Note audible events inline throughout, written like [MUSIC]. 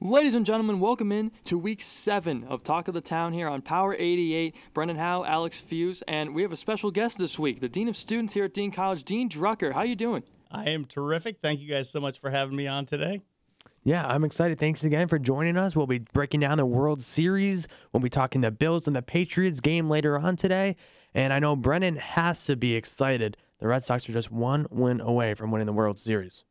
Ladies and gentlemen, welcome in to week seven of Talk of the Town here on Power 88. Brendan Howe, Alex Fuse, and we have a special guest this week, the Dean of Students here at Dean College, Dean Drucker. How you doing? I am terrific. Thank you guys so much for having me on today. Yeah, I'm excited. Thanks again for joining us. We'll be breaking down the World Series. We'll be talking the Bills and the Patriots game later on today. And I know Brendan has to be excited. The Red Sox are just one win away from winning the World Series.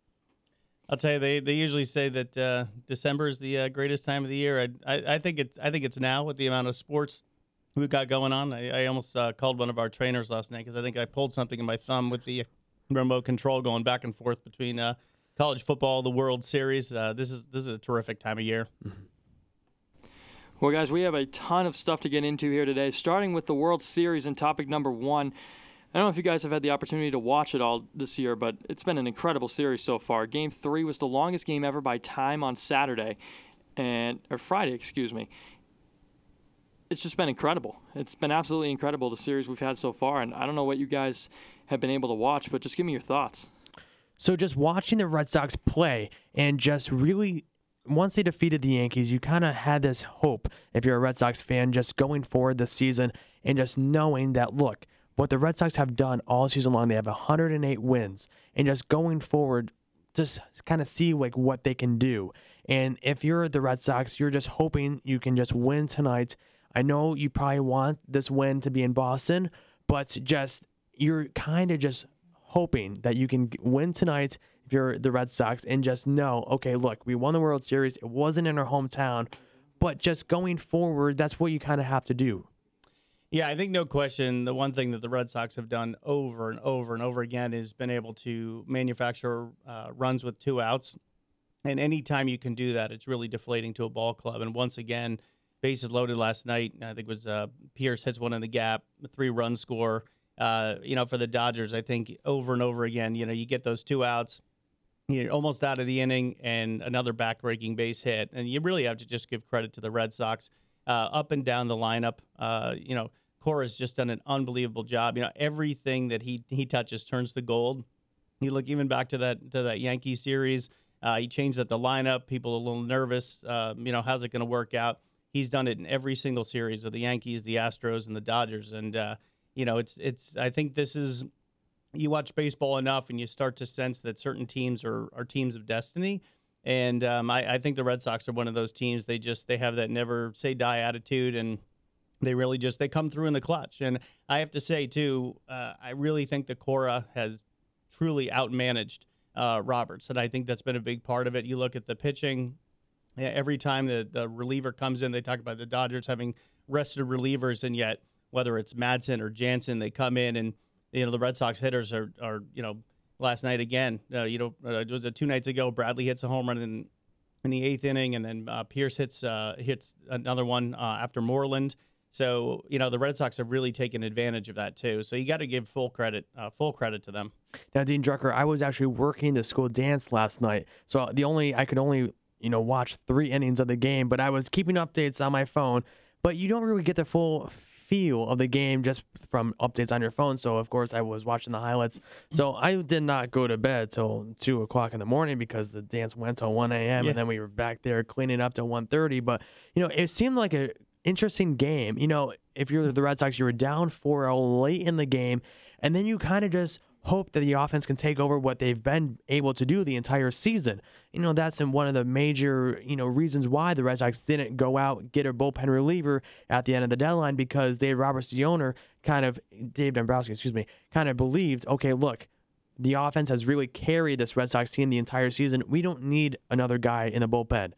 I'll tell you, they, they usually say that uh, December is the uh, greatest time of the year. I, I, I think it's I think it's now with the amount of sports we've got going on. I, I almost uh, called one of our trainers last night because I think I pulled something in my thumb with the remote control going back and forth between uh, college football, the World Series. Uh, this is this is a terrific time of year. Well, guys, we have a ton of stuff to get into here today, starting with the World Series and topic number one. I don't know if you guys have had the opportunity to watch it all this year, but it's been an incredible series so far. Game three was the longest game ever by time on Saturday, and or Friday, excuse me. It's just been incredible. It's been absolutely incredible the series we've had so far, and I don't know what you guys have been able to watch, but just give me your thoughts. So just watching the Red Sox play and just really once they defeated the Yankees, you kind of had this hope if you're a Red Sox fan just going forward this season and just knowing that look, what the Red Sox have done all season long, they have 108 wins, and just going forward, just kind of see like what they can do. And if you're the Red Sox, you're just hoping you can just win tonight. I know you probably want this win to be in Boston, but just you're kind of just hoping that you can win tonight if you're the Red Sox and just know, okay, look, we won the World Series. It wasn't in our hometown, but just going forward, that's what you kind of have to do. Yeah, I think no question. The one thing that the Red Sox have done over and over and over again is been able to manufacture uh, runs with two outs. And anytime you can do that, it's really deflating to a ball club. And once again, bases loaded last night. I think it was uh, Pearce hits one in the gap, three run score. Uh, you know, for the Dodgers, I think over and over again, you know, you get those two outs, you're almost out of the inning, and another backbreaking base hit. And you really have to just give credit to the Red Sox uh, up and down the lineup. Uh, you know, Cora's just done an unbelievable job. You know, everything that he he touches turns to gold. You look even back to that to that Yankee series. Uh, he changed up the lineup. People a little nervous. Uh, you know, how's it going to work out? He's done it in every single series of the Yankees, the Astros, and the Dodgers. And uh, you know, it's it's. I think this is. You watch baseball enough, and you start to sense that certain teams are are teams of destiny. And um, I, I think the Red Sox are one of those teams. They just they have that never say die attitude, and they really just they come through in the clutch. And I have to say too, uh, I really think the Cora has truly outmanaged uh, Roberts, and I think that's been a big part of it. You look at the pitching. Yeah, every time the, the reliever comes in, they talk about the Dodgers having rested relievers, and yet whether it's Madson or Jansen, they come in and you know the Red Sox hitters are are you know last night again. Uh, you know uh, it was uh, two nights ago. Bradley hits a home run in in the eighth inning, and then uh, Pearce hits uh, hits another one after Moreland. So you know the Red Sox have really taken advantage of that too. So you got to give full credit, uh, full credit to them. Now, Dean Drucker, I was actually working the school dance last night, so the only I could only you know watch three innings of the game, but I was keeping updates on my phone. But you don't really get the full feel of the game just from updates on your phone. So of course I was watching the highlights. So I did not go to bed till two o'clock in the morning because the dance went till one a.m. Yeah. and then we were back there cleaning up till one thirty. But you know it seemed like a interesting game. You know if you're the Red Sox, you were down 4-0 late in the game, and then you kind of just hope that the offense can take over what they've been able to do the entire season. You know, that's one of the major, you know, reasons why the Red Sox didn't go out get a bullpen reliever at the end of the deadline because Dave Roberts, the owner, kind of Dave Dombrowski, excuse me, kind of believed, okay, look, the offense has really carried this Red Sox team the entire season. We don't need another guy in the bullpen.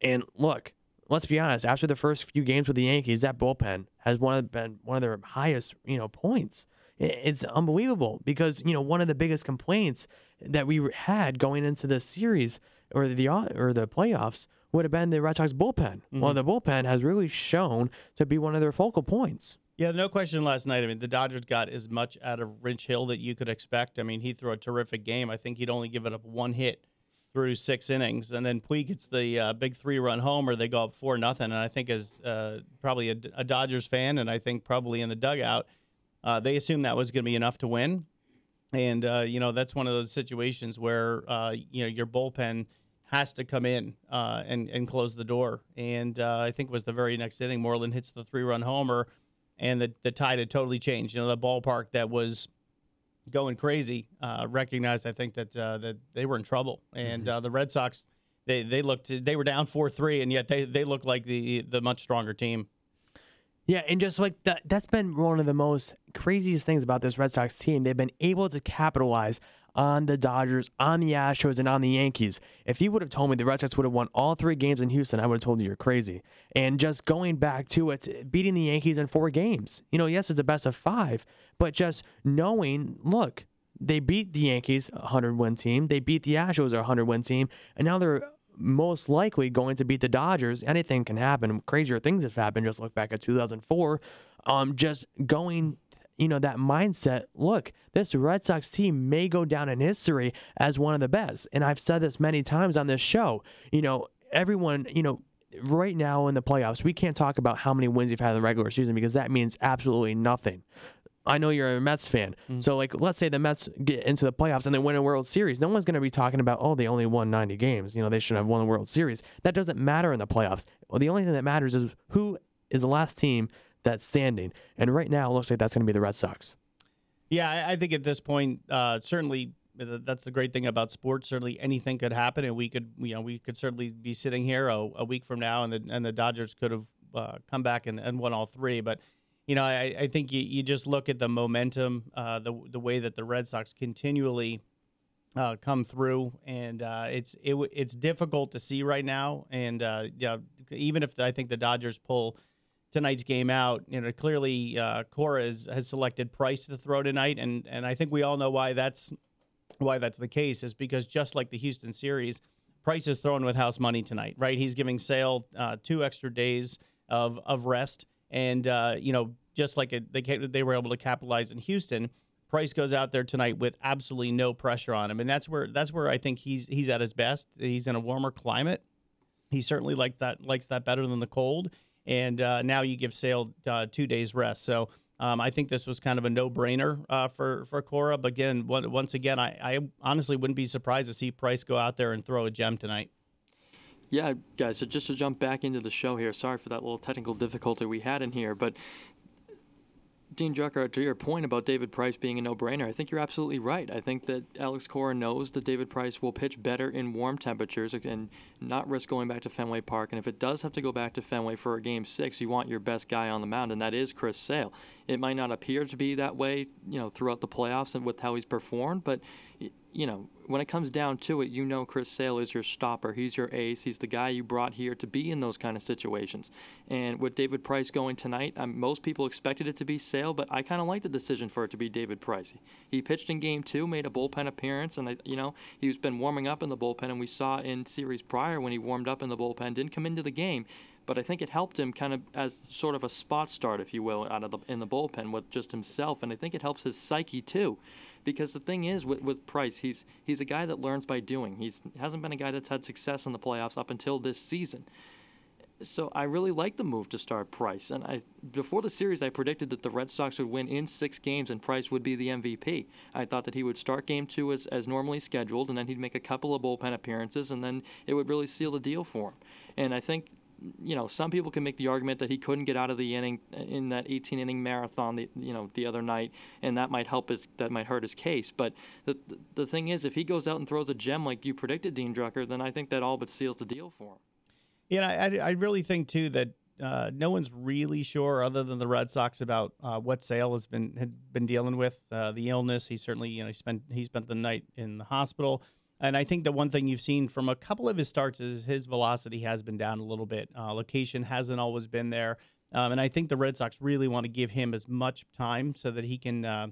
And look, let's be honest, after the first few games with the Yankees, that bullpen has one of been one of their highest, you know, points. It's unbelievable because you know one of the biggest complaints that we had going into the series or the or the playoffs would have been the Red Sox bullpen. Mm-hmm. Well, the bullpen has really shown to be one of their focal points. Yeah, no question. Last night, I mean, the Dodgers got as much out of Rich Hill that you could expect. I mean, he threw a terrific game. I think he'd only given up one hit through six innings, and then Puig gets the uh, big three-run homer. They go up four nothing, and I think as uh, probably a, a Dodgers fan, and I think probably in the dugout, uh, they assumed that was going to be enough to win. And uh, you know that's one of those situations where uh, you know your bullpen has to come in uh, and and close the door. And uh, I think it was the very next inning, Moreland hits the three run homer, and the the tide had totally changed. You know, the ballpark that was going crazy uh, recognized, I think that uh, that they were in trouble, and Mm-hmm. uh, the Red Sox. They, they looked they were down four three and yet they, they looked like the the much stronger team. Yeah, and just like that, that's been one of the most craziest things about this Red Sox team. They've been able to capitalize on the Dodgers, on the Astros, and on the Yankees. If you would have told me the Red Sox would have won all three games in Houston, I would have told you you're crazy. And just going back to it, beating the Yankees in four games. You know, yes, it's a best of five, but just knowing, look, they beat the Yankees, a 100 win team. They beat the Astros, a 100 win team. And now they're most likely going to beat the Dodgers. Anything can happen. Crazier things have happened. Just look back at 2004. Um, just going, you know, that mindset. Look, this Red Sox team may go down in history as one of the best. And I've said this many times on this show. You know, everyone, you know, right now in the playoffs, we can't talk about how many wins you've had in the regular season because that means absolutely nothing. I know you're a Mets fan. So, like, let's say the Mets get into the playoffs and they win a World Series. No one's going to be talking about, oh, they only won 90 games. You know, they shouldn't have won the World Series. That doesn't matter in the playoffs. Well, the only thing that matters is who is the last team that's standing. And right now, it looks like that's going to be the Red Sox. Yeah, I, I think at this point, uh, certainly uh, that's the great thing about sports. Certainly, anything could happen, and we could, you know, we could certainly be sitting here a, a week from now, and the and the Dodgers could have uh, come back and, and won all three. But you know, I, I think you, you just look at the momentum, uh, the the way that the Red Sox continually uh, come through, and uh, it's it, it's difficult to see right now. And uh, yeah, even if I think the Dodgers pull tonight's game out, you know, clearly uh, Cora has, has selected Price to throw tonight, and and I think we all know why that's why that's the case is because just like the Houston series, Price is throwing with house money tonight, right? He's giving Sale uh, two extra days of of rest, and uh, you know, just like they they were able to capitalize in Houston. Price goes out there tonight with absolutely no pressure on him, and that's where that's where I think he's he's at his best. He's in a warmer climate. He certainly like that likes that better than the cold. And uh, now you give Sale uh, two days rest. So um, I think this was kind of a no brainer uh, for for Cora. But again, once again, I, I honestly wouldn't be surprised to see Price go out there and throw a gem tonight. Yeah, guys, so just to jump back into the show here, sorry for that little technical difficulty we had in here, but Dean Drucker, to your point about David Price being a no-brainer, I think you're absolutely right. I think that Alex Cora knows that David Price will pitch better in warm temperatures and not risk going back to Fenway Park. And if it does have to go back to Fenway for a game six, you want your best guy on the mound, and that is Chris Sale. It might not appear to be that way, you know, throughout the playoffs and with how he's performed, but you know, when it comes down to it, you know Chris Sale is your stopper. He's your ace. He's the guy you brought here to be in those kind of situations. And with David Price going tonight, um, most people expected it to be Sale, but I kind of like the decision for it to be David Price. He pitched in Game Two, made a bullpen appearance, and I, you know he's been warming up in the bullpen. And we saw in series prior when he warmed up in the bullpen, didn't come into the game, but I think it helped him kind of as sort of a spot start, if you will, out of the in the bullpen with just himself. And I think it helps his psyche too because the thing is with, with Price, he's he's a guy that learns by doing. He's hasn't been a guy that's had success in the playoffs up until this season. So I really like the move to start Price. And I before the series, I predicted that the Red Sox would win in six games and Price would be the MVP. I thought that he would start Game Two as as normally scheduled, and then he'd make a couple of bullpen appearances, and then it would really seal the deal for him. And I think you know, some people can make the argument that he couldn't get out of the inning in that 18 inning marathon, the, you know, the other night, and that might help his, that might hurt his case. But the the thing is, if he goes out and throws a gem like you predicted, Dean Drucker, then I think that all but seals the deal for him. Yeah, I, I really think too that uh, no one's really sure, other than the Red Sox, about uh, what Sale has been had been dealing with uh, the illness. He certainly, you know, he spent he spent the night in the hospital. And I think the one thing you've seen from a couple of his starts is his velocity has been down a little bit. Uh, location hasn't always been there. Um, and I think the Red Sox really want to give him as much time so that he can uh,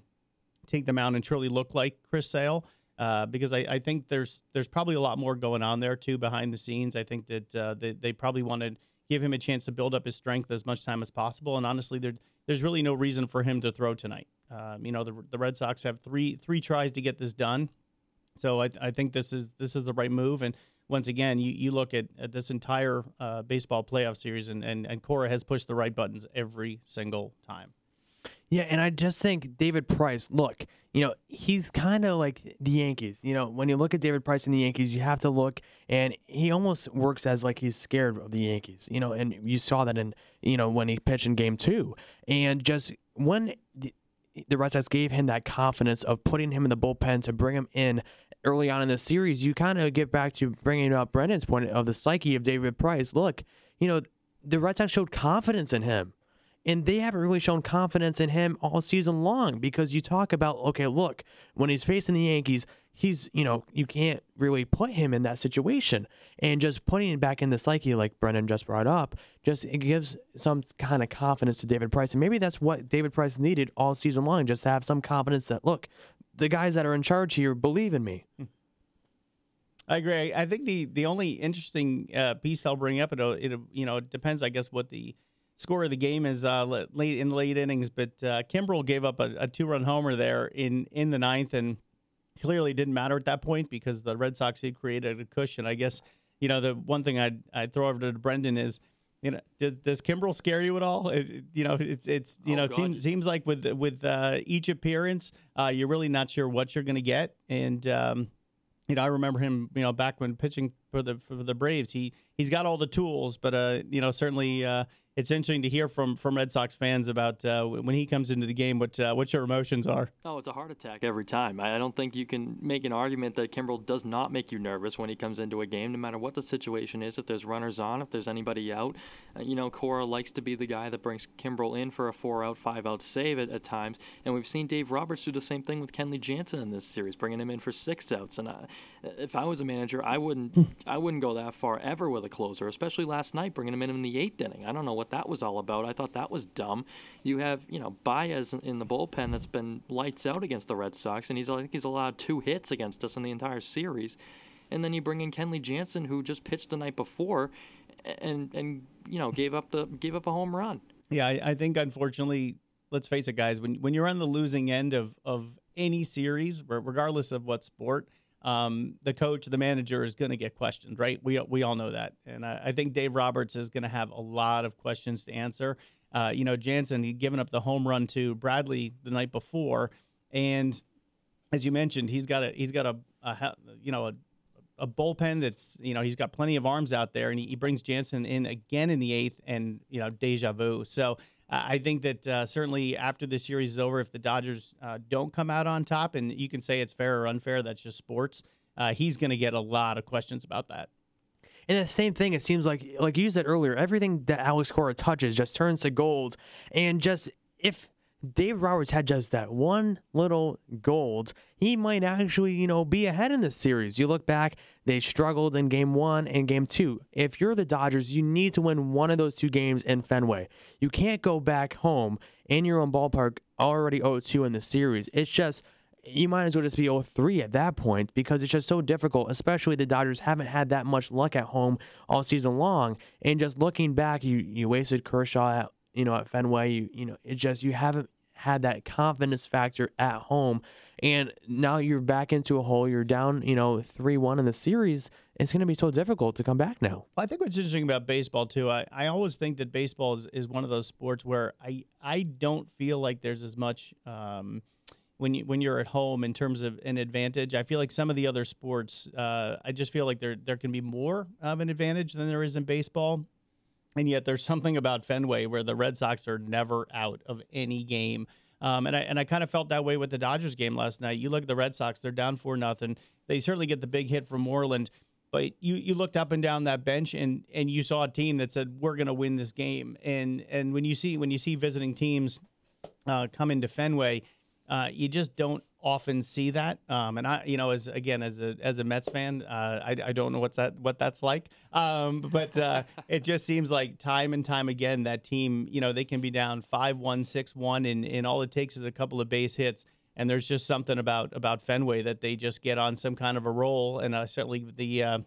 take them out and truly look like Chris Sale. Uh, because I, I think there's there's probably a lot more going on there too behind the scenes. I think that uh, they, they probably want to give him a chance to build up his strength as much time as possible. And honestly, there, there's really no reason for him to throw tonight. Um, you know, the, the Red Sox have three three tries to get this done. So I, I think this is this is the right move. And once again, you, you look at, at this entire uh, baseball playoff series, and, and, and Cora has pushed the right buttons every single time. Yeah, and I just think David Price, look, you know, he's kind of like the Yankees. You know, when you look at David Price and the Yankees, you have to look, and he almost works as like he's scared of the Yankees, you know, and you saw that in, you know, when he pitched in game two. And just when the, the Red Sox gave him that confidence of putting him in the bullpen to bring him in early on in the series, you kind of get back to bringing up Brendan's point of the psyche of David Price. Look, you know, the Red Sox showed confidence in him and they haven't really shown confidence in him all season long because you talk about, okay, look, when he's facing the Yankees, he's, you know, you can't really put him in that situation. And just putting it back in the psyche, like Brendan just brought up, just it gives some kind of confidence to David Price. And maybe that's what David Price needed all season long, just to have some confidence that, look, the guys that are in charge here believe in me. I agree. I think the the only interesting uh, piece I'll bring up, it, it you know, it depends, I guess, what the score of the game is uh, late in the late innings, but uh, Kimbrel gave up a, a two-run homer there in in the ninth, and clearly didn't matter at that point because the Red Sox had created a cushion. I guess you know the one thing I'd I'd throw over to Brendan is. You know, does does Kimbrel scare you at all? It, you know, it's it's you oh, know, it seems seems like with with uh, each appearance, uh, you're really not sure what you're going to get, and um, you know, I remember him, you know, back when pitching for the for the Braves, he he's got all the tools, but uh, you know, certainly uh, it's interesting to hear from from Red Sox fans about uh, when he comes into the game what uh, what your emotions are. Oh, it's a heart attack every time. I don't think you can make an argument that Kimbrel does not make you nervous when he comes into a game, no matter what the situation is. If there's runners on, if there's anybody out, uh, you know, Cora likes to be the guy that brings Kimbrel in for a four out, five out save at, at times, and we've seen Dave Roberts do the same thing with Kenley Jansen in this series, bringing him in for six outs. And uh, if I was a manager, I wouldn't I wouldn't go that far ever with a closer, especially last night, bringing him in in the eighth inning. I don't know what that was all about. I thought that was dumb. You have, you know, Baez in the bullpen that's been lights out against the Red Sox, and he's I think he's allowed two hits against us in the entire series. And then you bring in Kenley Jansen, who just pitched the night before, and and you know gave up the gave up a home run. Yeah, I, I think unfortunately, let's face it, guys. When when you're on the losing end of of any series, regardless of what sport, um, the coach, the manager is going to get questioned, right? We we all know that, and I, I think Dave Roberts is going to have a lot of questions to answer. Uh, you know, Jansen he'd given up the home run to Bradley the night before, and as you mentioned, he's got a he's got a, a you know a, a bullpen that's you know he's got plenty of arms out there, and he, he brings Jansen in again in the eighth, and you know deja vu. So I think that uh, certainly after this series is over, if the Dodgers uh, don't come out on top, and you can say it's fair or unfair, that's just sports. Uh, he's going to get a lot of questions about that. And the same thing, it seems like, like you said earlier, everything that Alex Cora touches just turns to gold. And just if Dave Roberts had just that one little gold, he might actually, you know, be ahead in this series. You look back, they struggled in game one and game two. If you're the Dodgers, you need to win one of those two games in Fenway. You can't go back home in your own ballpark already 0 2 in the series. It's just, you might as well just be 0 3 at that point because it's just so difficult, especially the Dodgers haven't had that much luck at home all season long. And just looking back, you, you wasted Kershaw at you know, at Fenway, you you know, it just you haven't had that confidence factor at home. And now you're back into a hole. You're down, you know, 3 1 in the series. It's going to be so difficult to come back now. Well, I think what's interesting about baseball, too, I, I always think that baseball is, is one of those sports where I, I don't feel like there's as much. Um, when you when you're at home in terms of an advantage. I feel like some of the other sports, uh, I just feel like there there can be more of an advantage than there is in baseball. And yet there's something about Fenway where the Red Sox are never out of any game. Um, and I and I kind of felt that way with the Dodgers game last night. You look at the Red Sox; they're down four nothing. They certainly get the big hit from Moreland, but you you looked up and down that bench and and you saw a team that said we're going to win this game. And and when you see when you see visiting teams uh, come into Fenway, uh, you just don't often see that. Um, and I, you know, as again as a as a Mets fan, uh, I, I don't know what's that what that's like. Um, but uh, [LAUGHS] it just seems like time and time again that team, you know, they can be down five one, six one, and and all it takes is a couple of base hits. And there's just something about about Fenway that they just get on some kind of a roll, and uh, certainly the uh,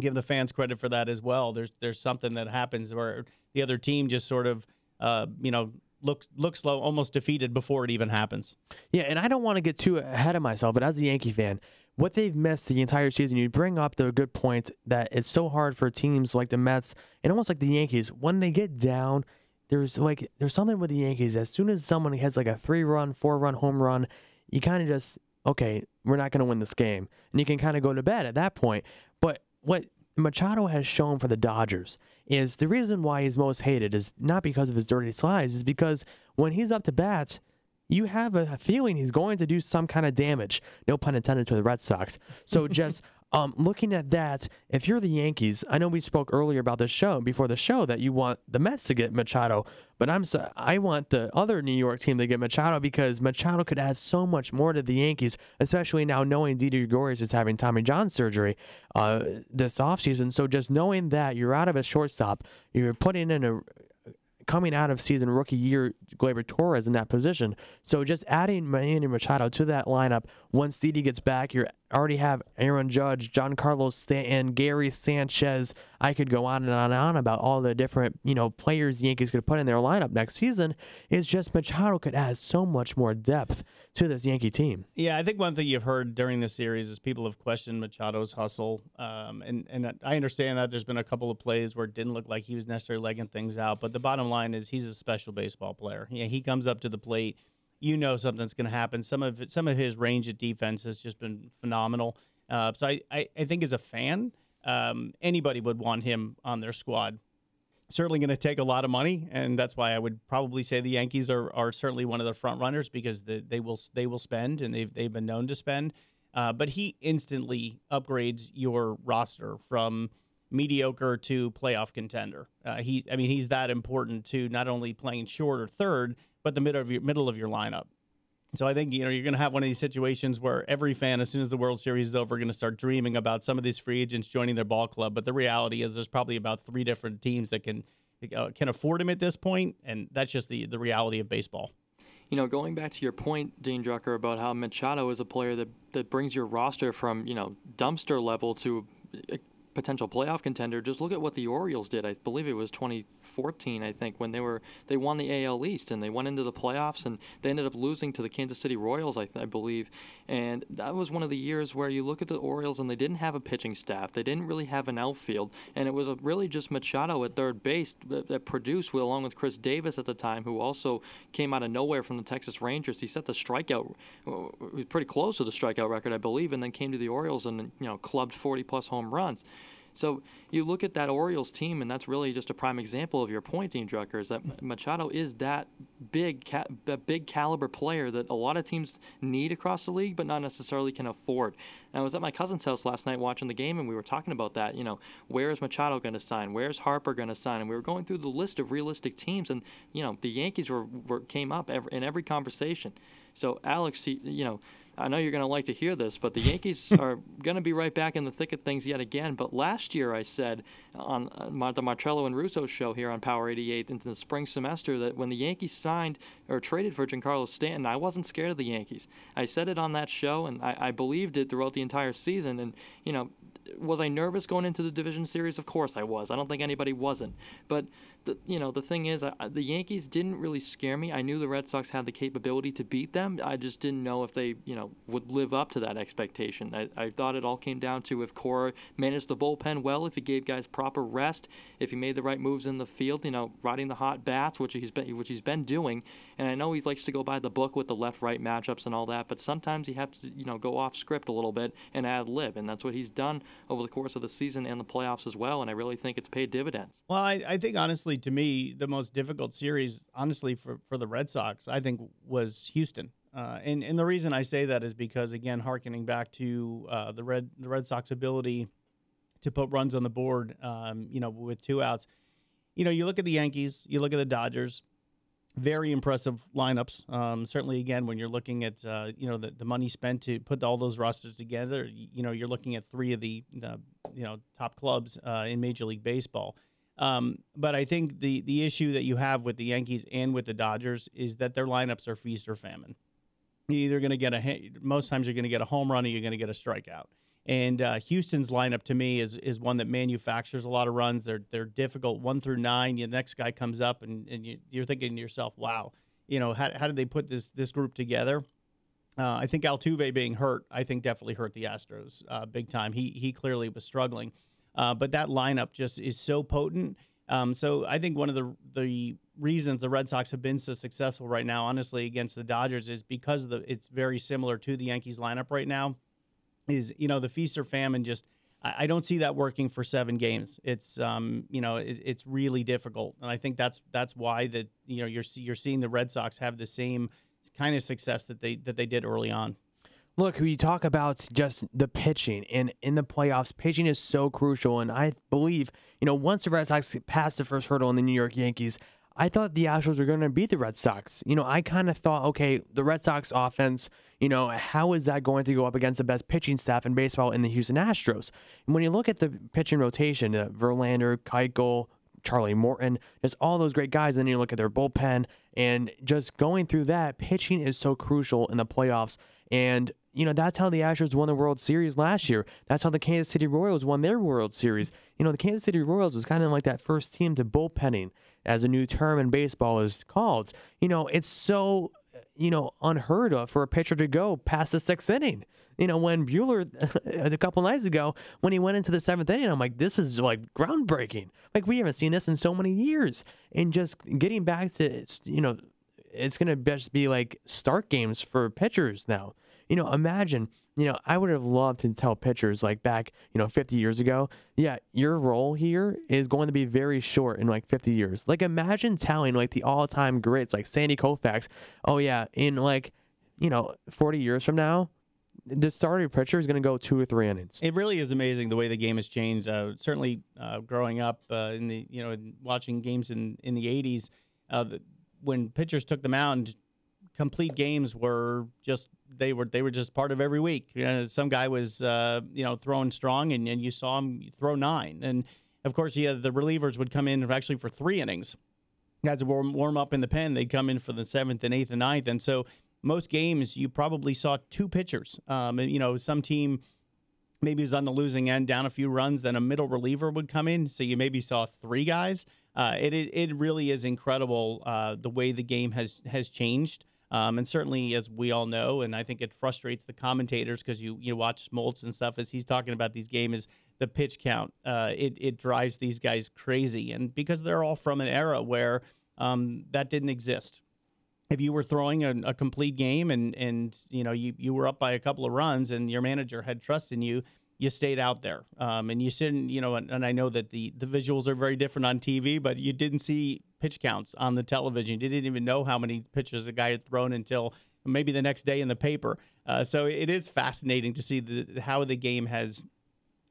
give the fans credit for that as well. There's there's something that happens where the other team just sort of uh, you know looks looks low, almost defeated before it even happens. Yeah, and I don't want to get too ahead of myself, but as a Yankee fan, what they've missed the entire season, you bring up the good point that it's so hard for teams like the Mets and almost like the Yankees when they get down. there's like there's something with the Yankees. As soon as someone hits like a three run, four run home run, you kind of just okay, we're not going to win this game, and you can kind of go to bed at that point. But what Machado has shown for the Dodgers is the reason why he's most hated is not because of his dirty slides, is because when he's up to bat, you have a feeling he's going to do some kind of damage. No pun intended to the Red Sox. So [LAUGHS] just um, looking at that, if you're the Yankees, I know we spoke earlier about the show before the show that you want the Mets to get Machado, but I'm so, I want the other New York team to get Machado because Machado could add so much more to the Yankees, especially now knowing Didi Gregorius is having Tommy John surgery uh, this offseason. So just knowing that you're out of a shortstop, you're putting in a coming out of season rookie year Gleyber Torres in that position. So just adding Manny Machado to that lineup once Didi gets back, you already have Aaron Judge, Giancarlo Stanton, Gary Sanchez. I could go on and on and on about all the different you know players the Yankees could put in their lineup next season. It's just Machado could add so much more depth to this Yankee team. Yeah, I think one thing you've heard during this series is people have questioned Machado's hustle, um, and and I understand that there's been a couple of plays where it didn't look like he was necessarily legging things out, but the bottom line is he's a special baseball player. Yeah, he comes up to the plate you know something's going to happen. Some of some of his range of defense has just been phenomenal. Uh, so I, I, I, think as a fan, um, anybody would want him on their squad. Certainly going to take a lot of money, and that's why I would probably say the Yankees are, are certainly one of the front runners because the, they will they will spend and they've they've been known to spend. Uh, but he instantly upgrades your roster from mediocre to playoff contender. Uh, he, I mean, he's that important to not only playing short or third, but the middle of your middle of your lineup. So I think you know you're going to have one of these situations where every fan, as soon as the World Series is over, going to start dreaming about some of these free agents joining their ball club. But the reality is, there's probably about three different teams that can uh, can afford him at this point, and that's just the the reality of baseball. You know, going back to your point, Dean Drucker, about how Machado is a player that that brings your roster from you know dumpster level to potential playoff contender. Just look at what the Orioles did. I believe it was 2014, I think, when they were they won the AL East and they went into the playoffs and they ended up losing to the Kansas City Royals, I, I believe. And that was one of the years where you look at the Orioles and they didn't have a pitching staff. They didn't really have an outfield, and it was really just Machado at third base that, that produced, along with Chris Davis at the time, who also came out of nowhere from the Texas Rangers. He set the strikeout, uh, pretty close to the strikeout record, I believe, and then came to the Orioles and you know clubbed 40 plus home runs. So you look at that Orioles team, and that's really just a prime example of your point, Dean Drucker, is that Machado is that big, ca- big caliber player that a lot of teams need across the league, but not necessarily can afford. And I was at my cousin's house last night watching the game, and we were talking about that. You know, where is Machado going to sign? Where's Harper going to sign? And we were going through the list of realistic teams, and you know, the Yankees were, were came up in every conversation. So Alex, you know I know you're going to like to hear this, but the Yankees [LAUGHS] are going to be right back in the thick of things yet again. But last year, I said on uh, the Marcello and Russo show here on Power 88 into the spring semester that when the Yankees signed or traded for Giancarlo Stanton, I wasn't scared of the Yankees. I said it on that show, and I, I believed it throughout the entire season. And, you know, was I nervous going into the division series? Of course I was. I don't think anybody wasn't. But the, you know the thing is, I, the Yankees didn't really scare me. I knew the Red Sox had the capability to beat them. I just didn't know if they you know would live up to that expectation. I, I thought it all came down to if Cora managed the bullpen well, if he gave guys proper rest, if he made the right moves in the field, you know, riding the hot bats, which he's been which he's been doing. And I know he likes to go by the book with the left-right matchups and all that, but sometimes you have to you know go off script a little bit and ad lib, and that's what he's done over the course of the season and the playoffs as well. And I really think it's paid dividends. Well, I, I think honestly, to me, the most difficult series, honestly, for for the Red Sox, I think was Houston. Uh, and and the reason I say that is because again, harkening back to uh, the red the Red Sox ability to put runs on the board, um, you know, with two outs. You know, you look at the Yankees, you look at the Dodgers very impressive lineups. Um, certainly, again, when you're looking at uh, you know the, the money spent to put all those rosters together, you know you're looking at three of the, the you know top clubs uh, in Major League Baseball. Um, but I think the the issue that you have with the Yankees and with the Dodgers is that their lineups are feast or famine. You're either going to get a most times you're going to get a home run or you're going to get a strikeout. And uh, Houston's lineup to me is is one that manufactures a lot of runs. They're they're difficult one through nine. The next guy comes up and, and you, are thinking to yourself, wow, you know how, how did they put this this group together? Uh, I think Altuve being hurt, I think definitely hurt the Astros uh, big time. He he clearly was struggling, uh, but that lineup just is so potent. Um, so I think one of the the reasons the Red Sox have been so successful right now, honestly, against the Dodgers, is because the it's very similar to the Yankees lineup right now. Is you know the feast or famine just. I I don't see that working for seven games. It's um, you know it, it's really difficult, and I think that's that's why that you know you're you're seeing the Red Sox have the same kind of success that they that they did early on. Look, we talk about just the pitching, and in the playoffs, pitching is so crucial. And I believe, you know, once the Red Sox passed the first hurdle in the New York Yankees, I thought the Astros were going to beat the Red Sox. You know, I kind of thought, okay, the Red Sox offense, you know, how is that going to go up against the best pitching staff in baseball in the Houston Astros? And when you look at the pitching rotation, uh, Verlander, Keuchel, Charlie Morton, just all those great guys. And then you look at their bullpen, and just going through that, pitching is so crucial in the playoffs. And you know that's how the Astros won the World Series last year. That's how the Kansas City Royals won their World Series. You know the Kansas City Royals was kind of like that first team to bullpenning, as a new term in baseball is called. You know it's so you know unheard of for a pitcher to go past the sixth inning. You know when Buehler [LAUGHS] a couple nights ago when he went into the seventh inning, I'm like this is like groundbreaking. Like we haven't seen this in so many years. And just getting back to you know it's going to just be like start games for pitchers now. You know, imagine, you know, I would have loved to tell pitchers like back, you know, 50 years ago, yeah, your role here is going to be very short in like 50 years. Like imagine telling like the all-time greats like Sandy Koufax, oh yeah, in like, you know, 40 years from now, the starting pitcher is going to go two or three innings. It really is amazing the way the game has changed. Uh, certainly, uh, growing up uh, in the you know watching games in in the '80s, uh, the, when pitchers took the mound, complete games were just they were they were just part of every week. You know, some guy was uh, you know throwing strong, and, and you saw him throw nine, and of course, yeah, the relievers would come in actually for three innings. Guys would warm, warm up in the pen. They'd come in for the seventh and eighth and ninth, and so most games you probably saw two pitchers. Um, and, you know, some team maybe was on the losing end, down a few runs, then a middle reliever would come in. So you maybe saw three guys. Uh, it, it really is incredible uh, the way the game has has changed. Um, and certainly, as we all know, and I think it frustrates the commentators because you you watch Smoltz and stuff as he's talking about these games, the pitch count. Uh, it it drives these guys crazy, and because they're all from an era where um, that didn't exist if you were throwing a, a, complete game and and you know you, you were up by a couple of runs and your manager had trust in you you stayed out there. Um, and you shouldn't you know and, and, i know that the the visuals are very different on tv but you didn't see pitch counts on the television. You didn't even know how many pitches a guy had thrown until maybe the next day in the paper. Uh, so it is fascinating to see the, how the game has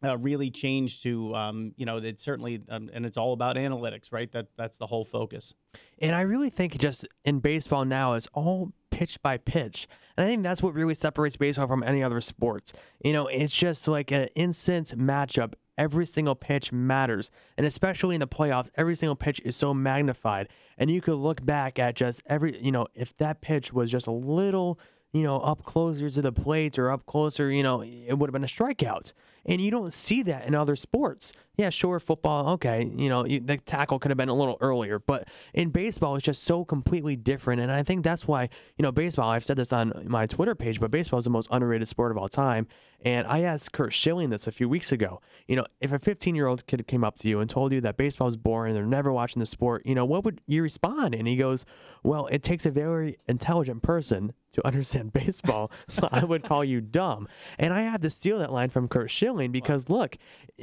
uh, really changed to um, you know it's certainly um, and it's all about analytics right? That that's the whole focus. And i really think just in baseball now it's all pitch by pitch and i think that's what really separates baseball from any other sports. You know it's just like an instant matchup. Every single pitch matters. And especially in the playoffs every single pitch is so magnified. And you could look back at just every you know if that pitch was just a little you know, up closer to the plate or up closer, you know, it would have been a strikeout. And you don't see that in other sports. Yeah, sure, football, okay, you know, you, the tackle could have been a little earlier, but in baseball, it's just so completely different. And I think that's why, you know, baseball, I've said this on my Twitter page, but baseball is the most underrated sport of all time. And I asked Curt Schilling this a few weeks ago. You know, if a 15 year old kid came up to you and told you that baseball is boring, they're never watching the sport, you know, what would you respond? And he goes, Well, it takes a very intelligent person to understand [LAUGHS] baseball, so I would call you dumb. And I had to steal that line from Curt Schilling because look,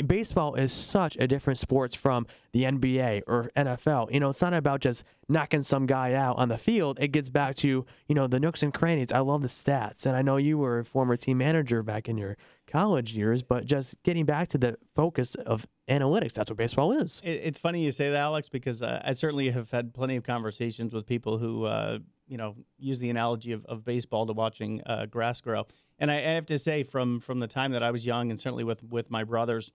baseball is such a different sport from the NBA or NFL. You know, it's not about just knocking some guy out on the field. It gets back to, you know, the nooks and crannies. I love the stats. And I know you were a former team manager back in your college years, but just getting back to the focus of analytics. That's what baseball is. It's funny you say that, Alex, because uh, I certainly have had plenty of conversations with people who, uh, you know, use the analogy of, of baseball to watching uh, grass grow. And I have to say, from from the time that I was young, and certainly with with my brothers,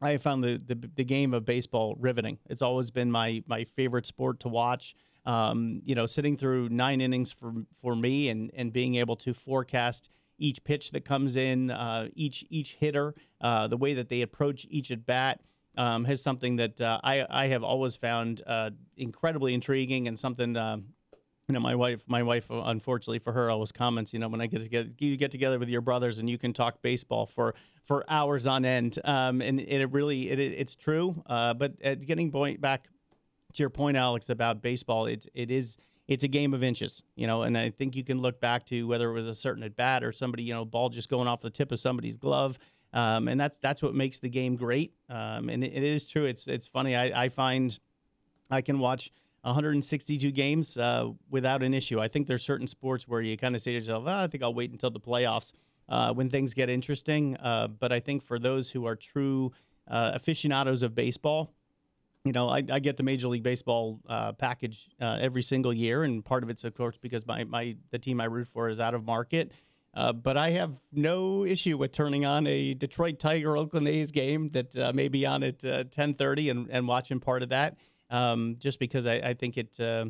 I found the, the, the game of baseball riveting. It's always been my my favorite sport to watch. Um, you know, sitting through nine innings for for me, and and being able to forecast each pitch that comes in, uh, each each hitter, uh, the way that they approach each at bat. Um, has something that uh, I, I have always found uh, incredibly intriguing and something uh, you know, my wife, my wife, unfortunately for her, always comments, you know, when I get together, you get together with your brothers and you can talk baseball for for hours on end, um, and it really, it, it's true. Uh, but getting point back to your point, Alex, about baseball, it's it is it's a game of inches, you know, and I think you can look back to whether it was a certain at bat or somebody, you know, ball just going off the tip of somebody's glove. Um, and that's that's what makes the game great. Um, and it, it is true. It's it's funny. I, I find I can watch 162 games uh, without an issue. I think there's certain sports where you kind of say to yourself, oh, I think I'll wait until the playoffs uh, when things get interesting. Uh, but I think for those who are true uh, aficionados of baseball, you know, I, I get the Major League Baseball uh, package uh, every single year, and part of it's of course because my, my the team I root for is out of market. but I have no issue with turning on a Detroit Tiger Oakland A's game that may be on at 10:30 and, and watching part of that um, just because I, I think it uh,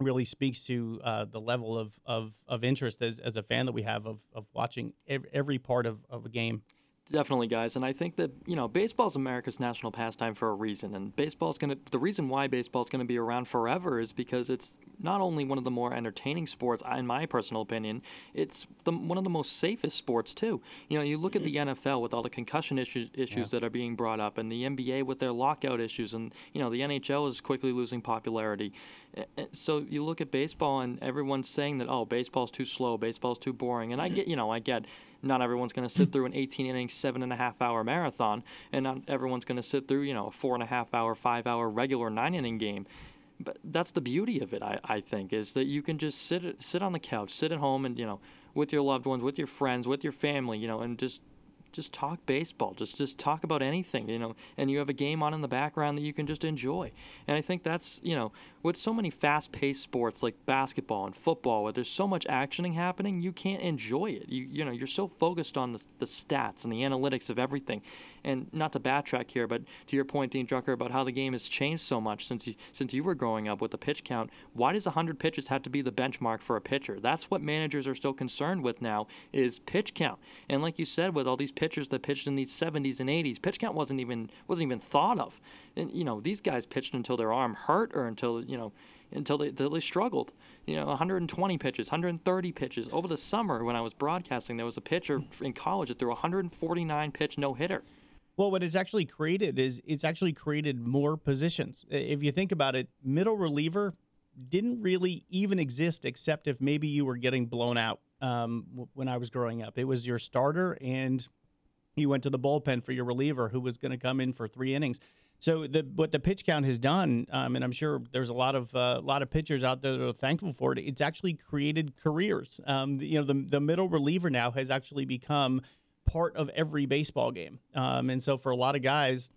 really speaks to uh, the level of, of, of interest as, as a fan that we have of, of watching every, every part of, of a game. Definitely, guys, and I think that you know baseball is America's national pastime for a reason, and baseball is gonna. The reason why baseball is gonna be around forever is because it's not only one of the more entertaining sports, in my personal opinion, it's the, one of the most safest sports too. You know, you look at the NFL with all the concussion issues, issues yeah. that are being brought up, and the NBA with their lockout issues, and you know the NHL is quickly losing popularity. So you look at baseball, and everyone's saying that oh, baseball's too slow, baseball's too boring, and I get, you know, I get not everyone's going to sit through an 18 inning, seven and a half hour marathon, and not everyone's going to sit through, you know, a four and a half hour, five hour regular nine inning game. But that's the beauty of it, I, I think, is that you can just sit sit on the couch, sit at home, and you know, with your loved ones, with your friends, with your family, you know, and just just talk baseball. Just just talk about anything, you know. And you have a game on in the background that you can just enjoy. And I think that's you know with so many fast-paced sports like basketball and football, where there's so much actioning happening, you can't enjoy it. You you know you're so focused on the, the stats and the analytics of everything. And not to backtrack here, but to your point, Dean Drucker, about how the game has changed so much since you since you were growing up with the pitch count. Why does 100 pitches have to be the benchmark for a pitcher? That's what managers are still concerned with now is pitch count. And like you said, with all these pitchers that pitched in these 70s and 80s, pitch count wasn't even wasn't even thought of. And you know these guys pitched until their arm hurt or until you know until they, until they struggled. You know, 120 pitches, 130 pitches. Over the summer, when I was broadcasting, there was a pitcher in college that threw 149 pitch no hitter. Well, what it's actually created is it's actually created more positions. If you think about it, middle reliever didn't really even exist except if maybe you were getting blown out um, when I was growing up. It was your starter, and you went to the bullpen for your reliever who was going to come in for three innings. So the, what the pitch count has done, um, and I'm sure there's a lot of a uh, lot of pitchers out there that are thankful for it. It's actually created careers. Um, you know, the the middle reliever now has actually become part of every baseball game. Um, and so for a lot of guys,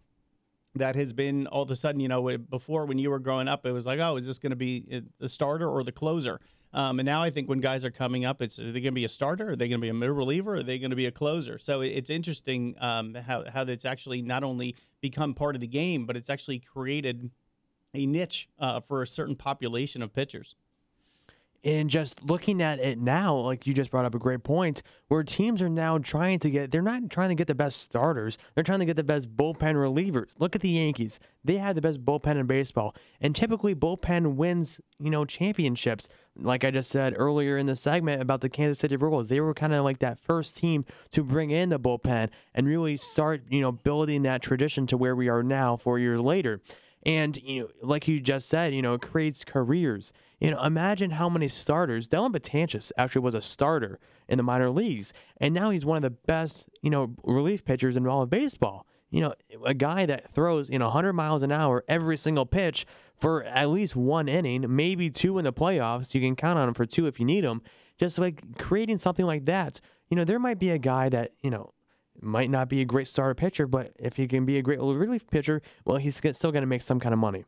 that has been all of a sudden, you know, before when you were growing up, it was like, oh, is this going to be uh, the starter or the closer? Um, and now I think when guys are coming up, it's are they going to be a starter? Are they going to be a middle reliever? Are they going to be a closer? So it's interesting um, how how that's actually not only become part of the game, but it's actually created a niche uh, for a certain population of pitchers. And just looking at it now, like you just brought up a great point, where teams are now trying to get, they're not trying to get the best starters. They're trying to get the best bullpen relievers. Look at the Yankees. They have the best bullpen in baseball. And typically, bullpen wins, you know, championships. Like I just said earlier in the segment about the Kansas City Royals, they were kind of like that first team to bring in the bullpen and really start, you know, building that tradition to where we are now four years later. And, you know, like you just said, you know, it creates careers. You know, imagine how many starters. Dellin Betances actually was a starter in the minor leagues, and now he's one of the best, you know, relief pitchers in all of baseball. You know, a guy that throws, you know, 100 miles an hour every single pitch for at least one inning, maybe two in the playoffs. You can count on him for two if you need him. Just like creating something like that. You know, there might be a guy that, you know, might not be a great starter pitcher, but if he can be a great relief pitcher, well, he's still going to make some kind of money.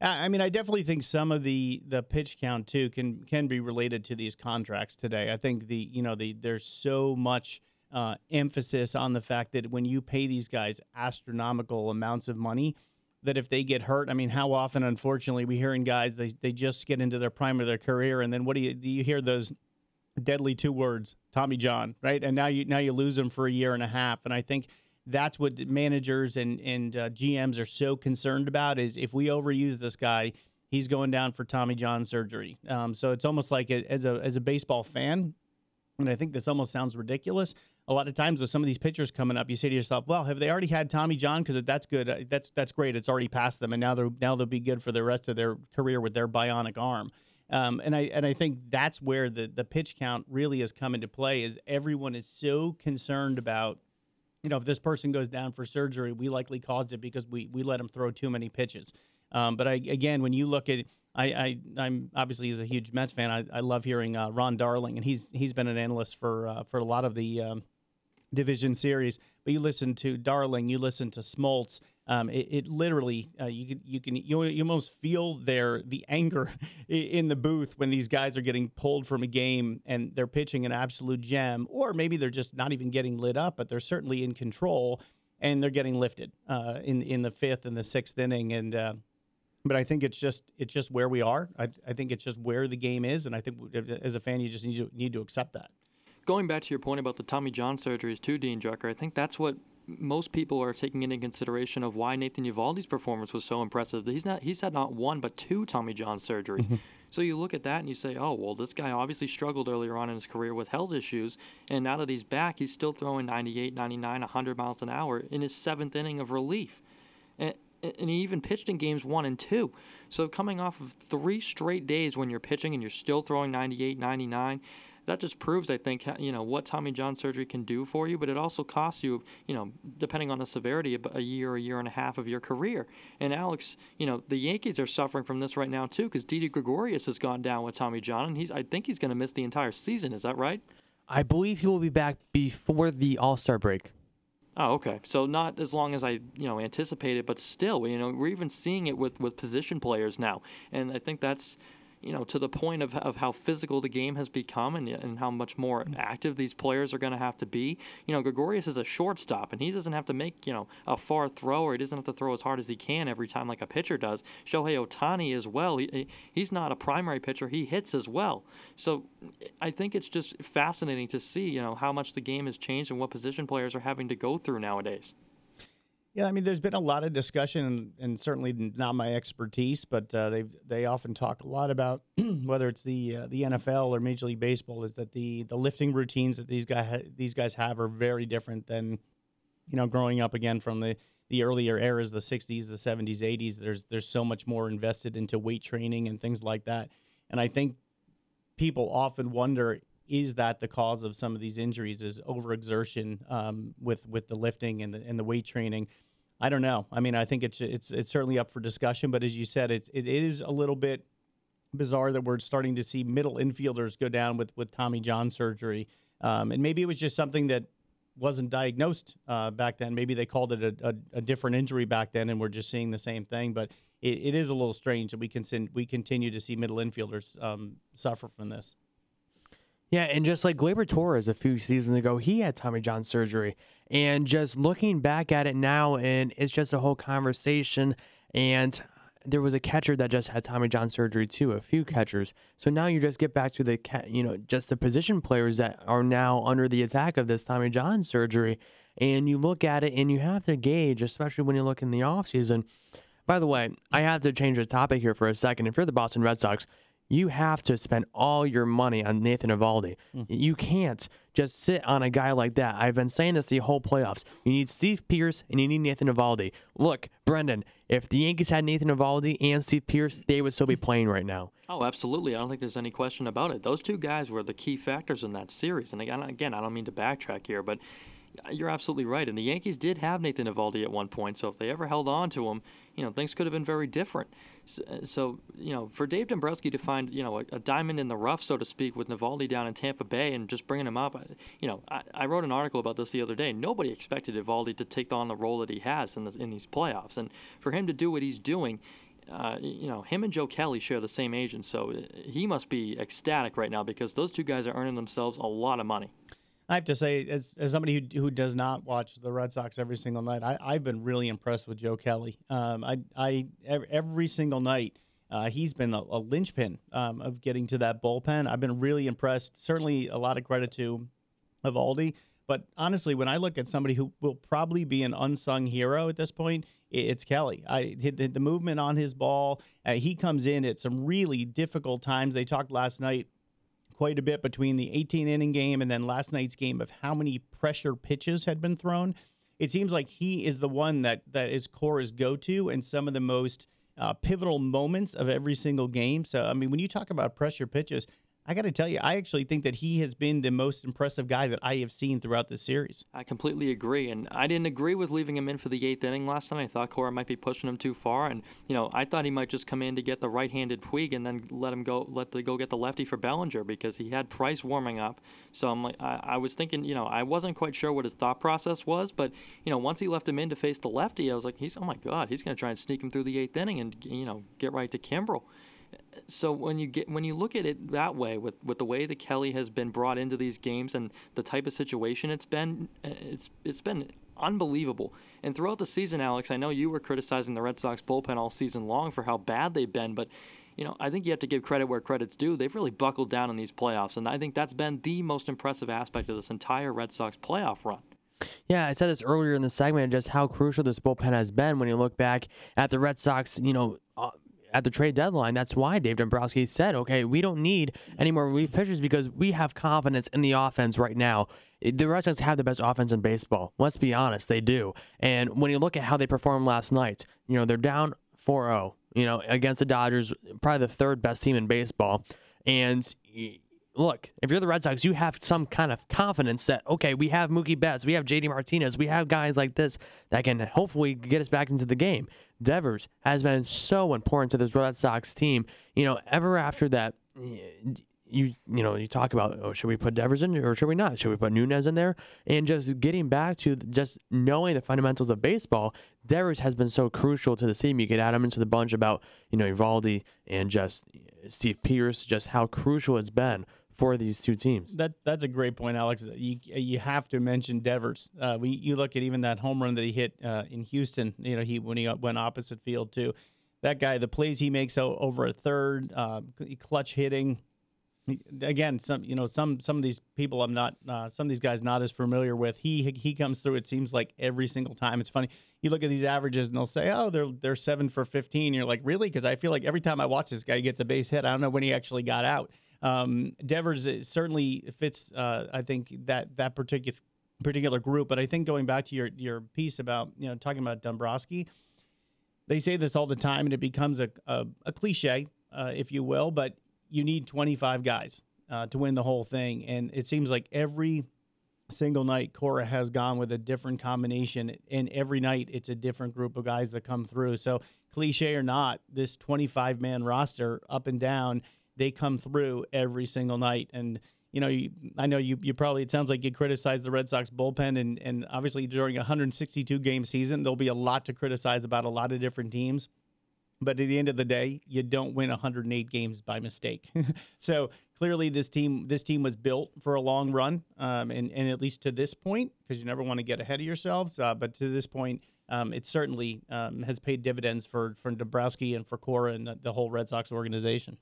I mean, I definitely think some of the the pitch count too can can be related to these contracts today. I think the you know the there's so much uh, emphasis on the fact that when you pay these guys astronomical amounts of money, that if they get hurt, I mean, how often, unfortunately, we hearing guys they they just get into their prime of their career, and then what do you do? You hear those deadly two words, Tommy John, right? And now you now you lose them for a year and a half, and I think that's what managers and and uh, GMs are so concerned about is if we overuse this guy, he's going down for Tommy John surgery. Um, so it's almost like a, as a as a baseball fan, and I think this almost sounds ridiculous. A lot of times with some of these pitchers coming up, you say to yourself, "Well, have they already had Tommy John? Because that's good. Uh, that's that's great. It's already past them, and now they're now they'll be good for the rest of their career with their bionic arm." Um, and I and I think that's where the the pitch count really has come into play. Is everyone is so concerned about, you know, if this person goes down for surgery, we likely caused it because we we let him throw too many pitches. Um, but I, again, when you look at I, I am obviously as a huge Mets fan, I, I love hearing uh, Ron Darling, and he's he's been an analyst for uh, for a lot of the um, division series. But you listen to Darling, you listen to Smoltz. Um, it, it, literally uh, you can you can you, you almost feel their the anger [LAUGHS] in the booth when these guys are getting pulled from a game and they're pitching an absolute gem, or maybe they're just not even getting lit up, but they're certainly in control and they're getting lifted uh, in in the fifth and the sixth inning and uh, but I think it's just it's just where we are. I, I think it's just where the game is, and I think as a fan, you just need to need to accept that. Going back to your point about the Tommy John surgeries too, Dean Drucker, I think that's what most people are taking into consideration of why Nathan Eovaldi's performance was so impressive. He's not he's had not one but two Tommy John surgeries. Mm-hmm. So you look at that and you say, oh well, this guy obviously struggled earlier on in his career with health issues, and now that he's back, he's still throwing 98, 99, 100 miles an hour in his seventh inning of relief. And, and he even pitched in games one and two. So coming off of three straight days when you're pitching and you're still throwing 98, 99, that just proves, I think, you know what Tommy John surgery can do for you. But it also costs you, you know, depending on the severity, a year, a year and a half of your career. And Alex, you know, the Yankees are suffering from this right now too, because Didi Gregorius has gone down with Tommy John, and he's, I think, he's going to miss the entire season. Is that right? I believe he will be back before the All Star break. Oh, okay. So not as long as I, you know, anticipated, but still, you know, we're even seeing it with with position players now, and I think that's you know, to the point of, of how physical the game has become and, and how much more mm. active these players are going to have to be. You know, Gregorius is a shortstop, and he doesn't have to make, you know, a far throw or he doesn't have to throw as hard as he can every time like a pitcher does. Shohei Ohtani as well. He, he's not a primary pitcher. He hits as well. So I think it's just fascinating to see, you know, how much the game has changed and what position players are having to go through nowadays. Yeah, I mean, there's been a lot of discussion, and, certainly not my expertise, but uh, they they often talk a lot about [CLEARS THROAT] whether it's the uh, the NFL or Major League Baseball, is that the the lifting routines that these guys ha- these guys have are very different than, you know, growing up again from the the earlier eras, the '60s, the '70s, '80s. There's there's so much more invested into weight training and things like that, and I think people often wonder is that the cause of some of these injuries is overexertion um, with with the lifting and the and the weight training I don't know. I mean, I think it's it's it's certainly up for discussion, but as you said, it's it is a little bit bizarre that we're starting to see middle infielders go down with with Tommy John surgery, um, and maybe it was just something that wasn't diagnosed uh, back then. Maybe they called it a, a, a, different injury back then, and we're just seeing the same thing. But it, it is a little strange that we can we continue to see middle infielders um, suffer from this. Yeah, and just like Gleyber Torres a few seasons ago, he had Tommy John surgery. And just looking back at it now, and it's just a whole conversation. And there was a catcher that just had Tommy John surgery too, a few catchers. So now you just get back to the, you know, just the position players that are now under the attack of this Tommy John surgery. And you look at it and you have to gauge, especially when you look in the offseason. By the way, I have to change the topic here for a second. If you're the Boston Red Sox, you have to spend all your money on Nathan Eovaldi. Mm. You can't just sit on a guy like that. I've been saying this the whole playoffs. You need Steve Pearce and you need Nathan Eovaldi. Look, Brendan, if the Yankees had Nathan Eovaldi and Steve Pearce, they would still be playing right now. Oh, absolutely. I don't think there's any question about it. Those two guys were the key factors in that series. And again, again I don't mean to backtrack here, but you're absolutely right. And the Yankees did have Nathan Eovaldi at one point, so if they ever held on to him, you know, things could have been very different. So, so you know, for Dave Dombrowski to find, you know, a, a, diamond in the rough, so to speak, with Eovaldi down in Tampa Bay and just bringing him up, you know, I, I wrote an article about this the other day. Nobody expected Eovaldi to take on the role that he has in, this, in these playoffs. And for him to do what he's doing, uh, you know, him and Joe Kelly share the same agent, so uh, he must be ecstatic right now because those two guys are earning themselves a lot of money. I have to say, as, as somebody who, who does not watch the Red Sox every single night, I, I've been really impressed with Joe Kelly. Um, I, I every single night, uh, he's been a, a linchpin um, of getting to that bullpen. I've been really impressed. Certainly, a lot of credit to Eovaldi. But honestly, when I look at somebody who will probably be an unsung hero at this point, it's Kelly. I the, the movement on his ball. Uh, he comes in at some really difficult times. They talked last night quite a bit between the 18 inning game and then last night's game of how many pressure pitches had been thrown. It seems like he is the one that that is Cora's go to in some of the most uh, pivotal moments of every single game. So I mean, when you talk about pressure pitches, I got to tell you, I actually think that he has been the most impressive guy that I have seen throughout the series. I completely agree, and I didn't agree with leaving him in for the eighth inning last night. I thought Cora might be pushing him too far, and you know, I thought he might just come in to get the right-handed Puig and then let him go, let the go get the lefty for Bellinger because he had Price warming up. So I'm like, I, I was thinking, you know, I wasn't quite sure what his thought process was, but you know, once he left him in to face the lefty, I was like, he's, oh my God, he's going to try and sneak him through the eighth inning and you know, get right to Kimbrel so when you get when you look at it that way with with the way that Kelly has been brought into these games and the type of situation it's been it's it's been unbelievable. And throughout the season, Alex, I know you were criticizing the Red Sox bullpen all season long for how bad they've been, but you know, I think you have to give credit where credit's due. They've really buckled down in these playoffs, and I think that's been the most impressive aspect of this entire Red Sox playoff run. Yeah, I said this earlier in the segment, just how crucial this bullpen has been when you look back at the Red Sox, you know, uh, at the trade deadline. That's why Dave Dombrowski said, okay, we don't need any more relief pitchers because we have confidence in the offense right now. The Red Sox have the best offense in baseball. Let's be honest, they do. And when you look at how they performed last night, you know, they're down 4 0, you know, against the Dodgers, probably the third best team in baseball. And look, if you're the Red Sox, you have some kind of confidence that, okay, we have Mookie Betts, we have JD Martinez, we have guys like this that can hopefully get us back into the game. Devers has been so important to this Red Sox team. You know, ever after that, you you know you talk about oh should we put Devers in or should we not? Should we put Nunez in there? And just getting back to just knowing the fundamentals of baseball, Devers has been so crucial to the team. You could add him into the bunch about you know Eovaldi and just Steve Pearce, just how crucial it's been for these two teams. That that's a great point, Alex. You you have to mention Devers. Uh, we you look at even that home run that he hit uh, in Houston. You know he when he went opposite field too. That guy, the plays he makes over a third, uh, clutch hitting. Again, some you know some some of these people I'm not uh, some of these guys not as familiar with. He he comes through. It seems like every single time. It's funny. You look at these averages and they'll say, oh, they're they're seven for fifteen. You're like, really? Because I feel like every time I watch this guy, he gets a base hit. I don't know when he actually got out. Um, Devers certainly fits. Uh, I think that that particular particular group. But I think going back to your your piece about you know talking about Dombrowski, they say this all the time, and it becomes a a, a cliche, uh, if you will. But you need 25 guys uh, to win the whole thing, and it seems like every single night Cora has gone with a different combination, and every night it's a different group of guys that come through. So cliche or not, this 25 man roster up and down they come through every single night. And you know, you, I know you you probably it sounds like you criticize the Red Sox bullpen, and and obviously during a 162 game season, there'll be a lot to criticize about a lot of different teams. But at the end of the day, you don't win 108 games by mistake. [LAUGHS] so clearly, this team this team was built for a long run, um, and and at least to this point, because you never want to get ahead of yourselves. Uh, but to this point, um, it certainly um, has paid dividends for for Dombrowski and for Cora and the whole Red Sox organization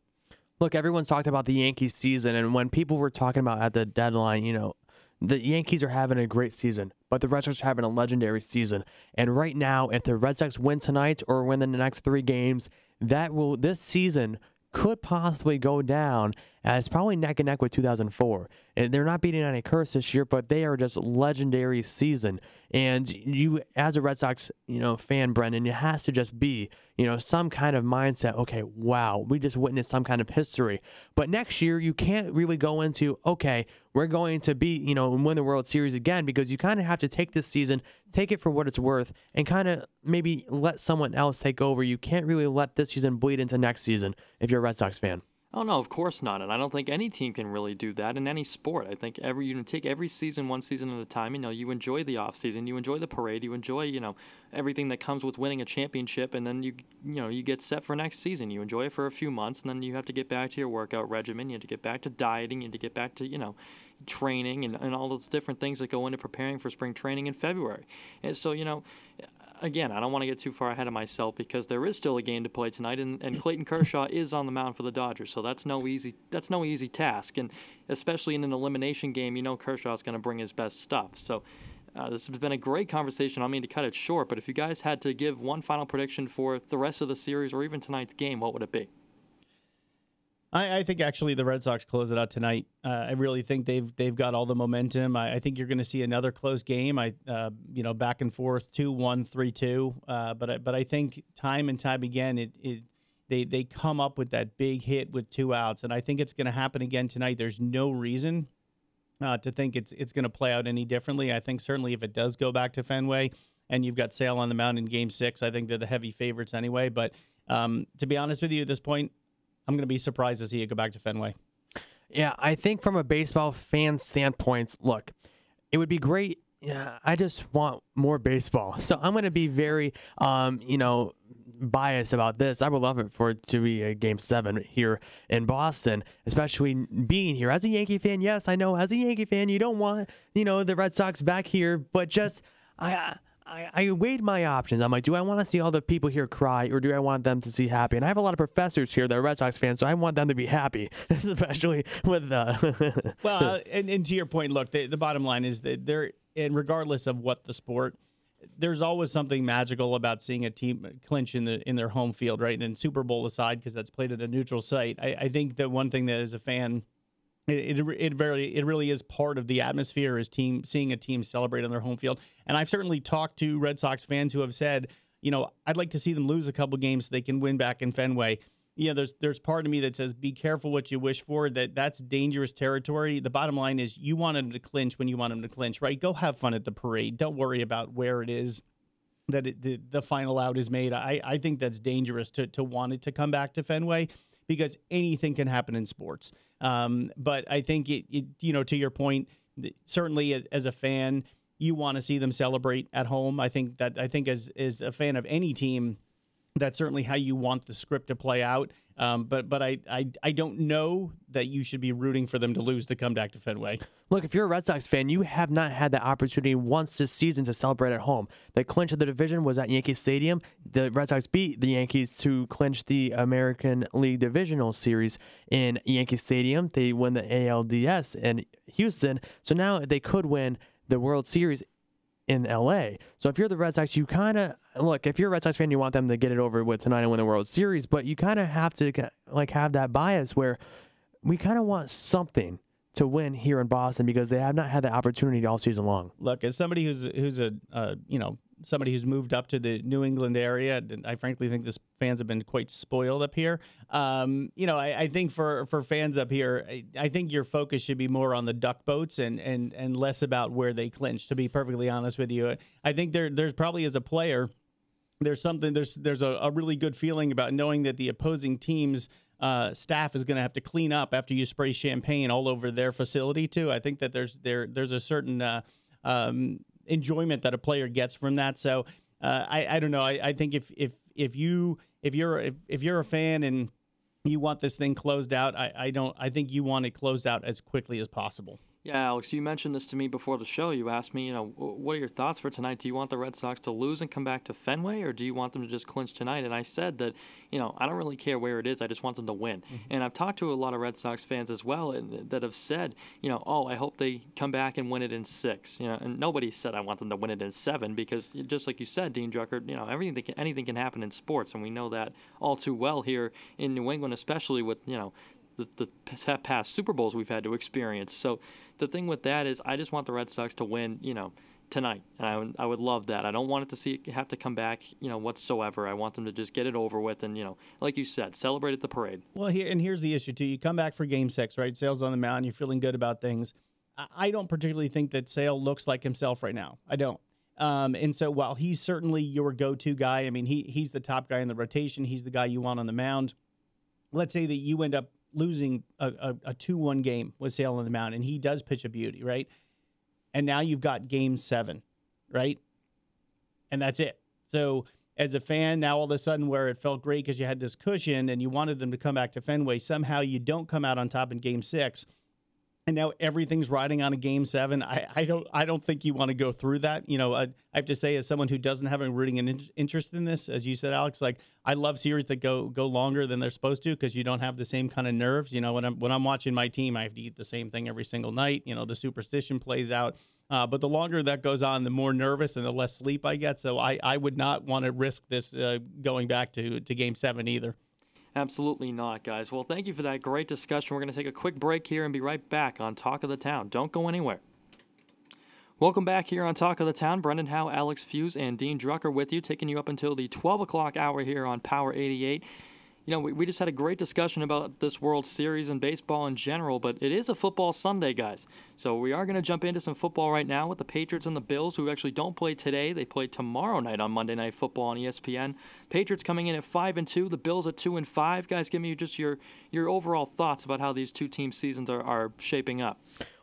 look, everyone's talked about the Yankees season, and when people were talking about at the deadline, you know, the Yankees are having a great season, but the Red Sox are having a legendary season. And right now, if the Red Sox win tonight or win the next three games, that will this season could possibly go down Uh, as probably neck and neck with 2004. And they're not beating on a curse this year, but they are just legendary season. And you, as a Red Sox, you know, fan, Brendan, it has to just be, you know, some kind of mindset. Okay, wow, we just witnessed some kind of history. But next year, you can't really go into, okay, we're going to be, you know, win the World Series again because you kind of have to take this season, take it for what it's worth, and kind of maybe let someone else take over. You can't really let this season bleed into next season if you're a Red Sox fan. Oh no, of course not, and I don't think any team can really do that in any sport. I think every you take every season one season at a time. You know, you enjoy the off season, you enjoy the parade, you enjoy you know everything that comes with winning a championship, and then you you know you get set for next season. You enjoy it for a few months, and then you have to get back to your workout regimen. You have to get back to dieting. You have to get back to you know training and, and all those different things that go into preparing for spring training in February. And so you know again, I don't want to get too far ahead of myself because there is still a game to play tonight, and, and Clayton Kershaw is on the mound for the Dodgers, so that's no easy that's no easy task, and especially in an elimination game, you know Kershaw's going to bring his best stuff. So Uh, this has been a great conversation. I mean to cut it short, but if you guys had to give one final prediction for the rest of the series or even tonight's game, what would it be? I, I think actually the Red Sox close it out tonight. Uh, I really think they've they've got all the momentum. I, I think you're going to see another close game. I uh, you know back and forth two one three two. Uh, but I, but I think time and time again it, it they they come up with that big hit with two outs, and I think it's going to happen again tonight. There's no reason uh, to think it's it's going to play out any differently. I think certainly if it does go back to Fenway and you've got Sale on the mound in Game Six, I think they're the heavy favorites anyway. But um, to be honest with you, at this point, I'm going to be surprised to see it go back to Fenway. Yeah, I think from a baseball fan standpoint, look, it would be great. Yeah, I just want more baseball. [LAUGHS] So I'm going to be very, um, you know, biased about this. I would love it for it to be a game seven here in Boston, especially being here. As a Yankee fan, yes, I know as a Yankee fan, you don't want, you know, the Red Sox back here, but just, I, I, I weighed my options. I'm like, do I want to see all the people here cry or do I want them to see happy? And I have a lot of professors here that are Red Sox fans, so I want them to be happy, [LAUGHS] especially with the. [LAUGHS] well, uh, and, and to your point, look, the, the bottom line is that they're, and regardless of what the sport, there's always something magical about seeing a team clinch in the in their home field, right? And in Super Bowl aside, because that's played at a neutral site, I, I think that one thing that as a fan it, it, it very it really is part of the atmosphere is team seeing a team celebrate on their home field. And I've certainly talked to Red Sox fans who have said, you know, I'd like to see them lose a couple games so they can win back in Fenway. Yeah, there's there's part of me that says be careful what you wish for. That that's dangerous territory. The bottom line is you want them to clinch when you want them to clinch, right? Go have fun at the parade. Don't worry about where it is that it, the the final out is made. I I think that's dangerous to to want it to come back to Fenway because anything can happen in sports. Um, but I think it, it, you know, to your point, certainly as a fan, you want to see them celebrate at home. I think that I think as as a fan of any team, that's certainly how you want the script to play out. Um, but but I, I I don't know that you should be rooting for them to lose to come back to Fenway. Look, if you're a Red Sox fan, you have not had the opportunity once this season to celebrate at home. The clinch of the division was at Yankee Stadium. The Red Sox beat the Yankees to clinch the American League Divisional Series in Yankee Stadium. They won the ALDS in Houston. So now they could win the World Series in LA. So if you're the Red Sox, you kind of look. If you're a Red Sox fan, you want them to get it over with tonight and win the World Series, but you kind of have to like have that bias where we kind of want something to win here in Boston because they have not had the opportunity all season long. Look, as somebody who's who's a uh, you know somebody who's moved up to the New England area. I frankly think this fans have been quite spoiled up here. Um, you know, I, I, think for for fans up here, I, I, think your focus should be more on the duck boats and and and less about where they clinch. To be perfectly honest with you, I think there there's probably as a player. There's something there's there's a, a really good feeling about knowing that the opposing team's uh, staff is going to have to clean up after you spray champagne all over their facility too. I think that there's there there's a certain uh, um, enjoyment that a player gets from that. So uh, I I don't know. I, I think if if if you if you're if, if you're a fan and you want this thing closed out, I, I don't I think you want it closed out as quickly as possible. Yeah, Alex, you mentioned this to me before the show. You asked me, you know, what are your thoughts for tonight? Do you want the Red Sox to lose and come back to Fenway, or do you want them to just clinch tonight? And I said that, you know, I don't really care where it is. I just want them to win. Mm-hmm. And I've talked to a lot of Red Sox fans as well and, that have said, you know, oh, I hope they come back and win it in six. You know, and nobody said I want them to win it in seven because just like you said, Dean Drucker, you know, everything can, anything can happen in sports, and we know that all too well here in New England, especially with you know the, the past Super Bowls we've had to experience. So the thing with that is, I just want the Red Sox to win, you know, tonight, and I would, I would love that. I don't want it to see it have to come back, you know, whatsoever. I want them to just get it over with, and you know, like you said, celebrate at the parade. Well, here and here's the issue too. You come back for Game Six, right? Sale's on the mound. You're feeling good about things. I don't particularly think that Sale looks like himself right now. I don't. Um, and so while he's certainly your go-to guy, I mean, he he's the top guy in the rotation. He's the guy you want on the mound. Let's say that you end up losing a, a, a 2 1 game with Sale on the mound, and he does pitch a beauty, right? And now you've got game seven, right? And that's it. So, as a fan, now all of a sudden, where it felt great because you had this cushion and you wanted them to come back to Fenway, somehow you don't come out on top in game six and now everything's riding on a game seven. I, I don't I don't think you want to go through that. You know, I, I have to say, as someone who doesn't have a rooting an interest in this, as you said, Alex, like I love series that go go longer than they're supposed to because you don't have the same kind of nerves. You know, when I'm when I'm watching my team, I have to eat the same thing every single night. You know, the superstition plays out. Uh, but the longer that goes on, the more nervous and the less sleep I get. So I, I would not want to risk this uh, going back to, to game seven either. Absolutely not, guys. Well, thank you for that great discussion. We're going to take a quick break here and be right back on Talk of the Town. Don't go anywhere. Welcome back here on Talk of the Town. Brendan Howe, Alex Fuse, and Dean Drucker with you, taking you up until the 12 o'clock hour here on Power 88 you know, we, we just had a great discussion about this World Series and baseball in general, but it is a football Sunday, guys. So we are going to jump into some football right now with the Patriots and the Bills, who actually don't play today. They play tomorrow night on Monday Night Football on ESPN. Patriots coming in at five and two, the Bills at two and five. Guys, give me just your your overall thoughts about how these two team seasons are, are shaping up.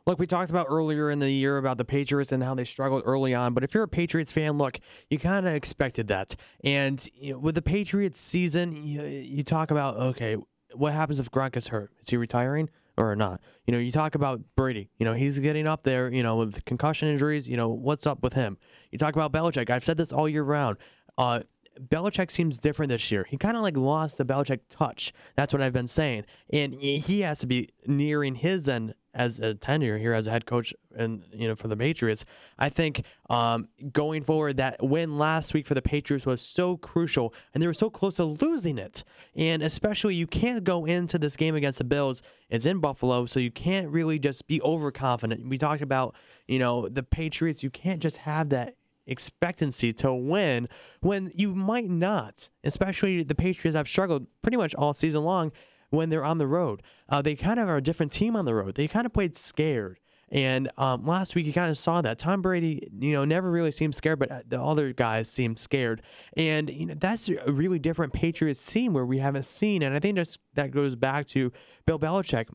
Look, we talked about earlier in the year about the Patriots and how they struggled early on. But if you're a Patriots fan, look, you kind of expected that. And you know, with the Patriots season, you, you talk about okay, what happens if Gronk is hurt? Is he retiring? or not. You know, you talk about Brady. You know, he's getting up there. You know, with concussion injuries. You know, what's up with him? You talk about Belichick. I've said this all year round. Uh, Belichick seems different this year. He kind of like lost the Belichick touch. That's what I've been saying, and he has to be nearing his end as a tenure here as a head coach and you know for the Patriots. I think um, going forward that win last week for the Patriots was so crucial and they were so close to losing it. And especially you can't go into this game against the Bills. It's in Buffalo, so you can't really just be overconfident. We talked about, you know, the Patriots, you can't just have that expectancy to win when you might not. Especially the Patriots have struggled pretty much all season long when they're on the road. Uh, they kind of are a different team on the road. They kind of played scared. And um, last week, you kind of saw that Tom Brady, you know, never really seemed scared, but uh, the other guys seemed scared. And you know, that's a really different Patriots team where we haven't seen. And I think that's, that goes back to Bill Belichick.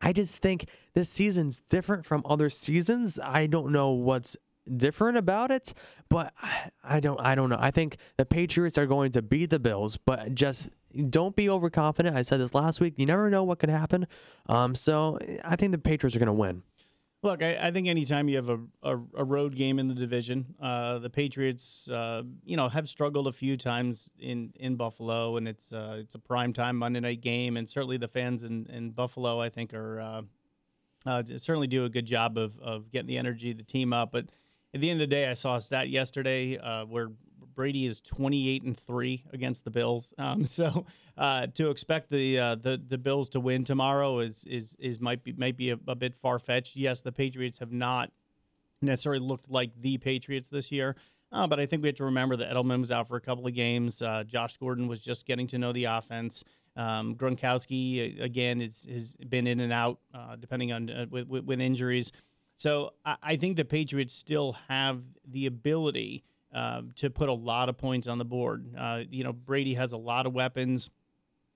I just think this season's different from other seasons. I don't know what's different about it, but I don't I don't know. I think the Patriots are going to beat the Bills, but just don't be overconfident. I said this last week. You never know what could happen. Um, so I think the Patriots are going to win. Look, I, I, think anytime you have a, a, a, road game in the division, uh, the Patriots, uh, you know, have struggled a few times in, in Buffalo, and it's uh, it's a prime time Monday night game, and certainly the fans in, in Buffalo, I think, are uh, uh, certainly do a good job of, of getting the energy of the team up. But at the end of the day, I saw a stat yesterday uh, where Brady is 28 and three against the Bills. Um, [LAUGHS] so uh, to expect the, uh, the the Bills to win tomorrow is is is might be might be a, a bit far fetched. Yes, the Patriots have not necessarily looked like the Patriots this year. Uh, but I think we have to remember that Edelman was out for a couple of games. Uh, Josh Gordon was just getting to know the offense. Um, Gronkowski again is has been in and out uh, depending on uh, with, with injuries. So I, I think the Patriots still have the ability uh, to put a lot of points on the board. Uh, you know, Brady has a lot of weapons.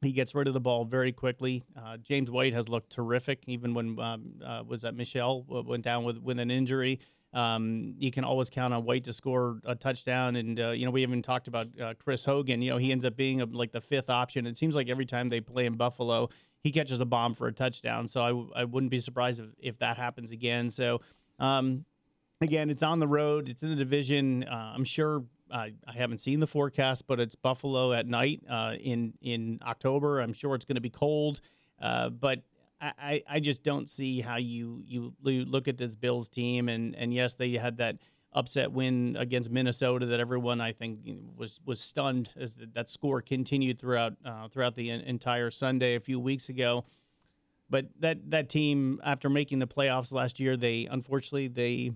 He gets rid of the ball very quickly. Uh, James White has looked terrific, even when um, uh, was that Michel went down with with an injury. Um, you can always count on White to score a touchdown, and uh, you know we even talked about uh, Chris Hogan. You know he ends up being a, like the fifth option. It seems like every time they play in Buffalo, he catches a bomb for a touchdown. So I, I wouldn't be surprised if, if that happens again. So, um, again, it's on the road, it's in the division. Uh, I'm sure. Uh, I haven't seen the forecast, but it's Buffalo at night uh, in in October. I'm sure it's going to be cold, uh, but I, I just don't see how you you look at this Bills team and and yes, they had that upset win against Minnesota that everyone I think was was stunned as that score continued throughout uh, throughout the entire Sunday a few weeks ago. But that that team, after making the playoffs last year, they unfortunately they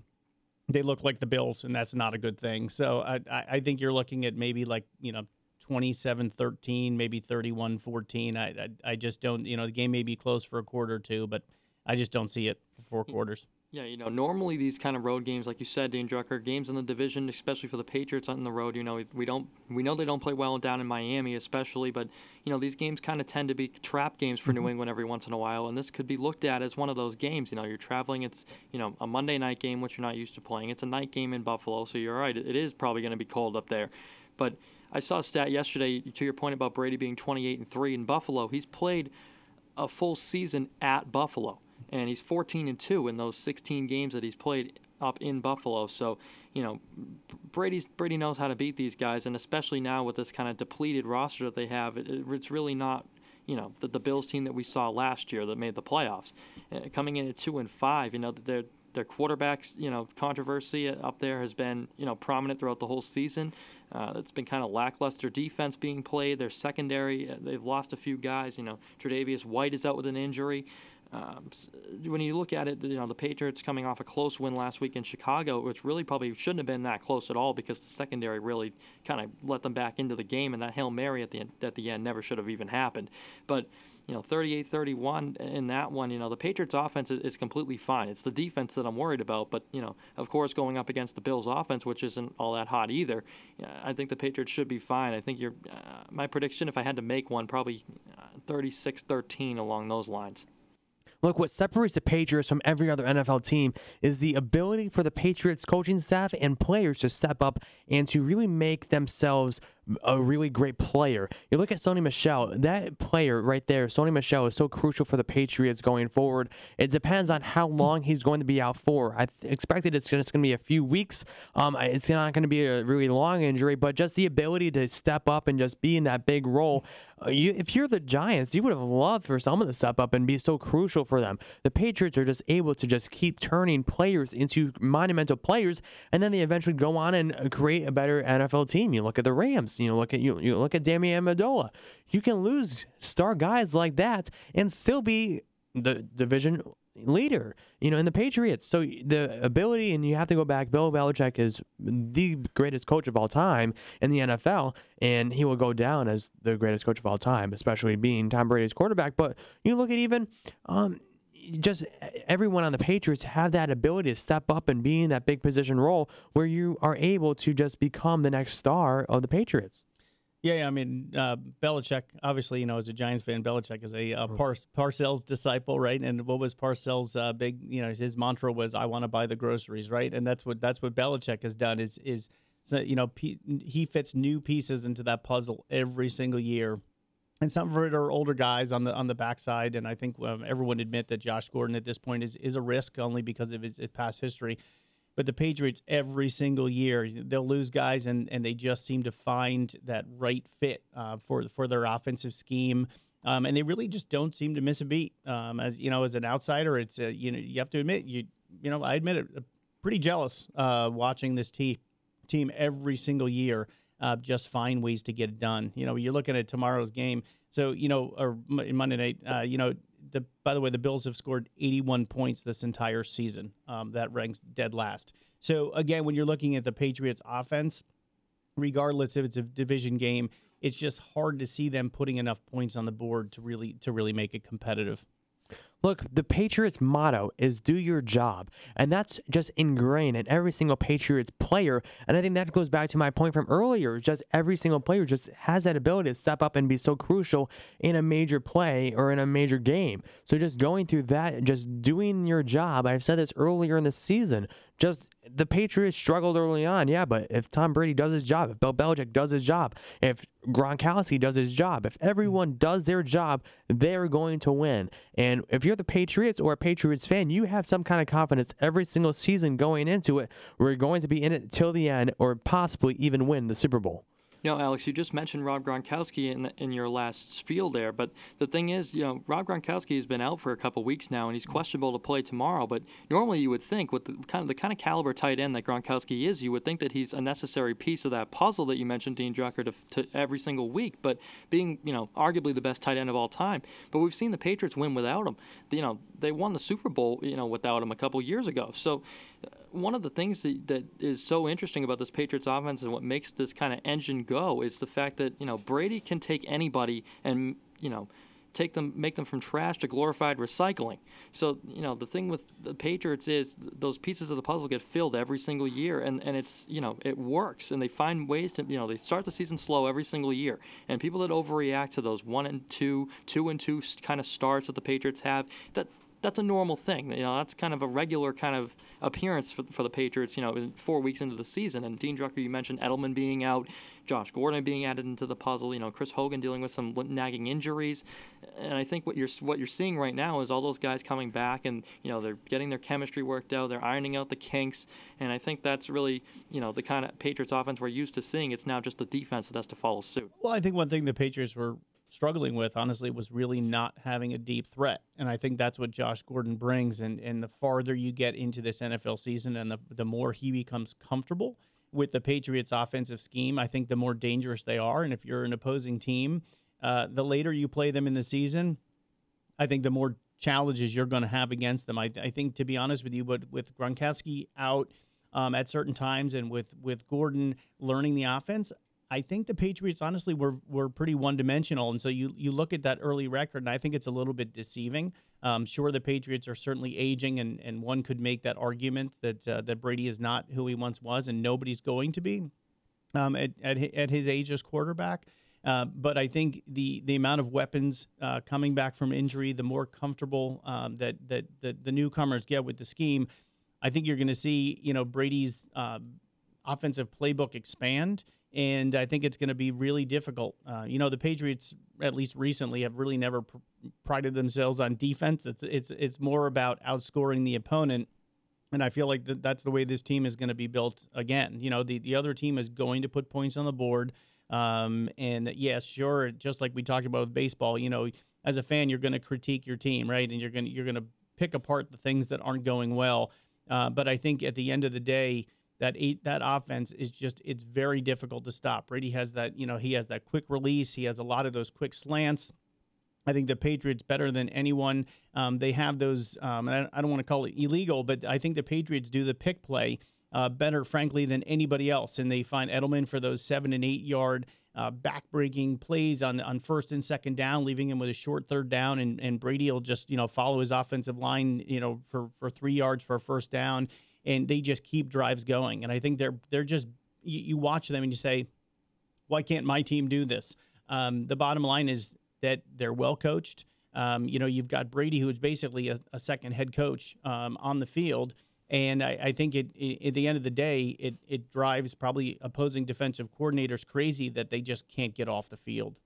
they look like the Bills, and that's not a good thing. So I I think you're looking at maybe like you know 27-13, maybe 31-14. I, I I just don't you know the game may be close for a quarter or two, but I just don't see it for four quarters. Yeah, you know, normally these kind of road games, like you said, Dean Drucker, games in the division, especially for the Patriots on the road, you know, we don't we know they don't play well down in Miami, especially, but you know these games kind of tend to be trap games for mm-hmm. New England every once in a while, and this could be looked at as one of those games. You know, you're traveling, it's you know a Monday night game which you're not used to playing. It's a night game in Buffalo, so you're right. It is probably going to be cold up there, but I saw a stat yesterday to your point about Brady being 28 and three in Buffalo. He's played a full season at Buffalo and he's 14 and 2 in those 16 games that he's played up in Buffalo. So, you know, Brady's Brady knows how to beat these guys, and especially now with this kind of depleted roster that they have, it, it's really not, you know, the, the Bills team that we saw last year that made the playoffs. Uh, coming in at two and five, you know, they're their quarterbacks, you know, controversy up there has been, you know, prominent throughout the whole season. Uh, it's been kind of lackluster defense being played. Their secondary, uh, they've lost a few guys. You know, Tre'Davious White is out with an injury. Um, when you look at it, you know the Patriots coming off a close win last week in Chicago, which really probably shouldn't have been that close at all because the secondary really kind of let them back into the game, and that hail mary at the end, at the end never should have even happened. But you know, 38-31 in that one, you know, the Patriots offense is, is, completely fine. It's the defense that I'm worried about. But, you know, of course, going up against the Bills offense, which isn't all that hot either, I think the Patriots should be fine. I think you're, uh, my prediction, if I had to make one, probably 36-13 uh, along those lines. Look, what separates the Patriots from every other NFL team is the ability for the Patriots coaching staff and players to step up and to really make themselves a really great player. You look at Sony Michel, that player right there, Sony Michel, is so crucial for the Patriots going forward. It depends on how long he's going to be out for. I th- expected it's going to be a few weeks. Um, it's not going to be a really long injury, but just the ability to step up and just be in that big role. Uh, you, if you're the Giants, you would have loved for someone to step up and be so crucial for them. The Patriots are just able to just keep turning players into monumental players, and then they eventually go on and create a better NFL team. You look at the Rams. You know, look at you, you look at Danny Amendola. You can lose star guys like that and still be the division leader, you know, in the Patriots. So the ability, and you have to go back. Bill Belichick is the greatest coach of all time in the NFL, and he will go down as the greatest coach of all time, especially being Tom Brady's quarterback. But you look at even um, just everyone on the Patriots have that ability to step up and be in that big position role where you are able to just become the next star of the Patriots. Yeah, I mean, uh, Belichick, obviously, you know, as a Giants fan, Belichick is a uh, Par- Parcells disciple, right? And what was Parcells' uh, big, you know, his mantra was, "I want to buy the groceries," right? And that's what that's what Belichick has done is is, you know, he fits new pieces into that puzzle every single year and some of it are older guys on the on the backside. And I think um, everyone admit that Josh Gordon at this point is is a risk only because of his, his, past history. But the Patriots every single year they'll lose guys and and they just seem to find that right fit uh, for for their offensive scheme. Um, and they really just don't seem to miss a beat. Um, as you know, as an outsider, it's uh, you know you have to admit you you know I admit it, pretty jealous uh, watching this team team every single year uh, just find ways to get it done. You know, you're looking at tomorrow's game. So, you know, or Monday night, uh, you know, the, by the way, the Bills have scored 81 points this entire season. Um, that ranks dead last. So, again, when you're looking at the Patriots offense, regardless if it's a division game, it's just hard to see them putting enough points on the board to really to really make it competitive. Look, the Patriots' motto is do your job. And that's just ingrained in every single Patriots player. And I think that goes back to my point from earlier. Just every single player just has that ability to step up and be so crucial in a major play or in a major game. So just going through that, just doing your job. I've said this earlier in the season. Just the Patriots struggled early on, yeah, but if Tom Brady does his job, if Bill Belichick does his job, if Gronkowski does his job, if everyone does their job, they're going to win. And if you're the Patriots or a Patriots fan, you have some kind of confidence every single season going into it. We're going to be in it till the end or possibly even win the Super Bowl. You know, Alex, you just mentioned Rob Gronkowski in in your last spiel there, but the thing is, you know, Rob Gronkowski has been out for a couple weeks now, and he's questionable to play tomorrow. But normally, you would think, with the kind of the kind of caliber tight end that Gronkowski is, you would think that he's a necessary piece of that puzzle that you mentioned, Dean Drucker, to, to every single week. But being, you know, arguably the best tight end of all time, but we've seen the Patriots win without him. You know, they won the Super Bowl, you know, without him a couple years ago. So one of the things that, that is so interesting about this Patriots offense and what makes this kind of engine go is the fact that you know Brady can take anybody and you know take them make them from trash to glorified recycling. So you know the thing with the Patriots is those pieces of the puzzle get filled every single year, and, and it's you know it works, and they find ways to you know they start the season slow every single year, and people that overreact to those one and two, two and two kind of starts that the Patriots have that that's a normal thing. You know, that's kind of a regular kind of appearance for, for the Patriots. You know, four weeks into the season. And Dean Drucker, you mentioned Edelman being out, Josh Gordon being added into the puzzle. You know, Chris Hogan dealing with some nagging injuries. And I think what you're what you're seeing right now is all those guys coming back, and you know they're getting their chemistry worked out. They're ironing out the kinks. And I think that's really you know the kind of Patriots offense we're used to seeing. It's now just the defense that has to follow suit. Well, I think one thing the Patriots were struggling with, honestly, was really not having a deep threat. And I think that's what Josh Gordon brings. And, and the farther you get into this NFL season and the, the more he becomes comfortable with the Patriots' offensive scheme, I think the more dangerous they are. And if you're an opposing team, uh, the later you play them in the season, I think the more challenges you're going to have against them. I, I, think, to be honest with you, but with Gronkowski out um, at certain times and with with Gordon learning the offense, I think the Patriots honestly were were pretty one dimensional, and so you you look at that early record, and I think it's a little bit deceiving. Um, sure, the Patriots are certainly aging, and, and one could make that argument that uh, that Brady is not who he once was, and nobody's going to be um, at, at at his age as quarterback. Uh, but I think the the amount of weapons uh, coming back from injury, the more comfortable um, that that the, the newcomers get with the scheme, I think you're going to see you know Brady's uh, offensive playbook expand and I think it's going to be really difficult. Uh, you know, the Patriots, at least recently, have really never pr- prided themselves on defense. It's it's it's more about outscoring the opponent, and I feel like th- that's the way this team is going to be built again. You know, the the other team is going to put points on the board, um, and yes, sure, just like we talked about with baseball, you know, as a fan, you're going to critique your team, right, and you're going you're going to pick apart the things that aren't going well. Uh, but I think at the end of the day that eight that offense is just it's very difficult to stop. Brady has that, you know, he has that quick release. He has a lot of those quick slants. I think the Patriots better than anyone. Um, they have those. Um, I, I, don't want to call it illegal, but I think the Patriots do the pick play uh, better, frankly, than anybody else. And they find Edelman for those seven and eight yard uh, backbreaking plays on on first and second down, leaving him with a short third down, and, and Brady will just you know follow his offensive line, you know, for for three yards for a first down and they just keep drives going. And I think they're they're just you, you watch them and you say, why can't my team do this? Um, the bottom line is that they're well coached. Um, you know, you've got Brady, who is basically a, a second head coach um, on the field. And I, I think it, it, at the end of the day, it, it drives probably opposing defensive coordinators crazy that they just can't get off the field.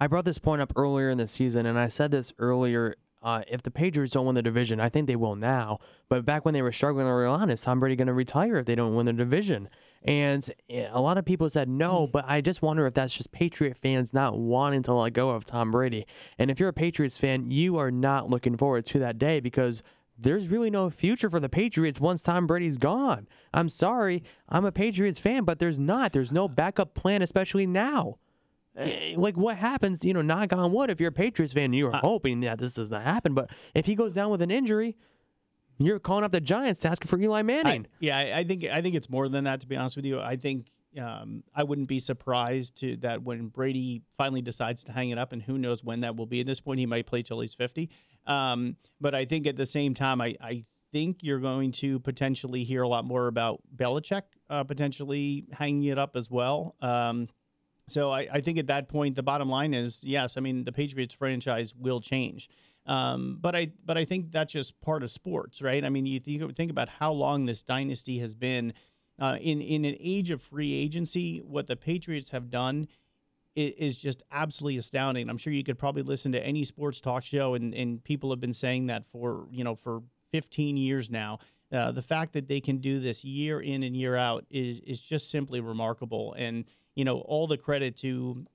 I brought this point up earlier in the season, and I said this earlier uh, if the Patriots don't win the division, I think they will now. But back when they were struggling early on, is Tom Brady going to retire if they don't win the division? And eh, a lot of people said no, hmm. but I just wonder if that's just Patriot fans not wanting to let go of Tom Brady. And if you're a Patriots fan, you are not looking forward to that day because there's really no future for the Patriots once Tom Brady's gone. I'm sorry, I'm a Patriots fan, but there's not. There's no backup plan, especially now. Eh, like what happens, you know, knock on wood, if you're a Patriots fan, you're hoping that this does not happen. But if he goes down with an injury, you're calling up the Giants to ask for Eli Manning. I, yeah, I think I think it's more than that. To be honest with you, I think um, I wouldn't be surprised to that when Brady finally decides to hang it up, and who knows when that will be. At this point, he might play till he's fifty. Um, but I think at the same time, I, I think you're going to potentially hear a lot more about Belichick uh, potentially hanging it up as well. Um, so I, I, think at that point, the bottom line is yes. I mean, the Patriots franchise will change, um, but I but I think that's just part of sports, right? I mean, you think, think about how long this dynasty has been. Uh, in in an age of free agency, what the Patriots have done is, is just absolutely astounding. I'm sure you could probably listen to any sports talk show, and and people have been saying that for you know for 15 years now. Uh, the fact that they can do this year in and year out is is just simply remarkable, and you know, all the credit to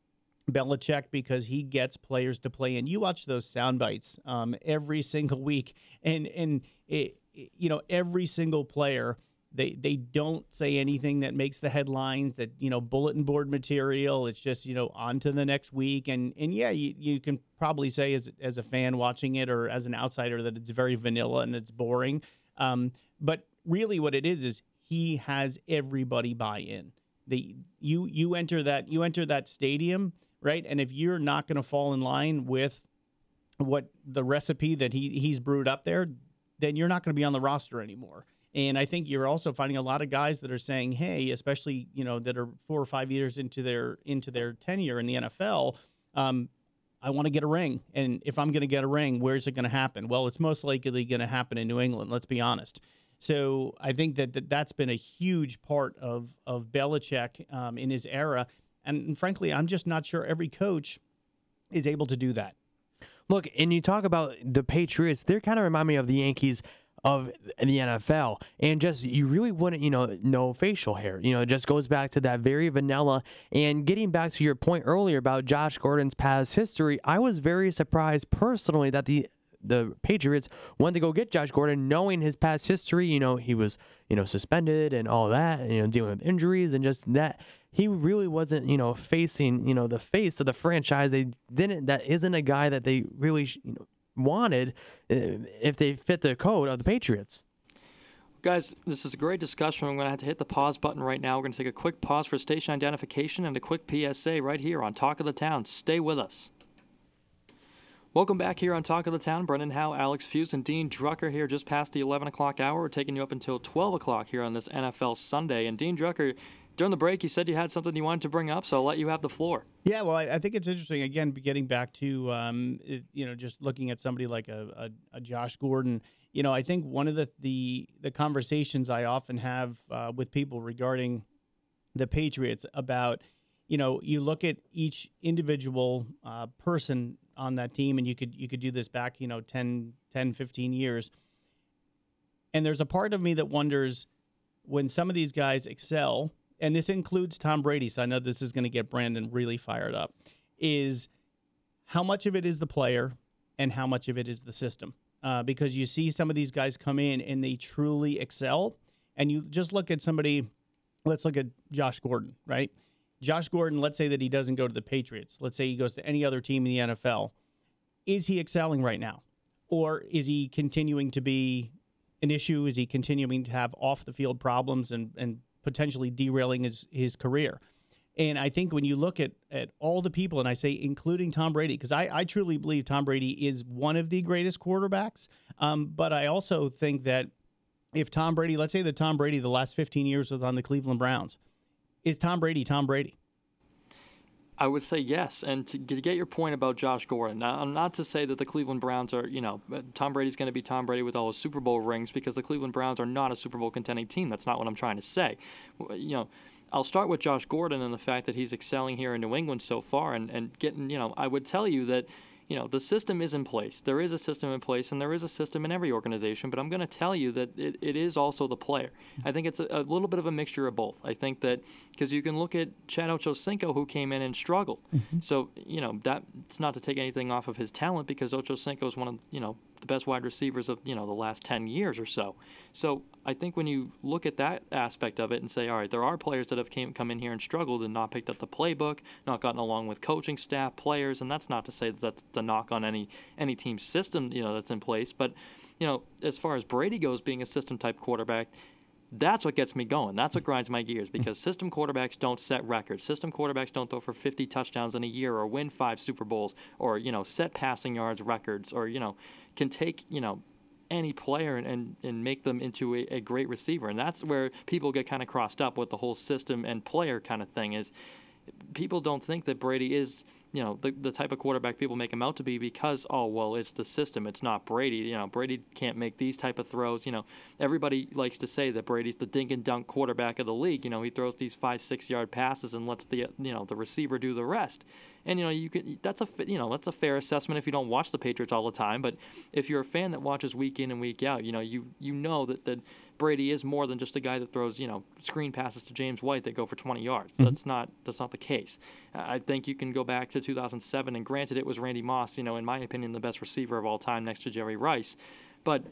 Belichick because he gets players to play. And you watch those sound bites um, every single week, and and it, you know every single player. They, they don't say anything that makes the headlines that you know bulletin board material it's just you know on to the next week and and yeah you, you can probably say as, as a fan watching it or as an outsider that it's very vanilla and it's boring um, but really what it is is he has everybody buy in you you enter that you enter that stadium right and if you're not going to fall in line with what the recipe that he he's brewed up there then you're not going to be on the roster anymore and i think you're also finding a lot of guys that are saying hey especially you know that are four or five years into their into their tenure in the nfl um, I want to get a ring. And if I'm going to get a ring, where's it going to happen? Well, it's most likely going to happen in New England, let's be honest. So I think that, that that's been a huge part of of Belichick um, in his era, and, frankly, I'm just not sure every coach is able to do that. Look, and you talk about the Patriots; they kind of remind me of the Yankees of the NFL. And just, you really wouldn't, you know, no facial hair. You know, it just goes back to that very vanilla. And getting back to your point earlier about Josh Gordon's past history, I was very surprised personally that the the Patriots wanted to go get Josh Gordon, knowing his past history. You know, he was, you know, suspended and all that, you know, dealing with injuries and just that. He really wasn't, you know, facing, you know, the face of the franchise. They didn't. That isn't a guy that they really, you know, wanted uh, if they fit the code of the Patriots. Guys, this is a great discussion. I'm going to have to hit the pause button right now. We're going to take a quick pause for station identification and a quick PSA right here on Talk of the Town. Stay with us. Welcome back here on Talk of the Town. Brendan Howe, Alex Fuse, and Dean Drucker here just past the 11 o'clock hour. We're taking you up until 12 o'clock here on this NFL Sunday. And Dean Drucker, during the break, you said you had something you wanted to bring up, so I'll let you have the floor. Yeah, well, I, I think it's interesting. Again, getting back to um, it, you know, just looking at somebody like a, a, a, Josh Gordon. You know, I think one of the the, the conversations I often have uh, with people regarding the Patriots about, you know, you look at each individual uh, person on that team and you could you could do this back you know 10 10 15 years. And there's a part of me that wonders when some of these guys excel and this includes Tom Brady so I know this is going to get Brandon really fired up is how much of it is the player and how much of it is the system. Uh, because you see some of these guys come in and they truly excel and you just look at somebody let's look at Josh Gordon right Josh Gordon, let's say that he doesn't go to the Patriots. Let's say he goes to any other team in the NFL. Is he excelling right now? Or is he continuing to be an issue? Is he continuing to have off the field problems and, and potentially derailing his, his career? And I think when you look at, at all the people, and I say including Tom Brady, because I, I truly believe Tom Brady is one of the greatest quarterbacks. Um, but I also think that if Tom Brady, let's say that Tom Brady the last 15 years was on the Cleveland Browns, is Tom Brady Tom Brady? I would say yes. And to get your point about Josh Gordon, now, I'm not to say that the Cleveland Browns are, you know, uh, Tom Brady's going to be Tom Brady with all his Super Bowl rings because the Cleveland Browns are not a Super Bowl contending team. That's not what I'm trying to say. You know, I'll start with Josh Gordon and the fact that he's excelling here in New England so far and, and getting, you know, I would tell you that – you know, the system is in place. There is a system in place, and there is a system in every organization. But I'm going to tell you that it, it is also the player. I think it's a, a little bit of a mixture of both. I think that because you can look at Chad Ochocinco, who came in and struggled. Mm-hmm. So you know that's not to take anything off of his talent because Ochocinco is one of you know the best wide receivers of you know the last 10 years or so. So I think when you look at that aspect of it and say, all right, there are players that have came come in here and struggled and not picked up the playbook, not gotten along with coaching staff, players, and that's not to say that that's a knock on any any team system you know that's in place, but you know as far as Brady goes, being a system type quarterback. That's what gets me going. That's what grinds my gears because system quarterbacks don't set records. System quarterbacks don't throw for 50 touchdowns in a year or win five Super Bowls or, you know, set passing yards records or, you know, can take you know any player and, and, and make them into a, a great receiver. And that's where people get kind of crossed up with the whole system and player kind of thing is people don't think that Brady is, you know, the, the type of quarterback people make him out to be because, oh, well, it's the system. It's not Brady. You know, Brady can't make these type of throws. You know, everybody likes to say that Brady's the dink and dunk quarterback of the league. You know, he throws these five, six yard passes and lets the, you know, the receiver do the rest. And you know, you can that's a you know that's a fair assessment if you don't watch the Patriots all the time. But if you're a fan that watches week in and week out, you know you you know that that Brady is more than just a guy that throws you know screen passes to James White that go for 20 yards. Mm-hmm. That's not that's not the case. I think you can go back to 2007, and granted, it was Randy Moss, you know, in my opinion, the best receiver of all time next to Jerry Rice, but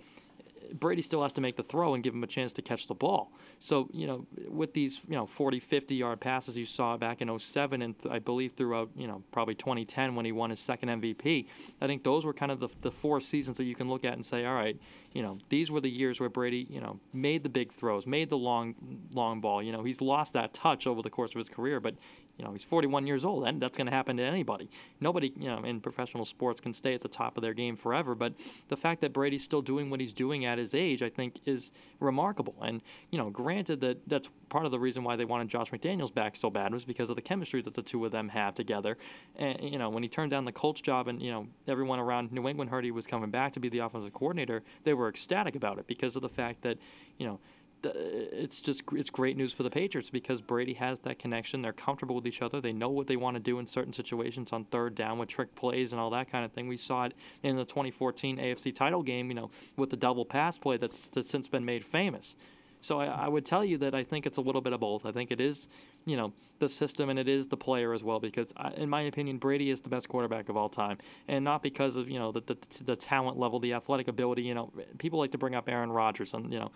Brady still has to make the throw and give him a chance to catch the ball. So, you know, with these, you know, 40, 50 yard passes you saw back in 07 and th- I believe throughout, you know, probably 2010 when he won his second MVP, I think those were kind of the, the four seasons that you can look at and say, all right, you know, these were the years where Brady, you know, made the big throws, made the long, long ball. You know, he's lost that touch over the course of his career, but you know, he's 41 years old, and that's going to happen to anybody. Nobody, you know, in professional sports can stay at the top of their game forever. But the fact that Brady's still doing what he's doing at his age, I think, is remarkable. And you know, granted that that's part of the reason why they wanted Josh McDaniels back so bad was because of the chemistry that the two of them have together. And you know, when he turned down the Colts job, and you know, everyone around New England heard he was coming back to be the offensive coordinator, they were ecstatic about it because of the fact that you know it's just it's great news for the Patriots because Brady has that connection. They're comfortable with each other. They know what they want to do in certain situations on third down with trick plays and all that kind of thing. We saw it in the 2014 AFC title game, you know, with the double pass play that's, that's since been made famous. So I, I would tell you that I think it's a little bit of both. I think it is, you know, the system and it is the player as well. Because I, in my opinion, Brady is the best quarterback of all time, and not because of you know the, the the talent level, the athletic ability. You know, people like to bring up Aaron Rodgers, and you know,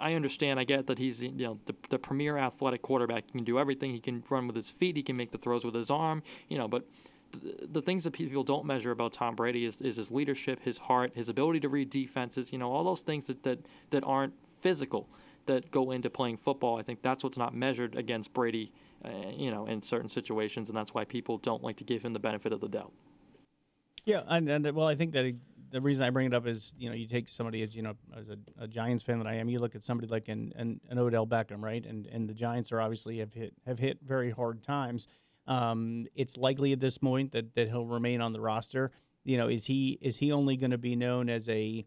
I understand. I get that he's you know the, the premier athletic quarterback. He can do everything. He can run with his feet. He can make the throws with his arm. You know, but the, the things that people don't measure about Tom Brady is, is his leadership, his heart, his ability to read defenses. You know, all those things that that, that aren't physical that go into playing football. I think that's what's not measured against Brady. Uh, you know, in certain situations, and that's why people don't like to give him the benefit of the doubt. Yeah, and, and well, I think that the reason I bring it up is you know you take somebody as you know as a, a Giants fan that I am, you look at somebody like an, an, an Odell Beckham, right? And and the Giants are obviously have hit have hit very hard times. Um, it's likely at this point that that he'll remain on the roster. You know, is he is he only going to be known as a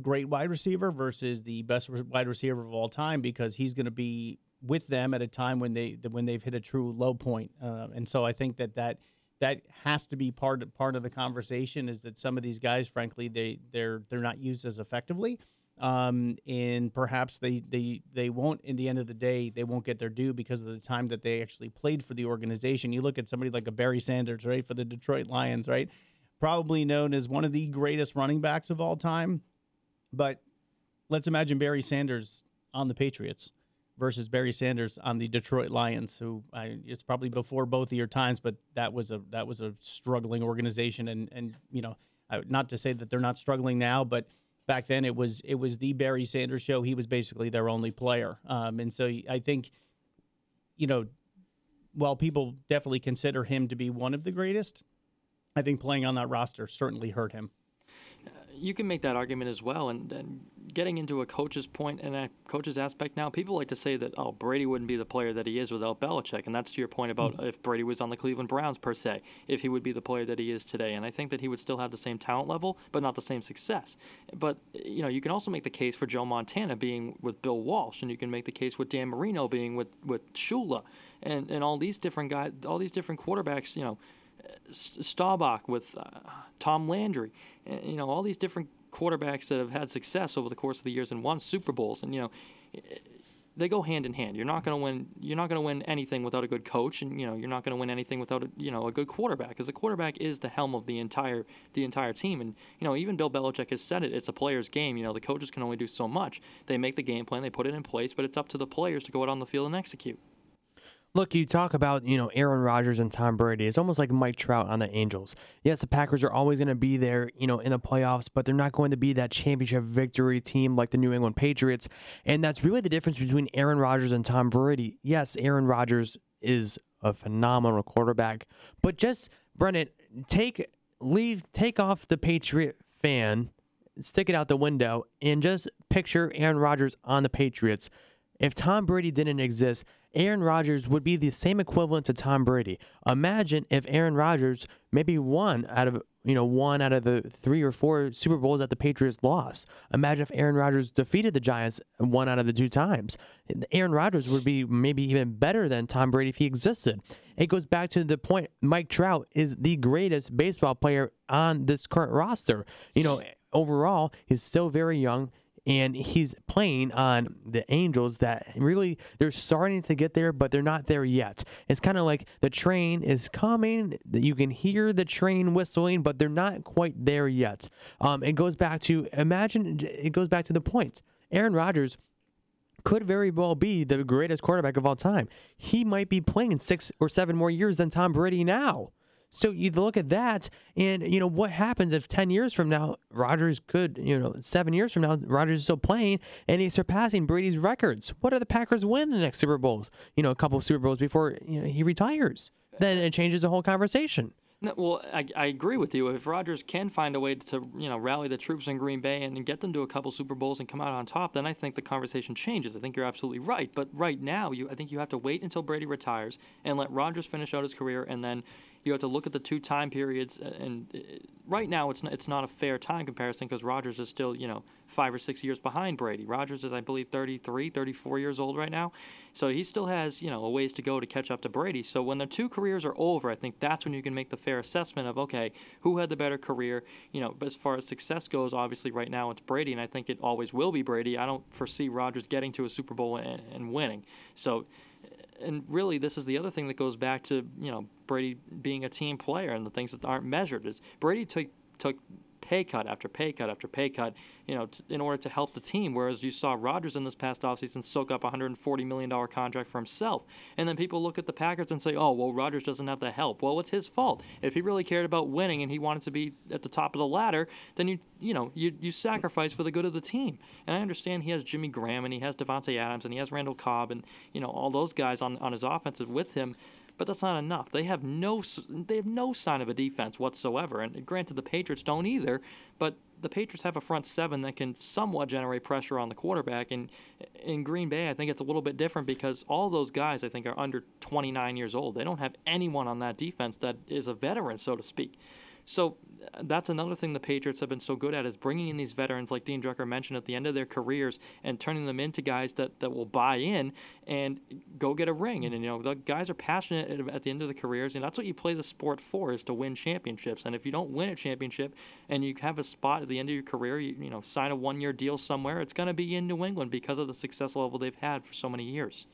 great wide receiver versus the best wide receiver of all time because he's going to be with them at a time when they when they've hit a true low point. Uh, and so I think that that that has to be part of, part of the conversation is that some of these guys, frankly, they they're they're not used as effectively, um, and perhaps they they they won't. In the end of the day, they won't get their due because of the time that they actually played for the organization. You look at somebody like a Barry Sanders, right, for the Detroit Lions, right, probably known as one of the greatest running backs of all time, but let's imagine Barry Sanders on the Patriots versus Barry Sanders on the Detroit Lions, who I, it's probably before both of your times, but that was a that was a struggling organization, and and you know, not to say that they're not struggling now, but back then it was it was the Barry Sanders show. He was basically their only player, um, and so I think, you know, while people definitely consider him to be one of the greatest, I think playing on that roster certainly hurt him you can make that argument as well. And, and getting into a coach's point and a coach's aspect now, people like to say that, oh, Brady wouldn't be the player that he is without Belichick. And that's to your point about mm-hmm. if Brady was on the Cleveland Browns, per se, if he would be the player that he is today. And I think that he would still have the same talent level, but not the same success. But, you know, you can also make the case for Joe Montana being with Bill Walsh, and you can make the case with Dan Marino being with, with Shula, and, and all these different guys, all these different quarterbacks, you know. Staubach with uh, Tom Landry, you know, all these different quarterbacks that have had success over the course of the years and won Super Bowls, and you know, they go hand in hand. You're not going to win. You're not going to win anything without a good coach, and you know, you're not going to win anything without a you know a good quarterback. Because the quarterback is the helm of the entire the entire team, and you know, even Bill Belichick has said it. It's a player's game. You know, the coaches can only do so much. They make the game plan, they put it in place, but it's up to the players to go out on the field and execute. Look, you talk about, you know, Aaron Rodgers and Tom Brady. It's almost like Mike Trout on the Angels. Yes, the Packers are always going to be there, you know, in the playoffs, but they're not going to be that championship victory team like the New England Patriots. And that's really the difference between Aaron Rodgers and Tom Brady. Yes, Aaron Rodgers is a phenomenal quarterback, but just Brennan, take leave take off the Patriot fan, stick it out the window and just picture Aaron Rodgers on the Patriots. If Tom Brady didn't exist, Aaron Rodgers would be the same equivalent to Tom Brady. Imagine if Aaron Rodgers maybe won out of you know one out of the three or four Super Bowls that the Patriots lost. Imagine if Aaron Rodgers defeated the Giants one out of the two times. Aaron Rodgers would be maybe even better than Tom Brady if he existed. It goes back to the point Mike Trout is the greatest baseball player on this current roster. You know, overall, he's still very young and he's playing on the Angels that really they're starting to get there, but they're not there yet. It's kind of like the train is coming, you can hear the train whistling, but they're not quite there yet. Um, it goes back to imagine it goes back to the point. Aaron Rodgers could very well be the greatest quarterback of all time. He might be playing six or seven more years than Tom Brady now. So you look at that, and you know what happens if ten years from now Rodgers could, you know, seven years from now Rodgers is still playing and he's surpassing Brady's records. What do the Packers win the next Super Bowls? You know, a couple of Super Bowls before you know he retires. Then it changes the whole conversation. No, well, I, I agree with you. If Rodgers can find a way to you know rally the troops in Green Bay and, and get them to a couple Super Bowls and come out on top, then I think the conversation changes. I think you're absolutely right. But right now, you I think you have to wait until Brady retires and let Rodgers finish out his career, and then you have to look at the two time periods uh, and uh, right now it's not, it's not a fair time comparison because Rodgers is still you know five or six years behind Brady. Rodgers is I believe 33, 34 years old right now, so he still has you know a ways to go to catch up to Brady. So when their two careers are over, I think that's when you can make the fair assessment of okay who had the better career. You know, as far as success goes, obviously right now it's Brady, and I think it always will be Brady. I don't foresee Rodgers getting to a Super Bowl and, and winning. So and really, this is the other thing that goes back to you know Brady being a team player and the things that aren't measured. Is Brady took took pay cut after pay cut after pay cut, you know, t- in order to help the team. Whereas you saw Rodgers in this past offseason soak up a $140 million contract for himself. And then people look at the Packers and say, oh, well, Rodgers doesn't have the help. Well, it's his fault. If he really cared about winning and he wanted to be at the top of the ladder, then you, you know, you, you sacrifice for the good of the team. And I understand he has Jimmy Graham and he has Davante Adams and he has Randall Cobb and, you know, all those guys on, on his offensive with him but that's not enough. They have no they have no sign of a defense whatsoever. And granted, the Patriots don't either, but the Patriots have a front seven that can somewhat generate pressure on the quarterback. And in Green Bay, I think it's a little bit different because all those guys I think are under 29 years old. They don't have anyone on that defense that is a veteran, so to speak. So uh, that's another thing the Patriots have been so good at is bringing in these veterans, like Dean Drucker mentioned, at the end of their careers and turning them into guys that, that will buy in and go get a ring. And, you know, the guys are passionate at the end of the careers, and that's what you play the sport for is to win championships. And if you don't win a championship and you have a spot at the end of your career, you, you know, sign a one-year deal somewhere, it's going to be in New England because of the success level they've had for so many years.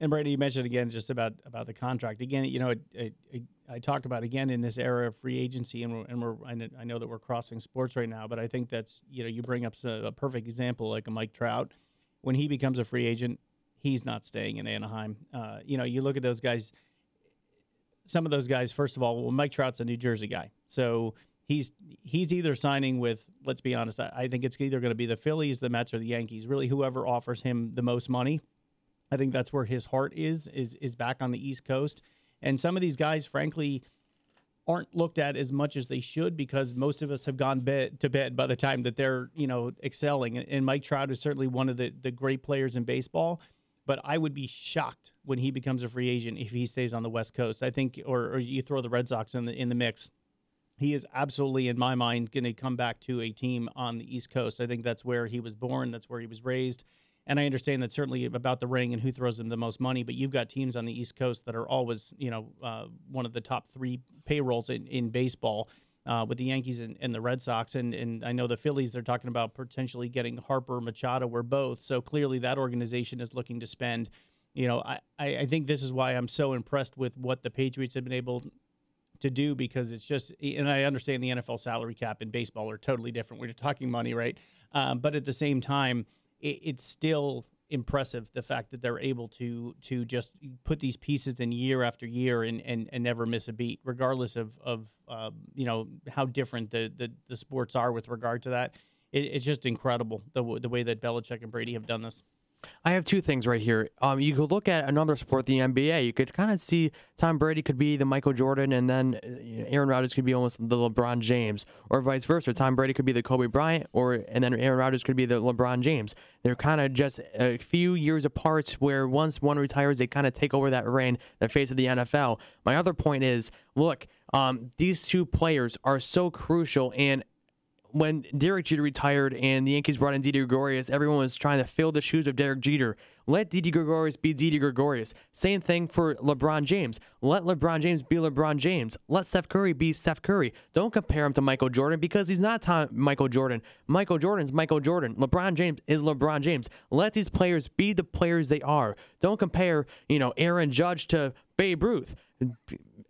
And Brady, you mentioned again just about about the contract. Again, you know, it, it, it, I talk about again in this era of free agency, and we're, and we're I know that we're crossing sports right now, but I think that's you know you bring up a, perfect example like a Mike Trout. When he becomes a free agent, he's not staying in Anaheim. Uh, you know, you look at those guys. Some of those guys, first of all, well, Mike Trout's a New Jersey guy, so he's he's either signing with. Let's be honest, I, I think it's either going to be the Phillies, the Mets, or the Yankees. Really, whoever offers him the most money I think that's where his heart is is is back on the East Coast. And some of these guys, frankly, aren't looked at as much as they should because most of us have gone bed, to bed by the time that they're you know excelling. And Mike Trout is certainly one of the the great players in baseball. But I would be shocked when he becomes a free agent if he stays on the West Coast. I think, or, or you throw the Red Sox in the in the mix. He is absolutely, in my mind, going to come back to a team on the East Coast. I think that's where he was born. That's where he was raised. And I understand that certainly about the ring and who throws them the most money, but you've got teams on the East Coast that are always, you know, uh, one of the top three payrolls in, in baseball. Uh, with the Yankees and, and, the Red Sox. And, and I know the Phillies, they're talking about potentially getting Harper, Machado, or both. So clearly that organization is looking to spend. You know, I, I think this is why I'm so impressed with what the Patriots have been able to do because it's just, and I understand the NFL salary cap and baseball are totally different. We're talking money, right? Um, but at the same time, it, it's still impressive the fact that they're able to to just put these pieces in year after year and and, and never miss a beat, regardless of of uh, you know how different the, the the sports are with regard to that. It, it's just incredible the the way that Belichick and Brady have done this. I have two things right here. Um, you could look at another sport, the NBA. You could kind of see Tom Brady could be the Michael Jordan, and then uh, Aaron Rodgers could be almost the LeBron James, or vice versa. Tom Brady could be the Kobe Bryant, or and then Aaron Rodgers could be the LeBron James. They're kind of just a few years apart. Where once one retires, they kind of take over that reign, the face of the NFL. My other point is, look, um, these two players are so crucial, and when Derek Jeter retired and the Yankees brought in Didi Gregorius, everyone was trying to fill the shoes of Derek Jeter. Let Didi Gregorius be Didi Gregorius. Same thing for LeBron James. Let LeBron James be LeBron James. Let Steph Curry be Steph Curry. Don't compare him to Michael Jordan because he's not Tom, Michael Jordan. Michael Jordan's Michael Jordan. LeBron James is LeBron James. Let these players be the players they are. Don't compare, you know, Aaron Judge to Babe Ruth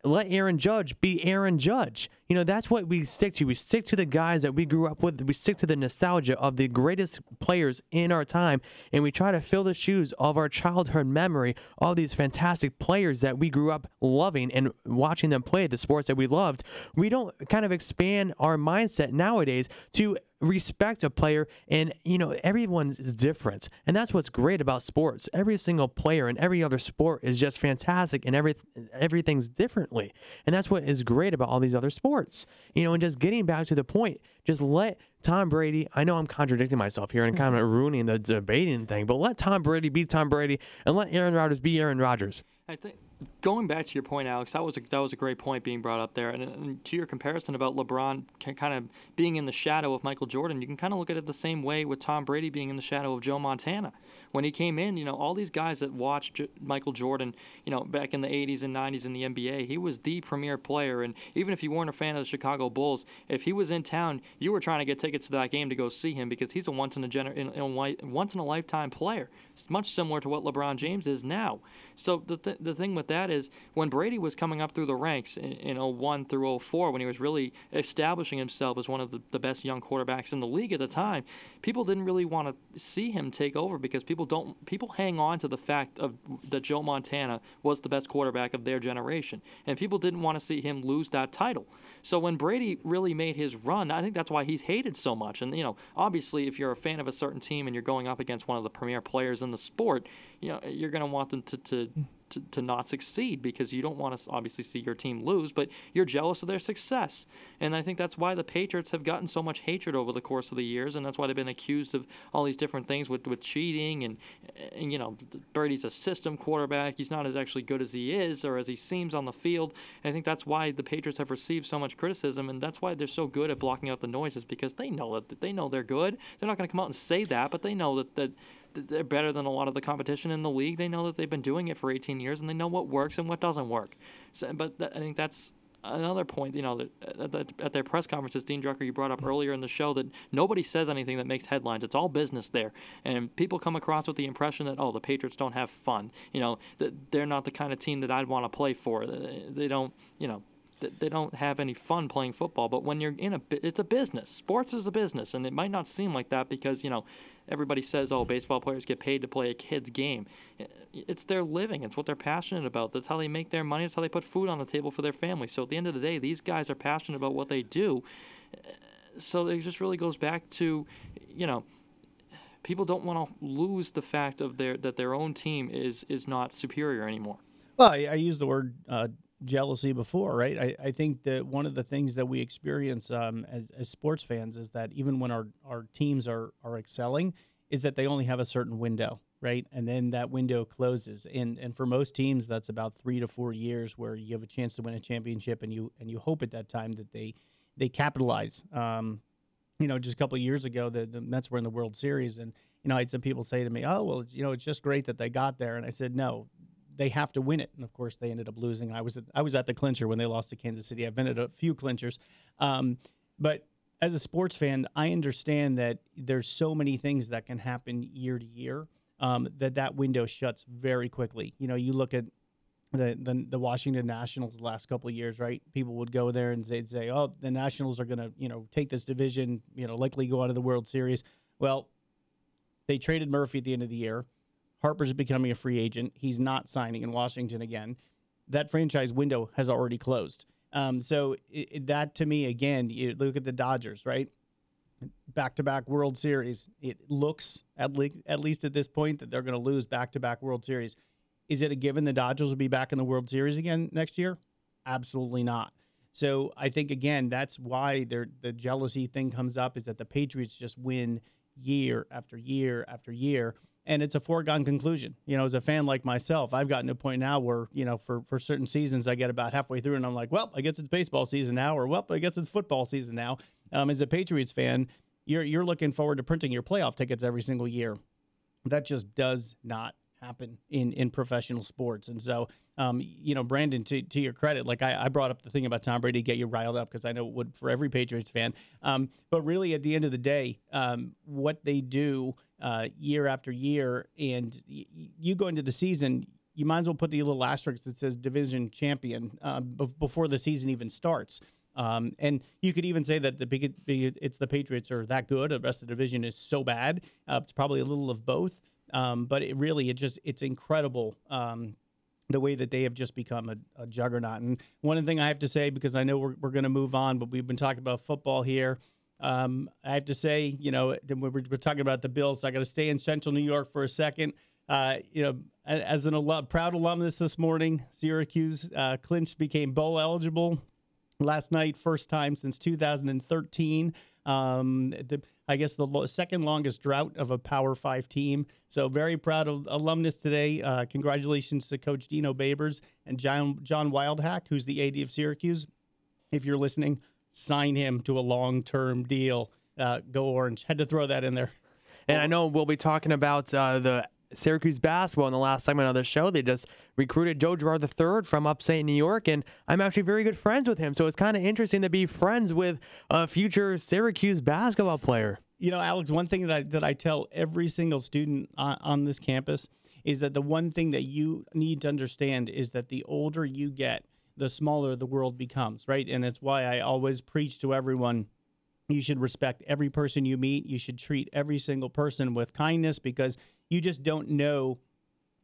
let Aaron Judge be Aaron Judge. You know, that's what we stick to. We stick to the guys that we grew up with. We stick to the nostalgia of the greatest players in our time, and we try to fill the shoes of our childhood memory, all these fantastic players that we grew up loving and watching them play the sports that we loved. We don't kind of expand our mindset nowadays to respect a player and you know everyone's different and that's what's great about sports. Every single player in every other sport is just fantastic and every everything's differently and that's what is great about all these other sports. You know and just getting back to the point just let Tom Brady, I know I'm contradicting myself here and kind of mm-hmm. ruining the debating thing, but let Tom Brady be Tom Brady and let Aaron Rodgers be Aaron Rodgers. I think going back to your point, Alex, that was a, that was a great point being brought up there. And, and, to your comparison about LeBron kind of being in the shadow of Michael Jordan, you can kind of look at it the same way with Tom Brady being in the shadow of Joe Montana. When he came in, you know, all these guys that watched J- Michael Jordan, you know, back in the 80s and 90s in the NBA, he was the premier player. And even if you weren't a fan of the Chicago Bulls, if he was in town, you were trying to get tickets to that game to go see him because he's a once in a gener- in, in, once in a lifetime player. It's much similar to what LeBron James is now. So the th- the thing with that is when Brady was coming up through the ranks in, in 01 through 04, when he was really establishing himself as one of the, the best young quarterbacks in the league at the time, people didn't really want to see him take over because people don't people hang on to the fact of that Joe Montana was the best quarterback of their generation, and people didn't want to see him lose that title. So when Brady really made his run, I think that's why he's hated so much. And you know, obviously, if you're a fan of a certain team and you're going up against one of the premier players in the sport, you know, you're going to want them to, to to, to not succeed because you don't want to obviously see your team lose, but you're jealous of their success. And I think that's why the Patriots have gotten so much hatred over the course of the years, and that's why they've been accused of all these different things with, with cheating and, and you know, Brady's a system quarterback. He's not as actually good as he is or as he seems on the field. And I think that's why the Patriots have received so much criticism, and that's why they're so good at blocking out the noises because they know that they know they're good. They're not going to come out and say that, but they know that that they're better than a lot of the competition in the league. They know that they've been doing it for 18 years and they know what works and what doesn't work. So, but th- I think that's another point. You know, at, uh, at, at their press conferences, Dean Drucker, you brought up earlier in the show that nobody says anything that makes headlines. It's all business there, and people come across with the impression that oh, the Patriots don't have fun. You know, that they're not the kind of team that I'd want to play for. They don't, you know they don't have any fun playing football. But when you're in a, it's a business. Sports is a business, and it might not seem like that because you know everybody says, oh, baseball players get paid to play a kid's game. It's their living. It's what they're passionate about. That's how they make their money. That's how they put food on the table for their family. So at the end of the day, these guys are passionate about what they do. So it just really goes back to, you know, people don't want to lose the fact of their that their own team is is not superior anymore. Well, I, I use the word uh, jealousy before, right? I, I think that one of the things that we experience um, as, as sports fans is that even when our, our teams are, are excelling, is that they only have a certain window, right? And then that window closes. And and for most teams, that's about three to four years where you have a chance to win a championship, and you and you hope at that time that they they capitalize. Um, you know, just a couple years ago, the, the Mets were in the World Series, and you know, I had some people say to me, "Oh, well, you know, it's just great that they got there," and I said, "No, they have to win it. And of course, they ended up losing. I was at, I was at the clincher when they lost to Kansas City. I've been at a few clinchers, um, but as a sports fan, I understand that there's so many things that can happen year to year um, that that window shuts very quickly. You know, you look at the, the, the Washington Nationals the last couple of years, right? People would go there and they'd say, "Oh, the Nationals are going to, you know, take this division, you know, likely go out of the World Series." Well, they traded Murphy at the end of the year. Harper's becoming a free agent. He's not signing in Washington again. That franchise window has already closed. Um, so it, it, that to me, again, you look at the Dodgers, right? Back to back World Series. It looks, at, le- at least at this point, that they're going to lose back to back World Series. Is it a given the Dodgers will be back in the World Series again next year? Absolutely not. So I think again that's why the jealousy thing comes up is that the Patriots just win year after year after year and it's a foregone conclusion. You know, as a fan like myself, I've gotten to a point now where, you know, for, for certain seasons, I get about halfway through and I'm like, well, I guess it's baseball season now, or well, I guess it's football season now. Um, as a Patriots fan, you're, you're looking forward to printing your playoff tickets every single year. That just does not happen in, in professional sports. And so, um, you know, Brandon, to, to your credit, like I, I brought up the thing about Tom Brady to get you riled up because I know it would for every Patriots fan. Um, but really, at the end of the day, um, what they do – uh, year after year, and y- you go into the season, you might as well put the little asterisk that says division champion uh, b- before the season even starts. Um, and you could even say that the big, big, it's the Patriots are that good. The rest of the division is so bad. Uh, it's probably a little of both. Um, but it really, it just, it's incredible um, the way that they have just become a, a, juggernaut. And one thing I have to say, because I know we're, we're going to move on, but we've been talking about football here. Um, I have to say, you know, we're, we're talking about the Bills. So I got to stay in Central New York for a second. Uh, you know, as an proud alumnus this morning, Syracuse uh, clinched became bowl eligible last night, first time since 2013. Um, the, I guess the lo- second longest drought of a Power Five team. So very proud of alumnus today. Uh, congratulations to Coach Dino Babers and John John Wildhack, who's the AD of Syracuse. If you're listening, sign him to a long term deal. Uh, go Orange. Had to throw that in there. And I know we'll be talking about uh, the Syracuse basketball in the last segment of the show. They just recruited Joe Girard III from upstate New York, and I'm actually very good friends with him. So it's kind of interesting to be friends with a future Syracuse basketball player. You know, Alex, one thing that I, that I tell every single student on, on this campus is that the one thing that you need to understand is that the older you get, the smaller the world becomes, right? And it's why I always preach to everyone you should respect every person you meet. You should treat every single person with kindness because you just don't know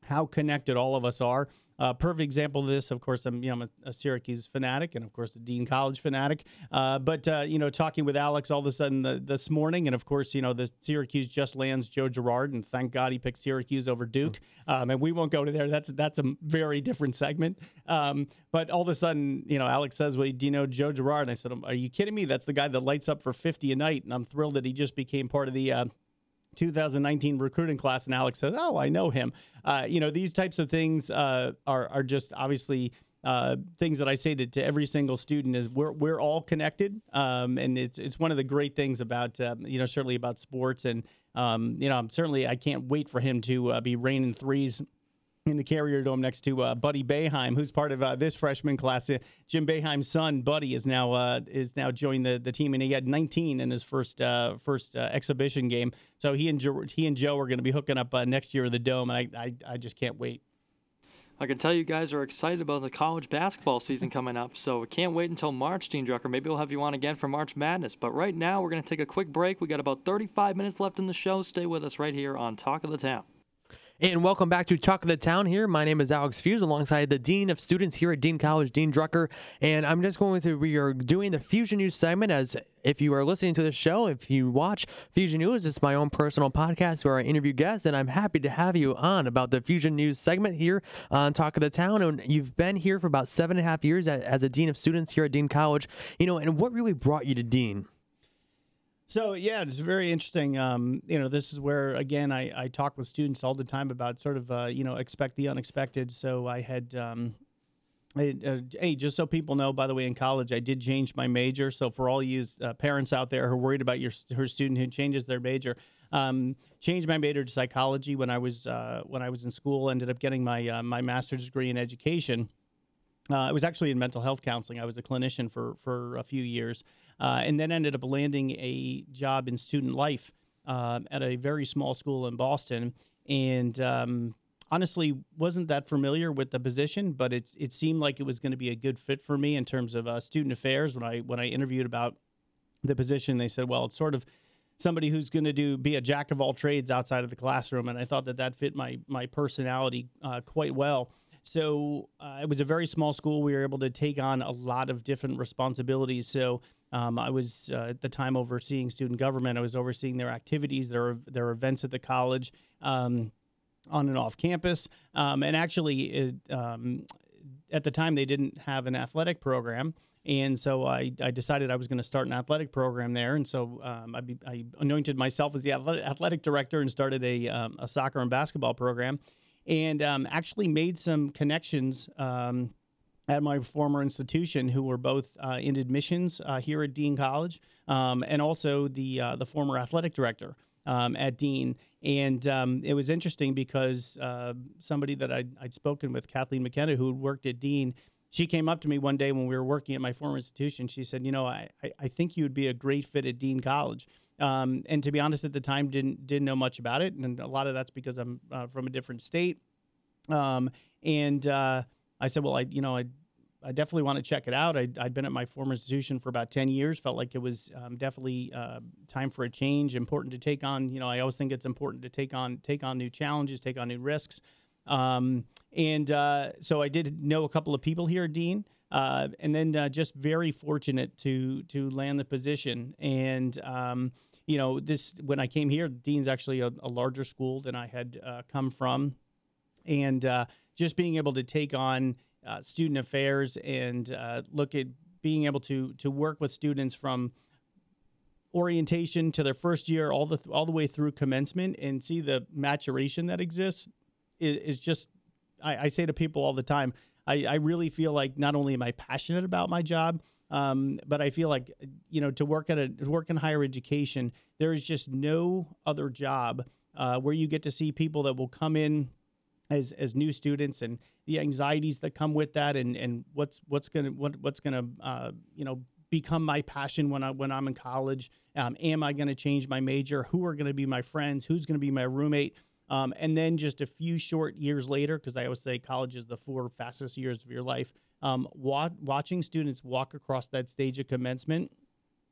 how connected all of us are. Uh, perfect example of this, of course, I'm, you know, I'm a, a Syracuse fanatic and, of course, a Dean College fanatic. Uh, but, uh, you know, talking with Alex all of a sudden the, this morning, and, of course, you know, the Syracuse just lands Joe Girard, and thank God he picked Syracuse over Duke. Um, and we won't go to there. That's that's a very different segment. Um, but all of a sudden, you know, Alex says, well, do you know Joe Girard? And I said, are you kidding me? That's the guy that lights up for 50 a night. And I'm thrilled that he just became part of the uh, 2019 recruiting class, and Alex said, "Oh, I know him." Uh, you know, these types of things uh, are are just obviously uh, things that I say to, to every single student is we're we're all connected, um, and it's it's one of the great things about um, you know certainly about sports, and um, you know certainly I can't wait for him to uh, be raining threes in the Carrier Dome next to uh, Buddy Boeheim, who's part of uh, this freshman class. Uh, Jim Boeheim's son, Buddy, is now uh, is now joined the, the team, and he had 19 in his first uh, first uh, exhibition game. So he and Joe, he and Joe are going to be hooking up next year in the Dome, and I, I I just can't wait. I can tell you guys are excited about the college basketball season coming up, so can't wait until March, Dean Drucker. Maybe we'll have you on again for March Madness. But right now, we're going to take a quick break. We got about 35 minutes left in the show. Stay with us right here on Talk of the Town. And welcome back to Talk of the Town here. My name is Alex Fuse alongside the Dean of Students here at Dean College, Dean Drucker. And I'm just going to, we are doing the Fusion News segment as if you are listening to the show, if you watch Fusion News, it's my own personal podcast where I interview guests. And I'm happy to have you on about the Fusion News segment here on Talk of the Town. And you've been here for about seven and a half years as a Dean of Students here at Dean College. You know, and what really brought you to Dean? So yeah, it's very interesting. Um, you know, this is where again I, I talk with students all the time about sort of uh, you know expect the unexpected. So I had. Um, I, uh, hey, just so people know, by the way, in college I did change my major. So for all you uh, parents out there who are worried about your her student who changes their major, um, changed my major to psychology when I was uh, when I was in school. Ended up getting my uh, my master's degree in education. Uh, was actually in mental health counseling. I was a clinician for for a few years, uh, and then ended up landing a job in student life uh, at a very small school in Boston. And um, honestly, wasn't that familiar with the position, but it's it seemed like it was going to be a good fit for me in terms of uh, student affairs. When I when I interviewed about the position, they said, "Well, it's sort of." somebody who's going to do be a jack of all trades outside of the classroom and i thought that that fit my my personality uh, quite well so uh, it was a very small school. We were able to take on a lot of different responsibilities. So um, I was uh, at the time overseeing student government. I was overseeing their activities, their their events at the college, um, on and off campus. Um, and actually, it, um, at the time, they didn't have an athletic program. And so I, I decided I was going to start an athletic program there. And so um, I, be, I, anointed myself as the athletic director and started a, um, a soccer and basketball program and actually made some connections at my former institution who were both uh, in admissions uh, here at Dean College um, and also the uh, the former athletic director um, at Dean. And um, it was interesting because uh, somebody that I'd, I'd, spoken with, Kathleen McKenna, who worked at Dean, she came up to me one day when we were working at my former institution. She said, "You know, I, I think you would be a great fit at Dean College." Um, and to be honest, at the time, didn't didn't know much about it, and a lot of that's because I'm uh, from a different state. Um, and uh, I said, well, I you know I I definitely want to check it out. I, had been at my former institution for about 10 years, felt like it was um, definitely uh, time for a change, important to take on, you know, I always think it's important to take on, take on new challenges, take on new risks. Um, and uh, so I did know a couple of people here, Dean, uh, and then uh, just very fortunate to, to land the position. And, um, you know, this when I came here, Dean's actually a, a larger school than I had uh, come from, and uh, just being able to take on uh, student affairs and uh, look at being able to to work with students from orientation to their first year, all the all the way through commencement, and see the maturation that exists is, is just. I, I say to people all the time, I, I really feel like not only am I passionate about my job, um, but I feel like you know to work at a to work in higher education, there is just no other job uh, where you get to see people that will come in as as new students and the anxieties that come with that, and and what's what's gonna what what's gonna uh, you know become my passion when I when I'm in college. Um, am I going to change my major? Who are going to be my friends? Who's going to be my roommate? Um, and then just a few short years later, because I always say college is the four fastest years of your life. Um, wa- watching students walk across that stage of commencement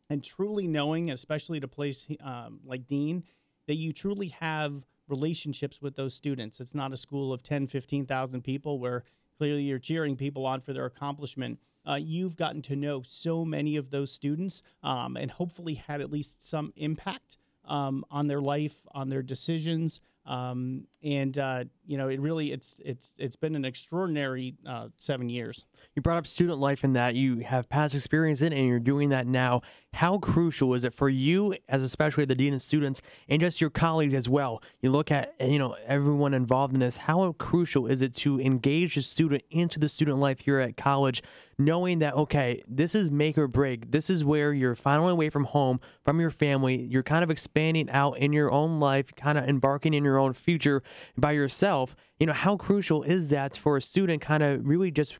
and truly knowing, especially at a place um, like Dean, that you truly have relationships with those students. It's not a school of 10, 15,000 people where clearly you're cheering people on for their accomplishment uh, you've gotten to know so many of those students um, and hopefully had at least some impact um, on their life, on their decisions, um, and uh, you know, it really it's it's it's been an extraordinary uh, seven years. You brought up student life in that you have past experience in, and you're doing that now. How crucial is it for you, as especially the dean and students, and just your colleagues as well? You look at you know everyone involved in this. How crucial is it to engage the student into the student life here at college, knowing that okay, this is make or break. This is where you're finally away from home, from your family. You're kind of expanding out in your own life, kind of embarking in your own future by yourself. You know, how crucial is that for a student kind of really just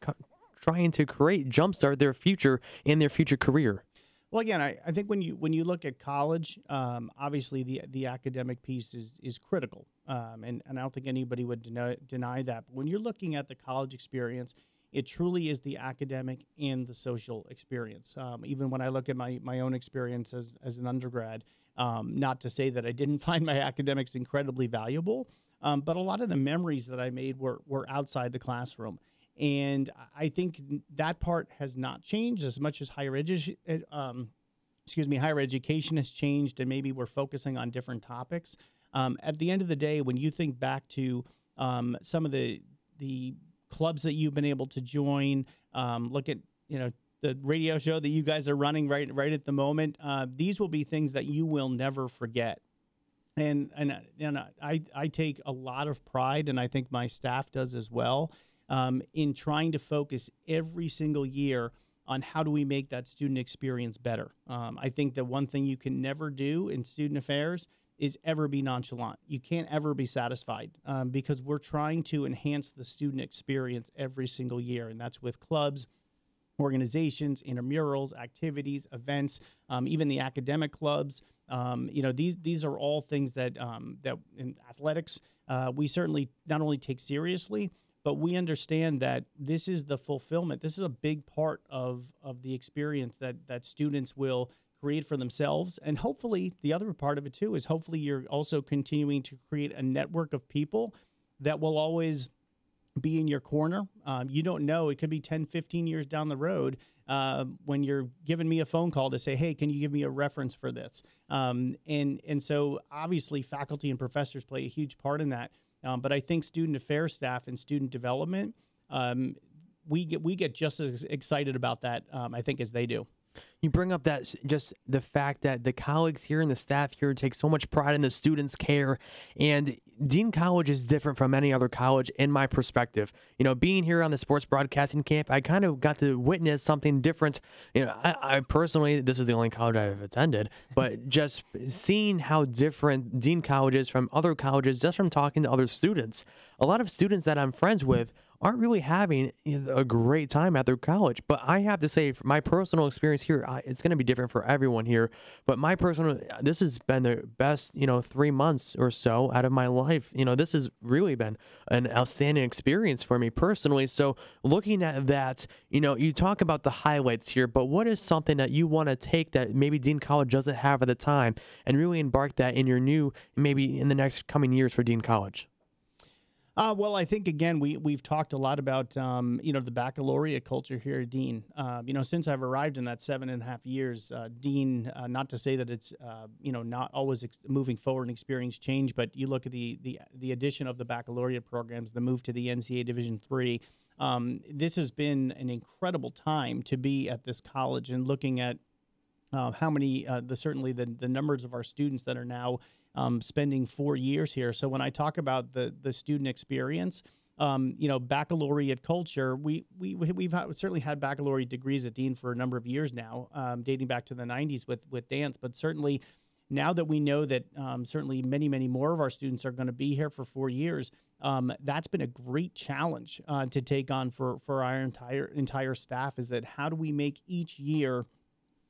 trying to create, jumpstart their future in their future career? Well, again, I, I think when you when you look at college, um, obviously the the academic piece is is critical, um, and and I don't think anybody would deny, deny that. But when you're looking at the college experience, it truly is the academic and the social experience. Um, even when I look at my my own experience as as an undergrad, um, not to say that I didn't [LAUGHS] find my academics incredibly valuable, um, but a lot of the memories that I made were were outside the classroom. And I think that part has not changed as much as higher education. Um, excuse me, higher education has changed, and maybe we're focusing on different topics. Um, at the end of the day, when you think back to um, some of the the clubs that you've been able to join, um, look at you know the radio show that you guys are running right right at the moment. Uh, these will be things that you will never forget. And and and I I take a lot of pride, and I think my staff does as well, um, in trying to focus every single year on how do we make that student experience better. Um, I think that one thing you can never do in student affairs is ever be nonchalant. You can't ever be satisfied um, because we're trying to enhance the student experience every single year, and that's with clubs organizations, intramurals, activities, events, um, even the academic clubs. Um, you know, these these are all things that um, that in athletics uh, we certainly not only take seriously, but we understand that this is the fulfillment. This is a big part of of the experience that that students will create for themselves, and hopefully the other part of it too is hopefully you're also continuing to create a network of people that will always be in your corner. Um, you don't know. It could be 10, 15 years down the road uh, when you're giving me a phone call to say, hey, can you give me a reference for this? Um, and, and so obviously, faculty and professors play a huge part in that. Um, but I think student affairs staff and student development, um, we, get, we get just as excited about that, um, I think, as they do. You bring up that just the fact that the colleagues here and the staff here take so much pride in the students' care, and Dean College is different from any other college in my perspective. You know, being here on the sports broadcasting camp, I kind of got to witness something different. You know, I, I personally, this is the only college I've attended, but [LAUGHS] just seeing how different Dean College is from other colleges, just from talking to other students. A lot of students that I'm friends with aren't really having a great time at their college. But I have to say, my personal experience here, it's going to be different for everyone here. But my personal, this has been the best, you know, three months or so out of my life. You know, this has really been an outstanding experience for me personally. So looking at that, you know, you talk about the highlights here, but what is something that you want to take that maybe Dean College doesn't have at the time and really embark that in your new, maybe in the next coming years for Dean College? Uh, well, I think again we we've talked a lot about um, you know the baccalaureate culture here at Dean. Uh, you know, since I've arrived in that seven and a half years, uh, Dean. Uh, not to say that it's uh, you know not always ex- moving forward and experience change, but you look at the the the addition of the baccalaureate programs, the move to the NCAA Division three. Um, this has been an incredible time to be at this college and looking at uh, how many the certainly the the numbers of our students that are now um, spending four years here. So when I talk about the the student experience, um, you know, baccalaureate culture, we we we've certainly had baccalaureate degrees at Dean for a number of years now, um, dating back to the '90s with with dance. But certainly, now that we know that um, certainly many many more of our students are going to be here for four years, um, that's been a great challenge uh, to take on for for our entire entire staff. Is that how do we make each year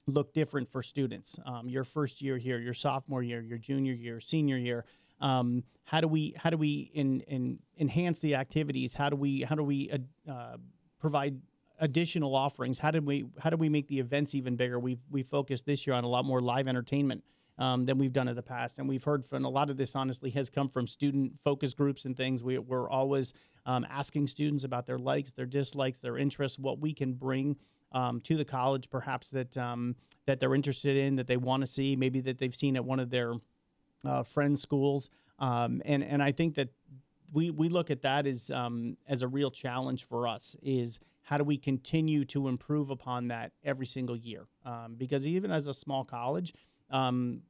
look different for students? Um, your first year here, your sophomore year, your junior year, senior year um, how do we how do we in, in enhance the activities? How do we how do we uh, provide additional offerings? How do we how do we make the events even bigger? We've we focused this year on a lot more live entertainment. Um, than we've done in the past. And we've heard from a lot of this, honestly, has come from student focus groups and things. We, we're always um, asking students about their likes, their dislikes, their interests, what we can bring um, to the college, perhaps that um, that they're interested in, that they want to see, maybe that they've seen at one of their uh, friends' schools, um, and and I think that we we look at that as um, as a real challenge for us is how do we continue to improve upon that every single year? Um, because even as a small college, um,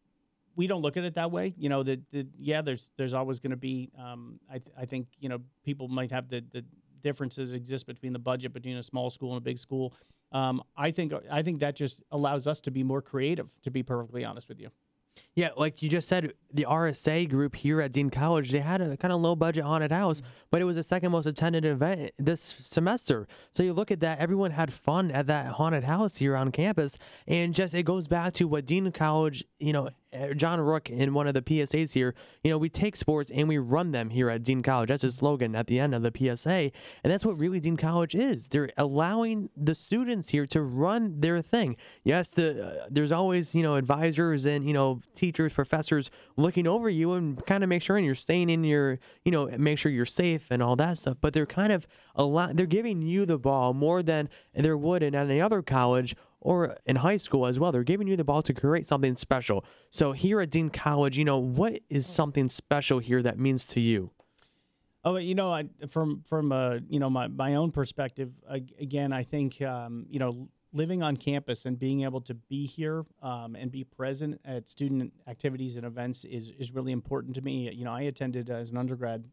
we don't look at it that way. You know, that yeah, there's there's always going to be. I th- I think you know people might have the the differences exist between the budget between a small school and a big school. Um, I think I think that just allows us to be more creative. To be perfectly honest with you. Yeah, like you just said, the RSA group here at Dean College, they had a kind of low budget haunted house, but it was the second most attended event this semester. So you look at that, everyone had fun at that haunted house here on campus. And just it goes back to what Dean College, you know, John Rook in one of the PSAs here, you know, we take sports and we run them here at Dean College. That's a slogan at the end of the PSA. And that's what really Dean College is. They're allowing the students here to run their thing. Yes, the, uh, there's always, you know, advisors and, you know, teachers, professors looking over you and kind of make sure and you're staying in your, you know, make sure you're safe and all that stuff. But they're kind of a lot, they're giving you the ball more than there would in any other college or in high school as well. They're giving you the ball to create something special. So here at Dean College, you know, what is something special here that means to you? Oh, you know, I, from from uh, you know my my own perspective, again, I think um, you know living on campus and being able to be here um, and be present at student activities and events is is really important to me. You know, I attended as an undergrad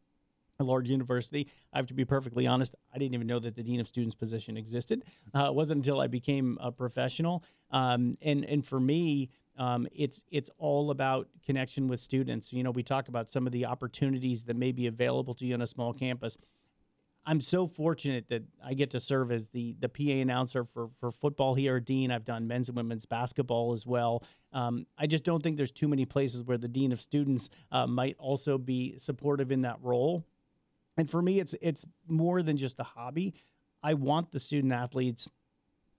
a large university. I have to be perfectly honest. I didn't even know that the dean of students position existed. Uh, it wasn't until I became a professional. Um, and and for me, um, it's it's all about connection with students. You know, we talk about some of the opportunities that may be available to you on a small campus. I'm so fortunate that I get to serve as the the PA announcer for for football here at Dean. I've done men's and women's basketball as well. Um, I just don't think there's too many places where the dean of students uh, might also be supportive in that role. And for me, it's it's more than just a hobby. I want the student athletes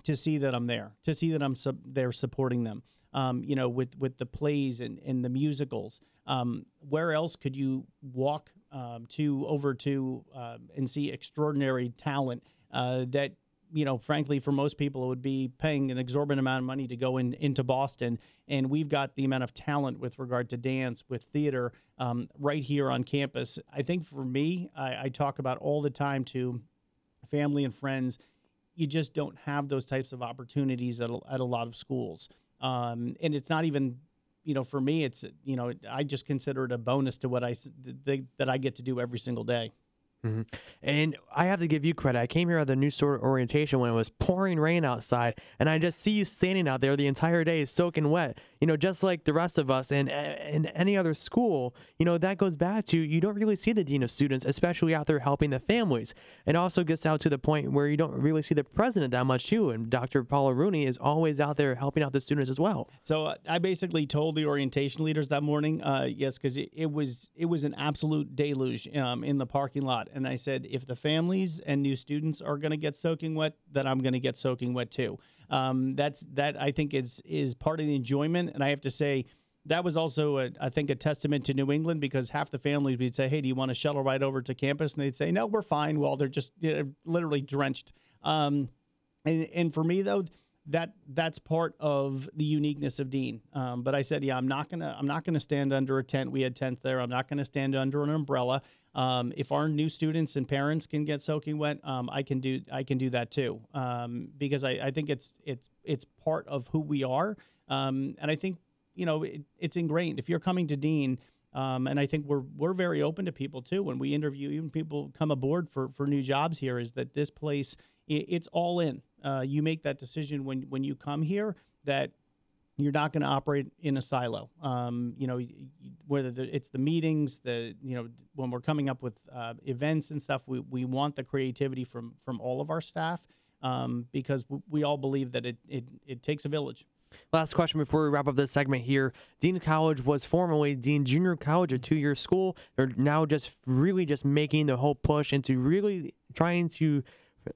to see that I'm there, to see that I'm sub- there supporting them. Um, you know, with with the plays and, and the musicals. Um, where else could you walk um, to over to uh, and see extraordinary talent uh, that you know, frankly, for most people, it would be paying an exorbitant amount of money to go in, into Boston. And we've got the amount of talent with regard to dance, with theater, um, right here on campus. I think for me, I, I talk about all the time to family and friends. You just don't have those types of opportunities at a, at a lot of schools. Um, and it's not even you know, for me, it's you know, I just consider it a bonus to what I that I get to do every single day. Mm-hmm. And I have to give you credit. I came here at the new store orientation when it was pouring rain outside, and I just see you standing out there the entire day, soaking wet. You know, just like the rest of us, and in any other school. You know, that goes back to you don't really see the dean of students, especially out there helping the families. It also gets out to the point where you don't really see the president that much too. And Dr. Paula Rooney is always out there helping out the students as well. So uh, I basically told the orientation leaders that morning, uh, yes, because it, it, was it was an absolute deluge um, in the parking lot and I said, if the families and new students are going to get soaking wet, then I'm going to get soaking wet too. Um, that's that I think is is part of the enjoyment, and I have to say that was also a, I think a testament to New England because half the families would say, "Hey, do you want to shuttle ride over to campus?" And they'd say, "No, we're fine." Well, they're just you know, literally drenched. Um, and and for me though, that that's part of the uniqueness of Dean. Um, but I said, yeah, I'm not gonna I'm not gonna stand under a tent. We had tents there. I'm not gonna stand under an umbrella. Um, if our new students and parents can get soaking wet, um, I can do I can do that too um, because I, I think it's it's it's part of who we are. Um, and I think you know it, it's ingrained. If you're coming to Dean, um, and I think we're we're very open to people too when we interview even people come aboard for for new jobs here. Is that this place? It, it's all in. Uh, you make that decision when when you come here that you're not going to operate in a silo. Um, you know, whether it's the meetings, the you know when we're coming up with uh, events and stuff, we, we want the creativity from from all of our staff um, because we all believe that it, it it takes a village. Last question before we wrap up this segment here. Dean College was formerly Dean Junior College, a two year school. They're now just really just making the whole push into really trying to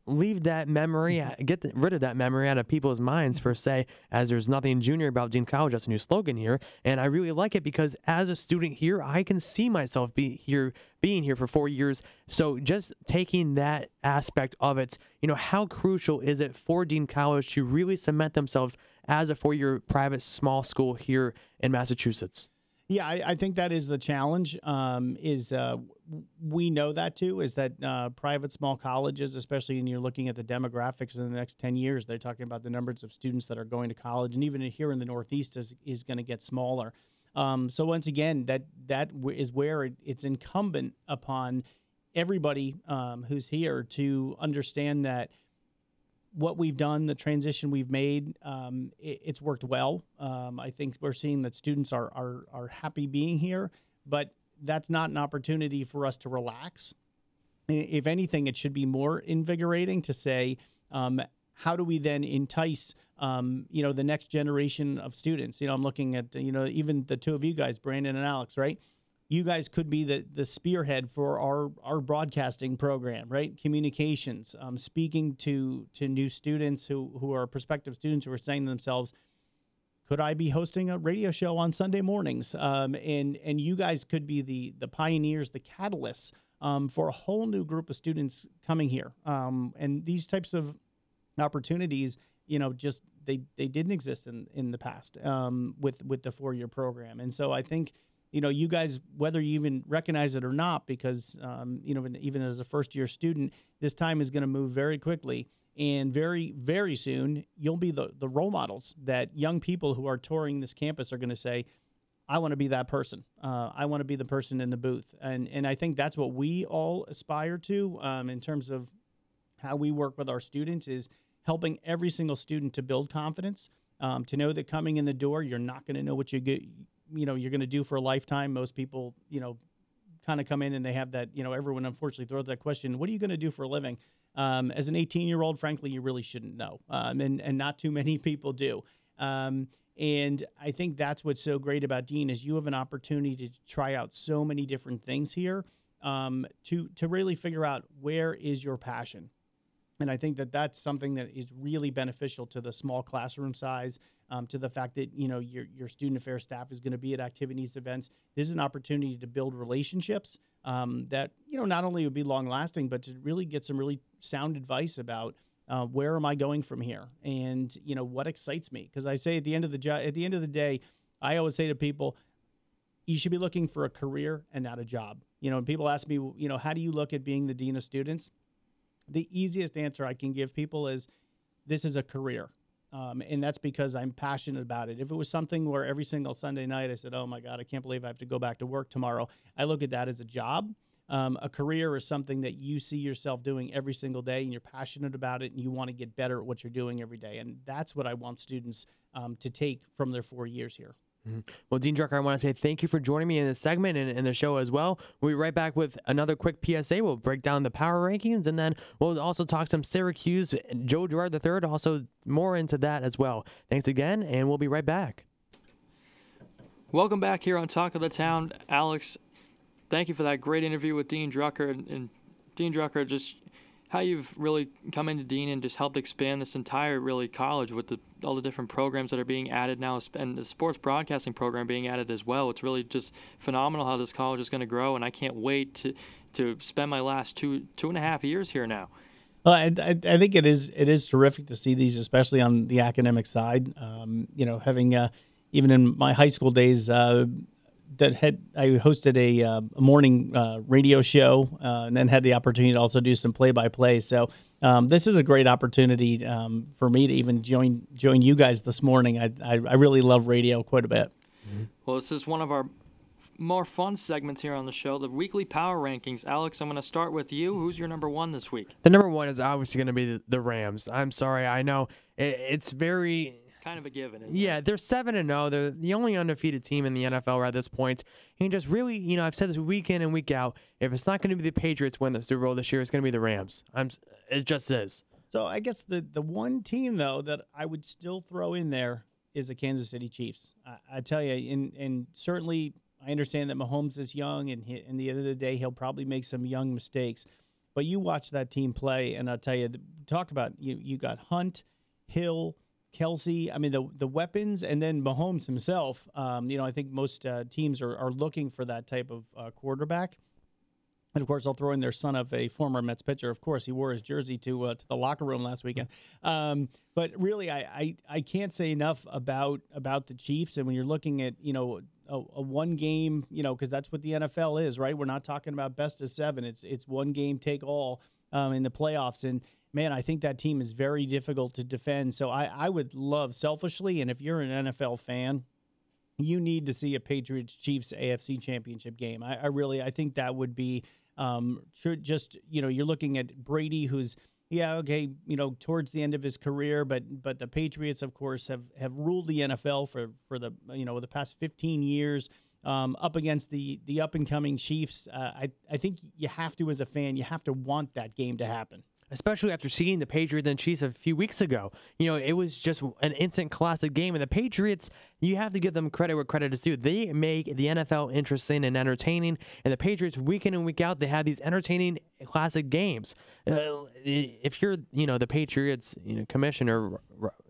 leave that memory, mm-hmm. get the, rid of that memory out of people's minds per se, as there's nothing junior about Dean College. That's a new slogan here, and I really like it because as a student here, I can see myself be here, being here for four years. So just taking that aspect of it, you know, how crucial is it for Dean College to really cement themselves as a four-year private small school here in Massachusetts? Yeah, I, I, think that is the challenge. Um, is uh, we know that too. Is that uh, private small colleges, especially when you're looking at the demographics in the next ten years, they're talking about the numbers of students that are going to college, and even here in the Northeast is is going to get smaller. Um, so once again, that that is where it, it's incumbent upon everybody um, who's here to understand that what we've done, the transition we've made, um, it, it's worked well. Um, I think we're seeing that students are, are are happy being here, but that's not an opportunity for us to relax. If anything, it should be more invigorating to say, um, how do we then entice, um, you know, the next generation of students? You know, I'm looking at, you know, even the two of you guys, Brandon and Alex, right? You guys could be the the spearhead for our our broadcasting program, right? Communications, um, speaking to to new students who who are prospective students who are saying to themselves, could I be hosting a radio show on Sunday mornings? Um, and and you guys could be the the pioneers, the catalysts um, for a whole new group of students coming here. Um, and these types of opportunities, you know, just they they didn't exist in in the past um, with with the four year program. And so I think you know, you guys, whether you even recognize it or not, because, um, you know, even as a first year student, this time is going to move very quickly. And very, very soon, you'll be the, the role models that young people who are touring this campus are going to say, I want to be that person. Uh, I want to be the person in the booth. And, and I think that's what we all aspire to um, in terms of how we work with our students is helping every single student to build confidence, um, to know that coming in the door, you're not going to know what you get you know you're going to do for a lifetime. Most people, you know, kind of come in and they have that. You know, everyone unfortunately throws that question: What are you going to do for a living? Um, as an 18 year old, frankly, you really shouldn't know, um, and and not too [LAUGHS] many people do. Um, and I think that's what's so great about Dean is you have an opportunity to try out so many different things here um, to to really figure out where is your passion. And I think that that's something that is really beneficial to the small classroom size, um, to the fact that you know your your student affairs staff is going to be at activities events. This is an opportunity to build relationships um, that you know not only would be long lasting, but to really get some really sound advice about uh, where am I going from here, and you know what excites me. Because I say at the end of the at the end of the day, I always say to people, you should be looking for a career and not a job. You know, people ask me, you know, how do you look at being the dean of students? The easiest answer I can give people is this is a career. Um, and that's because I'm passionate about it. If it was something where every single Sunday night I said, "Oh my God, I can't believe I have to go back to work tomorrow," I look at that as a job. Um, a career is something that you see yourself doing every single day, and you're passionate about it, and you want to get better at what you're doing every day. And that's what I want students um, to take from their four years here. Mm-hmm. Well, Dean Drucker, I want to say thank you for joining me in this segment and in the show as well. We'll be right back with another quick PSA. We'll break down the power rankings and then we'll also talk some Syracuse, Joe Girard III, also more into that as well. Thanks again, and we'll be right back. Welcome back here on Talk of the Town, Alex. Thank you for that great interview with Dean Drucker. And, and Dean Drucker, just how you've really come into Dean and just helped expand this entire really college with the, all the different programs that are being added now and the sports broadcasting program being added as well. It's really just phenomenal how this college is going to grow, and I can't wait to to spend my last two two and a half years here now. Well, I, I, think it is it is terrific to see these, especially on the academic side. Um, you know, having uh, even in my high school days, uh, that had I hosted a, uh, a morning uh, radio show uh, and then had the opportunity to also do some play by play. So um, this is a great opportunity um, for me to even join join you guys this morning. I, I, I really love radio quite a bit. Well, this is one of our more fun segments here on the show, the weekly power rankings. Alex, I'm going to start with you. Who's your number one this week? The number one is obviously going to be the, the Rams. I'm sorry, I know it, it's very Kind of a given, isn't Yeah, it? they're seven and zero. They're the only undefeated team in the NFL right at this point. And just really, you know, I've said this week in and week out. If it's not going to be the Patriots win the Super Bowl this year, it's going to be the Rams. I'm. It just is. So I guess the the one team though that I would still throw in there is the Kansas City Chiefs. I, I tell you, and and certainly I understand that Mahomes is young, and he, in the end of the day, he'll probably make some young mistakes. But you watch that team play, and I'll tell you, talk about you. You got Hunt, Hill, Kelce. I mean, the the weapons, and then Mahomes himself. Um, you know, I think most uh, teams are are looking for that type of uh, quarterback. And of course, I'll throw in their son of a former Mets pitcher. Of course, he wore his jersey to uh, to the locker room last weekend. Um, but really, I, I I can't say enough about about the Chiefs. And when you're looking at you know a, a one game, you know, because that's what the NFL is, right? We're not talking about best of seven. It's it's one game take all um, in the playoffs. And man, I think that team is very difficult to defend. So I I would love selfishly, and if you're an NFL fan, you need to see a Patriots Chiefs AFC Championship game. I, I really I think that would be um just you know you're looking at Brady who's yeah okay you know towards the end of his career but but the Patriots of course have have ruled the NFL for for the you know the past 15 years um, up against the the up and coming Chiefs. Uh, I I think you have to as a fan you have to want that game to happen. Especially after seeing the Patriots and Chiefs a few weeks ago. You know, it was just an instant classic game. And the Patriots, you have to give them credit where credit is due. They make the NFL interesting and entertaining. And the Patriots, week in and week out, they have these entertaining classic games. Uh, if you're, you know, the Patriots, you know, commissioner,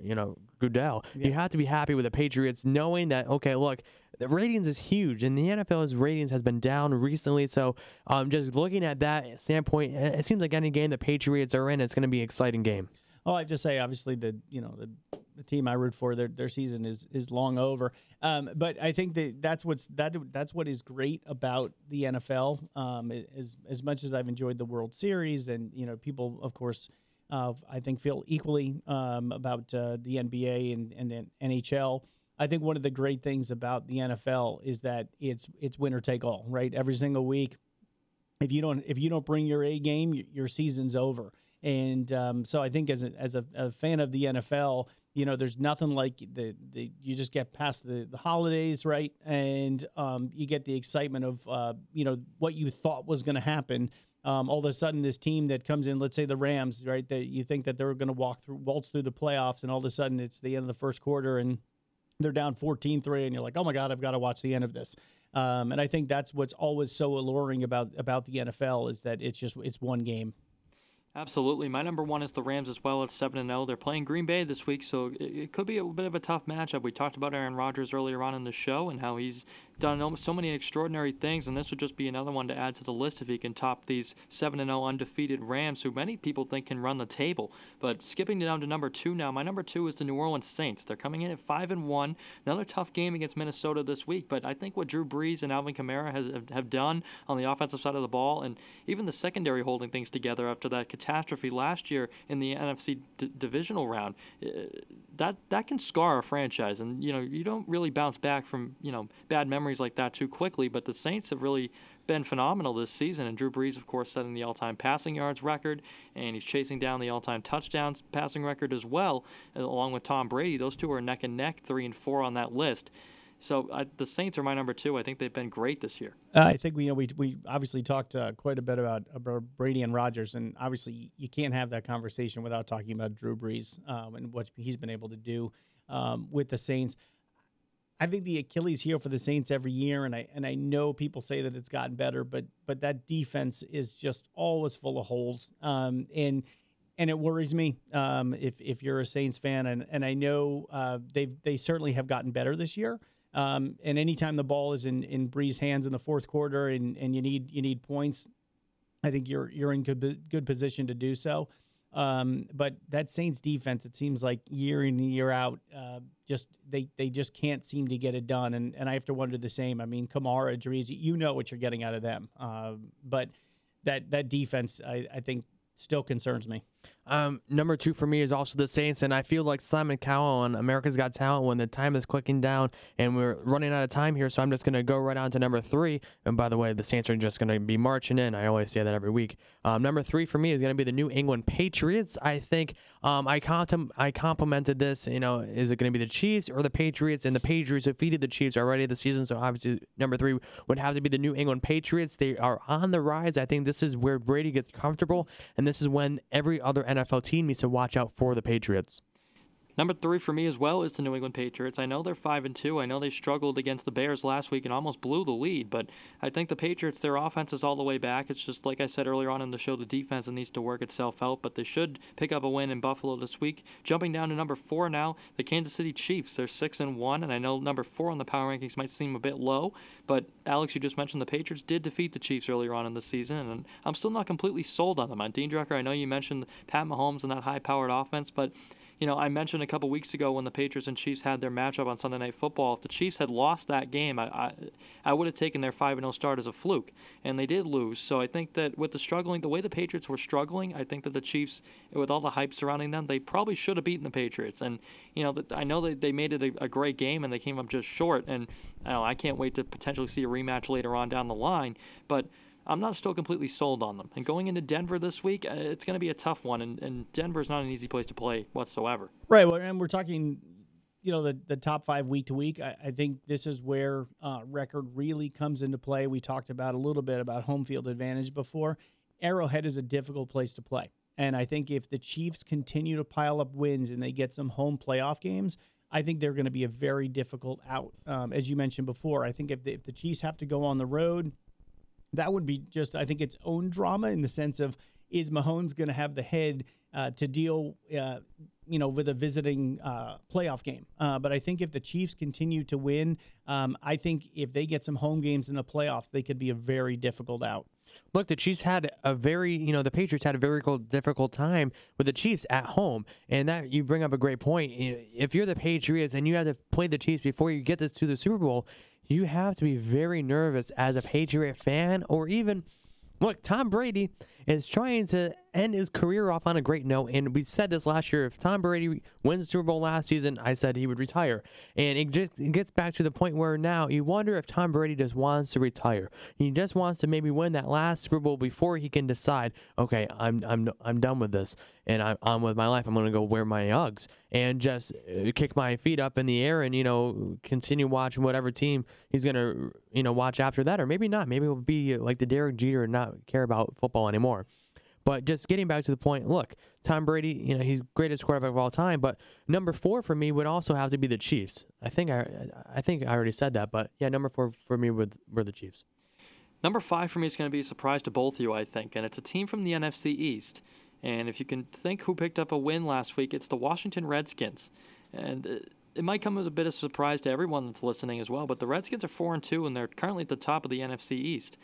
you know, Goodell, you have to be happy with the Patriots, knowing that okay, look, the ratings is huge, and the NFL's ratings has been down recently. So, um, just looking at that standpoint, it seems like any game the Patriots are in, it's going to be an exciting game. Well, I just say obviously the you know the, the team I root for their their season is is long over. Um, but I think that that's what's that that's what is great about the NFL. Um, as as much as I've enjoyed the World Series, and you know people of course. Uh, I think feel equally um, about uh, the NBA and, and the NHL. I think one of the great things about the NFL is that it's it's winner take all, right? Every single week, if you don't if you don't bring your A game, your, season's over. And um, so I think as a, as a, a fan of the NFL, you know, there's nothing like the, the you just get past the, the holidays, right? And um, you get the excitement of uh, you know what you thought was going to happen. Um, all of a sudden, this team that comes in, let's say the Rams, right? That you think that they're going to walk through, waltz through the playoffs, and all of a sudden it's the end of the first quarter, and they're down 14-3 and you're like oh my god i've got to watch the end of this. Um, and i think that's what's always so alluring about about the nfl is that it's just it's one game Absolutely. My number one is the Rams as well at 7 0. They're playing Green Bay this week, so it, could be a bit of a tough matchup. We talked about Aaron Rodgers earlier on in the show and how he's done so many extraordinary things, and this would just be another one to add to the list if he can top these 7 0 undefeated Rams, who many people think can run the table. But skipping down to number two now, my number two is the New Orleans Saints. They're coming in at 5 and 1. Another tough game against Minnesota this week, but I think what Drew Brees and Alvin Kamara has, have, have done on the offensive side of the ball, and even the secondary holding things together after that catastrophe last year in the NFC d- divisional round, uh, that that can scar a franchise. And you know you don't really bounce back from you know bad memories like that too quickly. But the Saints have really been phenomenal this season, and Drew Brees, of course, setting the all-time passing yards record, and he's chasing down the all-time touchdowns passing record as well, along with Tom Brady. Those two are neck and neck, three and four on that list. So uh, the Saints are my number two. I think they've been great this year. Uh, I think we you know we we obviously talked uh, quite a bit about, about Brady and Rodgers, and obviously you can't have that conversation without talking about Drew Brees um, and what he's been able to do um, with the Saints. I think the Achilles heel for the Saints every year, and I and I know people say that it's gotten better, but but that defense is just always full of holes, um, and and it worries me um, if if you're a Saints fan, and and I know uh, they they certainly have gotten better this year. Um, and anytime the ball is in in Brees' hands in the fourth quarter, and and you need you need points, I think you're you're in good good position to do so. Um, but that Saints defense, it seems like year in and year out, uh, just they they just can't seem to get it done. And and I have to wonder the same. I mean, Kamara, Brees, you know what you're getting out of them. Uh, but that that defense, I, I think, still concerns me. Um, number two for me is also the Saints, and I feel like Simon Cowell on America's Got Talent when the time is clicking down and we're running out of time here, so I'm just gonna go right on to number three. And by the way, the Saints are just gonna be marching in. I always say that every week. Um, number three for me is gonna be the New England Patriots. I think um, I contem- I complimented this. You know, is it gonna be the Chiefs or the Patriots? And the Patriots defeated the Chiefs already this season, so obviously number three would have to be the New England Patriots. They are on the rise. I think this is where Brady gets comfortable, and this is when every other NFL team needs to watch out for the Patriots. Number three for me as well is the New England Patriots. I know they're five and two. I know they struggled against the Bears last week and almost blew the lead, but I think the Patriots, their offense is all the way back. It's just like I said earlier on in the show, the defense needs to work itself out, but they should pick up a win in Buffalo this week. Jumping down to number four now, the Kansas City Chiefs. They're six and one, and I know number four on the power rankings might seem a bit low, but Alex, you just mentioned the Patriots did defeat the Chiefs earlier on in the season, and I'm still not completely sold on them. On Dean Drucker, I know you mentioned Pat Mahomes and that high-powered offense, but you know, I mentioned a couple weeks ago when the Patriots and Chiefs had their matchup on Sunday Night Football. If the Chiefs had lost that game, I I, I would have taken their five and zero start as a fluke, and they did lose. So I think that with the struggling, the way the Patriots were struggling, I think that the Chiefs, with all the hype surrounding them, they probably should have beaten the Patriots. And you know, I know that they made it a, a great game and they came up just short. And I, know, I can't wait to potentially see a rematch later on down the line, but. I'm not still completely sold on them. And going into Denver this week, uh, it's going to be a tough one, and, and Denver's not an easy place to play whatsoever. Right. Well, and we're talking, you know, the, the top five week to week. I, I think this is where uh, record really comes into play. We talked about a little bit about home field advantage before. Arrowhead is a difficult place to play. And I think if the Chiefs continue to pile up wins and they get some home playoff games, I think they're going to be a very difficult out. Um, as you mentioned before, I think if the, if the Chiefs have to go on the road, that would be just, I think, its own drama in the sense of is Mahomes going to have the head uh, to deal, uh, you know, with a visiting uh, playoff game? Uh, but I think if the Chiefs continue to win, um, I think if they get some home games in the playoffs, they could be a very difficult out. Look, the Chiefs had a very, you know, the Patriots had a very difficult time with the Chiefs at home, and that you bring up a great point. If you're the Patriots and you have to play the Chiefs before you get this to the Super Bowl, you have to be very nervous as a Patriot fan or even look, Tom Brady is trying to end his career off on a great note. And we said this last year. If Tom Brady wins the Super Bowl last season, I said he would retire. And it just it gets back to the point where now you wonder if Tom Brady just wants to retire. He just wants to maybe win that last Super Bowl before he can decide, okay, I'm I'm I'm done with this and I'm on with my life. I'm going to go wear my Uggs and just uh, kick my feet up in the air and you know continue watching whatever team he's going to you know watch after that, or maybe not. Maybe it'll be like the Derek Jeter and not care about football anymore. But just getting back to the point, look, Tom Brady, you know, he's greatest quarterback of all time. But number four for me would also have to be the Chiefs. I think I, I think I already said that, but yeah, number four for me would were the Chiefs. Number five for me is going to be a surprise to both of you, I think, and it's a team from the NFC East. And if you can think who picked up a win last week, it's the Washington Redskins. And uh, it might come as a bit of a surprise to everyone that's listening as well, but the Redskins are four and two, and they're currently at the top of the NFC East.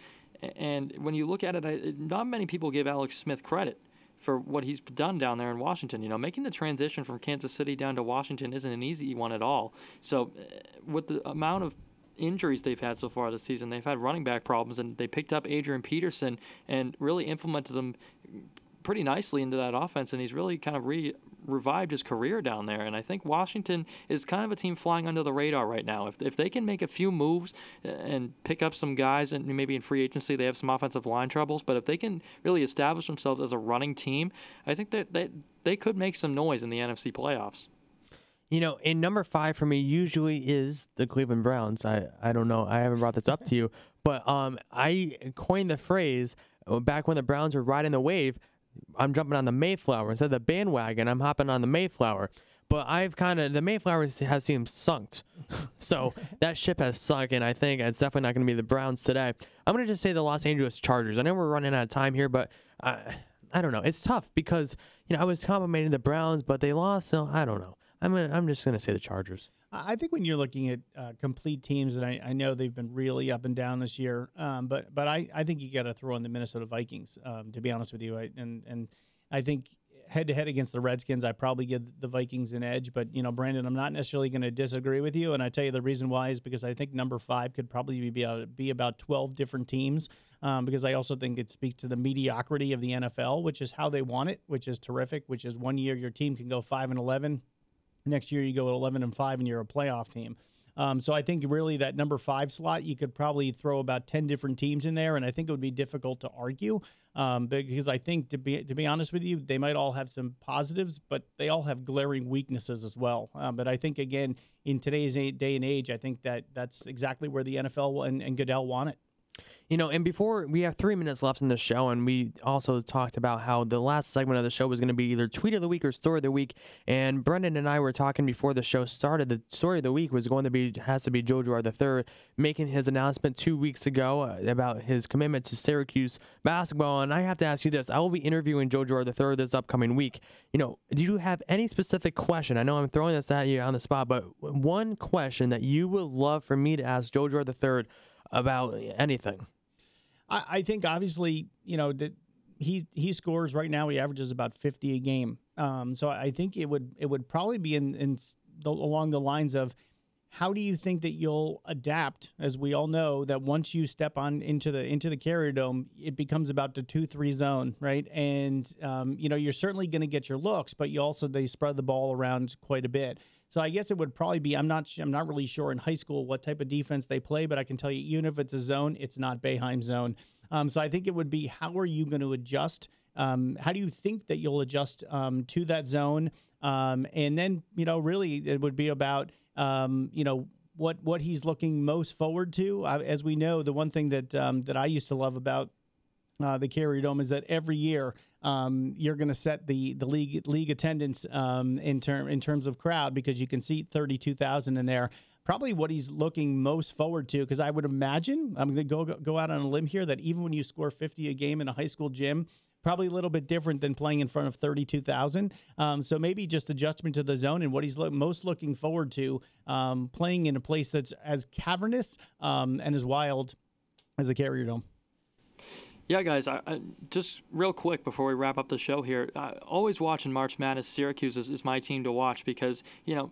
And when you look at it, not many people give Alex Smith credit for what he's done down there in Washington. You know, making the transition from Kansas City down to Washington isn't an easy one at all. So, uh, with the amount of injuries they've had so far this season, they've had running back problems, and they picked up Adrian Peterson and really implemented them pretty nicely into that offense, and he's really kind of re- revived his career down there. And I think Washington is kind of a team flying under the radar right now. If, if they can make a few moves uh, and pick up some guys, and maybe in free agency they have some offensive line troubles, but if they can really establish themselves as a running team, I think that they, they could make some noise in the NFC playoffs. You know, in number five for me usually is the Cleveland Browns. I, I don't know. I haven't brought this up to you, but um, I coined the phrase uh, back when the Browns were riding the wave I'm jumping on the Mayflower instead of the bandwagon. I'm hopping on the Mayflower. But I've kind of the Mayflower has seemed sunk, [LAUGHS] so that ship has sunk, and I think it's definitely not going to be the Browns today. I'm going to just say the Los Angeles Chargers. I know we're running out of time here, but I, I don't know. It's tough because you know I was complimenting the Browns, but they lost, so I don't know. I'm gonna, I'm just going to say the Chargers. I think when you're looking at uh, complete teams, and I, I, know they've been really up and down this year, um, but but I, I think you got to throw in the Minnesota Vikings. Um, to be honest with you, I, and and I think head to head against the Redskins, I probably give the Vikings an edge. But you know, Brandon, I'm not necessarily going to disagree with you, and I tell you the reason why is because I think number five could probably be about, be about 12 different teams. Um, because I also think it speaks to the mediocrity of the NFL, which is how they want it, which is terrific. Which is one year your team can go five and 11, next year you go 11 and five, and you're a playoff team. Um, so I think really that number five slot, you could probably throw about ten different teams in there, and I think it would be difficult to argue um, because I think to be to be honest with you, they might all have some positives, but they all have glaring weaknesses as well. Um, but I think again in today's day and age, I think that that's exactly where the NFL and, and Goodell want it. You know, and before we have three minutes left in the show, and we also talked about how the last segment of the show was going to be either tweet of the week or story of the week. And Brendan and I were talking before the show started. The story of the week was going to be has to be Joe Girard III making his announcement two weeks ago uh, about his commitment to Syracuse basketball. And I have to ask you this: I will be interviewing Joe Girard III this upcoming week. You know, do you have any specific question? I know I'm throwing this at you on the spot, but one question that you would love for me to ask Joe Girard III about anything. I, I think obviously, you know, that he he scores right now. He averages about fifty a game. Um, so I think it would it would probably be in, in the, along the lines of how do you think that you'll adapt? As we all know, that once you step on into the into the carrier dome, it becomes about the two three zone, right? And um, you know you're certainly going to get your looks, but you also they spread the ball around quite a bit. So I guess it would probably be I'm not I'm not really sure in high school what type of defense they play, but I can tell you even if it's a zone, it's not Boeheim zone. Um, so I think it would be how are you going to adjust? Um, how do you think that you'll adjust um, to that zone? Um, and then you know really it would be about um, you know what what he's looking most forward to. Uh, as we know, the one thing that um, that I used to love about uh, the Carrier Dome is that every year um, you're going to set the the league league attendance um, in term in terms of crowd because you can seat thirty two thousand in there. Probably what he's looking most forward to because I would imagine I'm going to go go out on a limb here that even when you score fifty a game in a high school gym. Probably a little bit different than playing in front of 32,000. Um, so maybe just adjustment to the zone and what he's lo- most looking forward to um, playing in a place that's as cavernous um, and as wild as a Carrier Dome. Yeah, guys, I, I, just real quick before we wrap up the show here, I, always watching March Madness. Syracuse is, is my team to watch because, you know,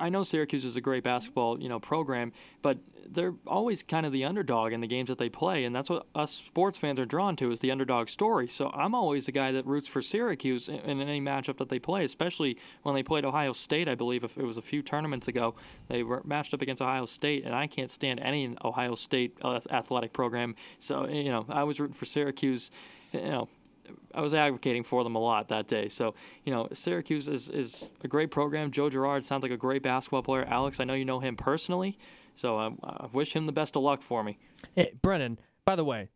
I know Syracuse is a great basketball, you know, program, but they're always kind of the underdog in the games that they play, and that's what us sports fans are drawn to is the underdog story. So I'm always the guy that roots for Syracuse in, in any matchup that they play, especially when they played Ohio State. I believe if it was a few tournaments ago, they were matched up against Ohio State, and I can't stand any Ohio State uh, athletic program. So you know, I was rooting for Syracuse. You know, I was advocating for them a lot that day. So, you know, Syracuse is, is a great program. Joe Girard sounds like a great basketball player. Alex, I know you know him personally, so I, I wish him the best of luck for me. Hey, Brennan, by the way,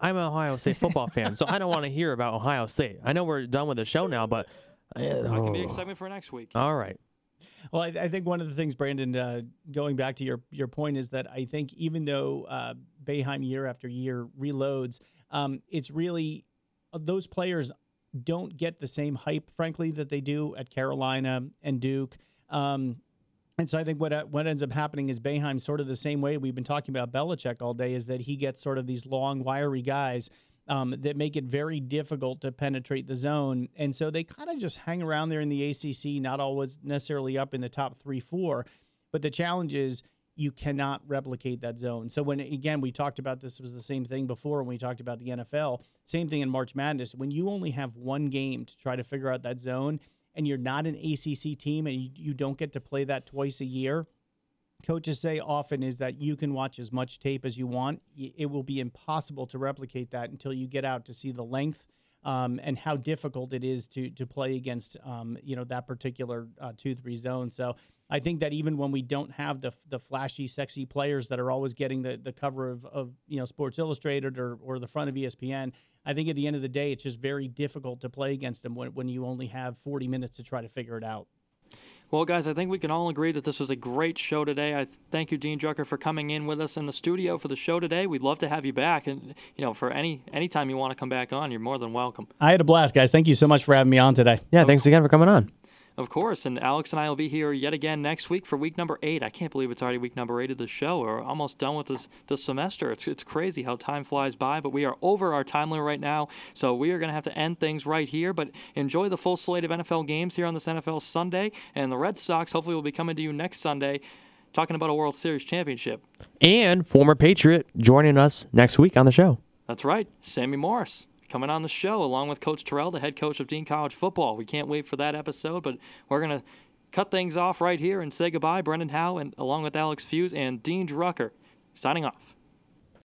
I'm an Ohio State football fan, so I don't want to hear about Ohio State. I know we're done with the show now, but. Uh, I can be excited for next week. All right. Well, I, I, think one of the things, Brandon, uh, going back to your your point, is that I think even though uh, Boeheim year after year reloads, um, it's really those players don't get the same hype, frankly, that they do at Carolina and Duke. Um, and so I think what uh, what ends up happening is Boeheim sort of the same way we've been talking about Belichick all day is that he gets sort of these long, wiry guys um, that make it very difficult to penetrate the zone, and so they kind of just hang around there in the ACC, not always necessarily up in the top three, four. But the challenge is you cannot replicate that zone. So when again we talked about this was the same thing before when we talked about the NFL, same thing in March Madness. When you only have one game to try to figure out that zone and you're not an ACC team and you, you don't get to play that twice a year, coaches say often is that you can watch as much tape as you want. It will be impossible to replicate that until you get out to see the length um, and how difficult it is to to play against um, you know that particular uh, two three zone. So I think that even when we don't have the the flashy, sexy players that are always getting the, the cover of, of you know Sports Illustrated or, or the front of ESPN, I think at the end of the day, it's just very difficult to play against them when, when you only have 40 minutes to try to figure it out. Well, guys, I think we can all agree that this was a great show today. I thank you, Dean Drucker, for coming in with us in the studio for the show today. We'd love to have you back, and you know, for any any time you want to come back on, you're more than welcome. I had a blast, guys. Thank you so much for having me on today. Yeah, thanks again for coming on. Of course, and Alex and I will be here yet again next week for week number eight. I can't believe it's already week number eight of the show. We're almost done with this this semester. It's it's crazy how time flies by, but we are over our time limit right now, so we are going to have to end things right here. But enjoy the full slate of NFL games here on this NFL Sunday, and the Red Sox hopefully will be coming to you next Sunday, talking about a World Series championship. And former Patriot joining us next week on the show. That's right, Sammy Morris coming on the show along with Coach Terrell, the head coach of Dean College football. We can't wait for that episode, but we're going to cut things off right here and say goodbye. Brendan Howe and along with Alex Fuse and Dean Drucker signing off.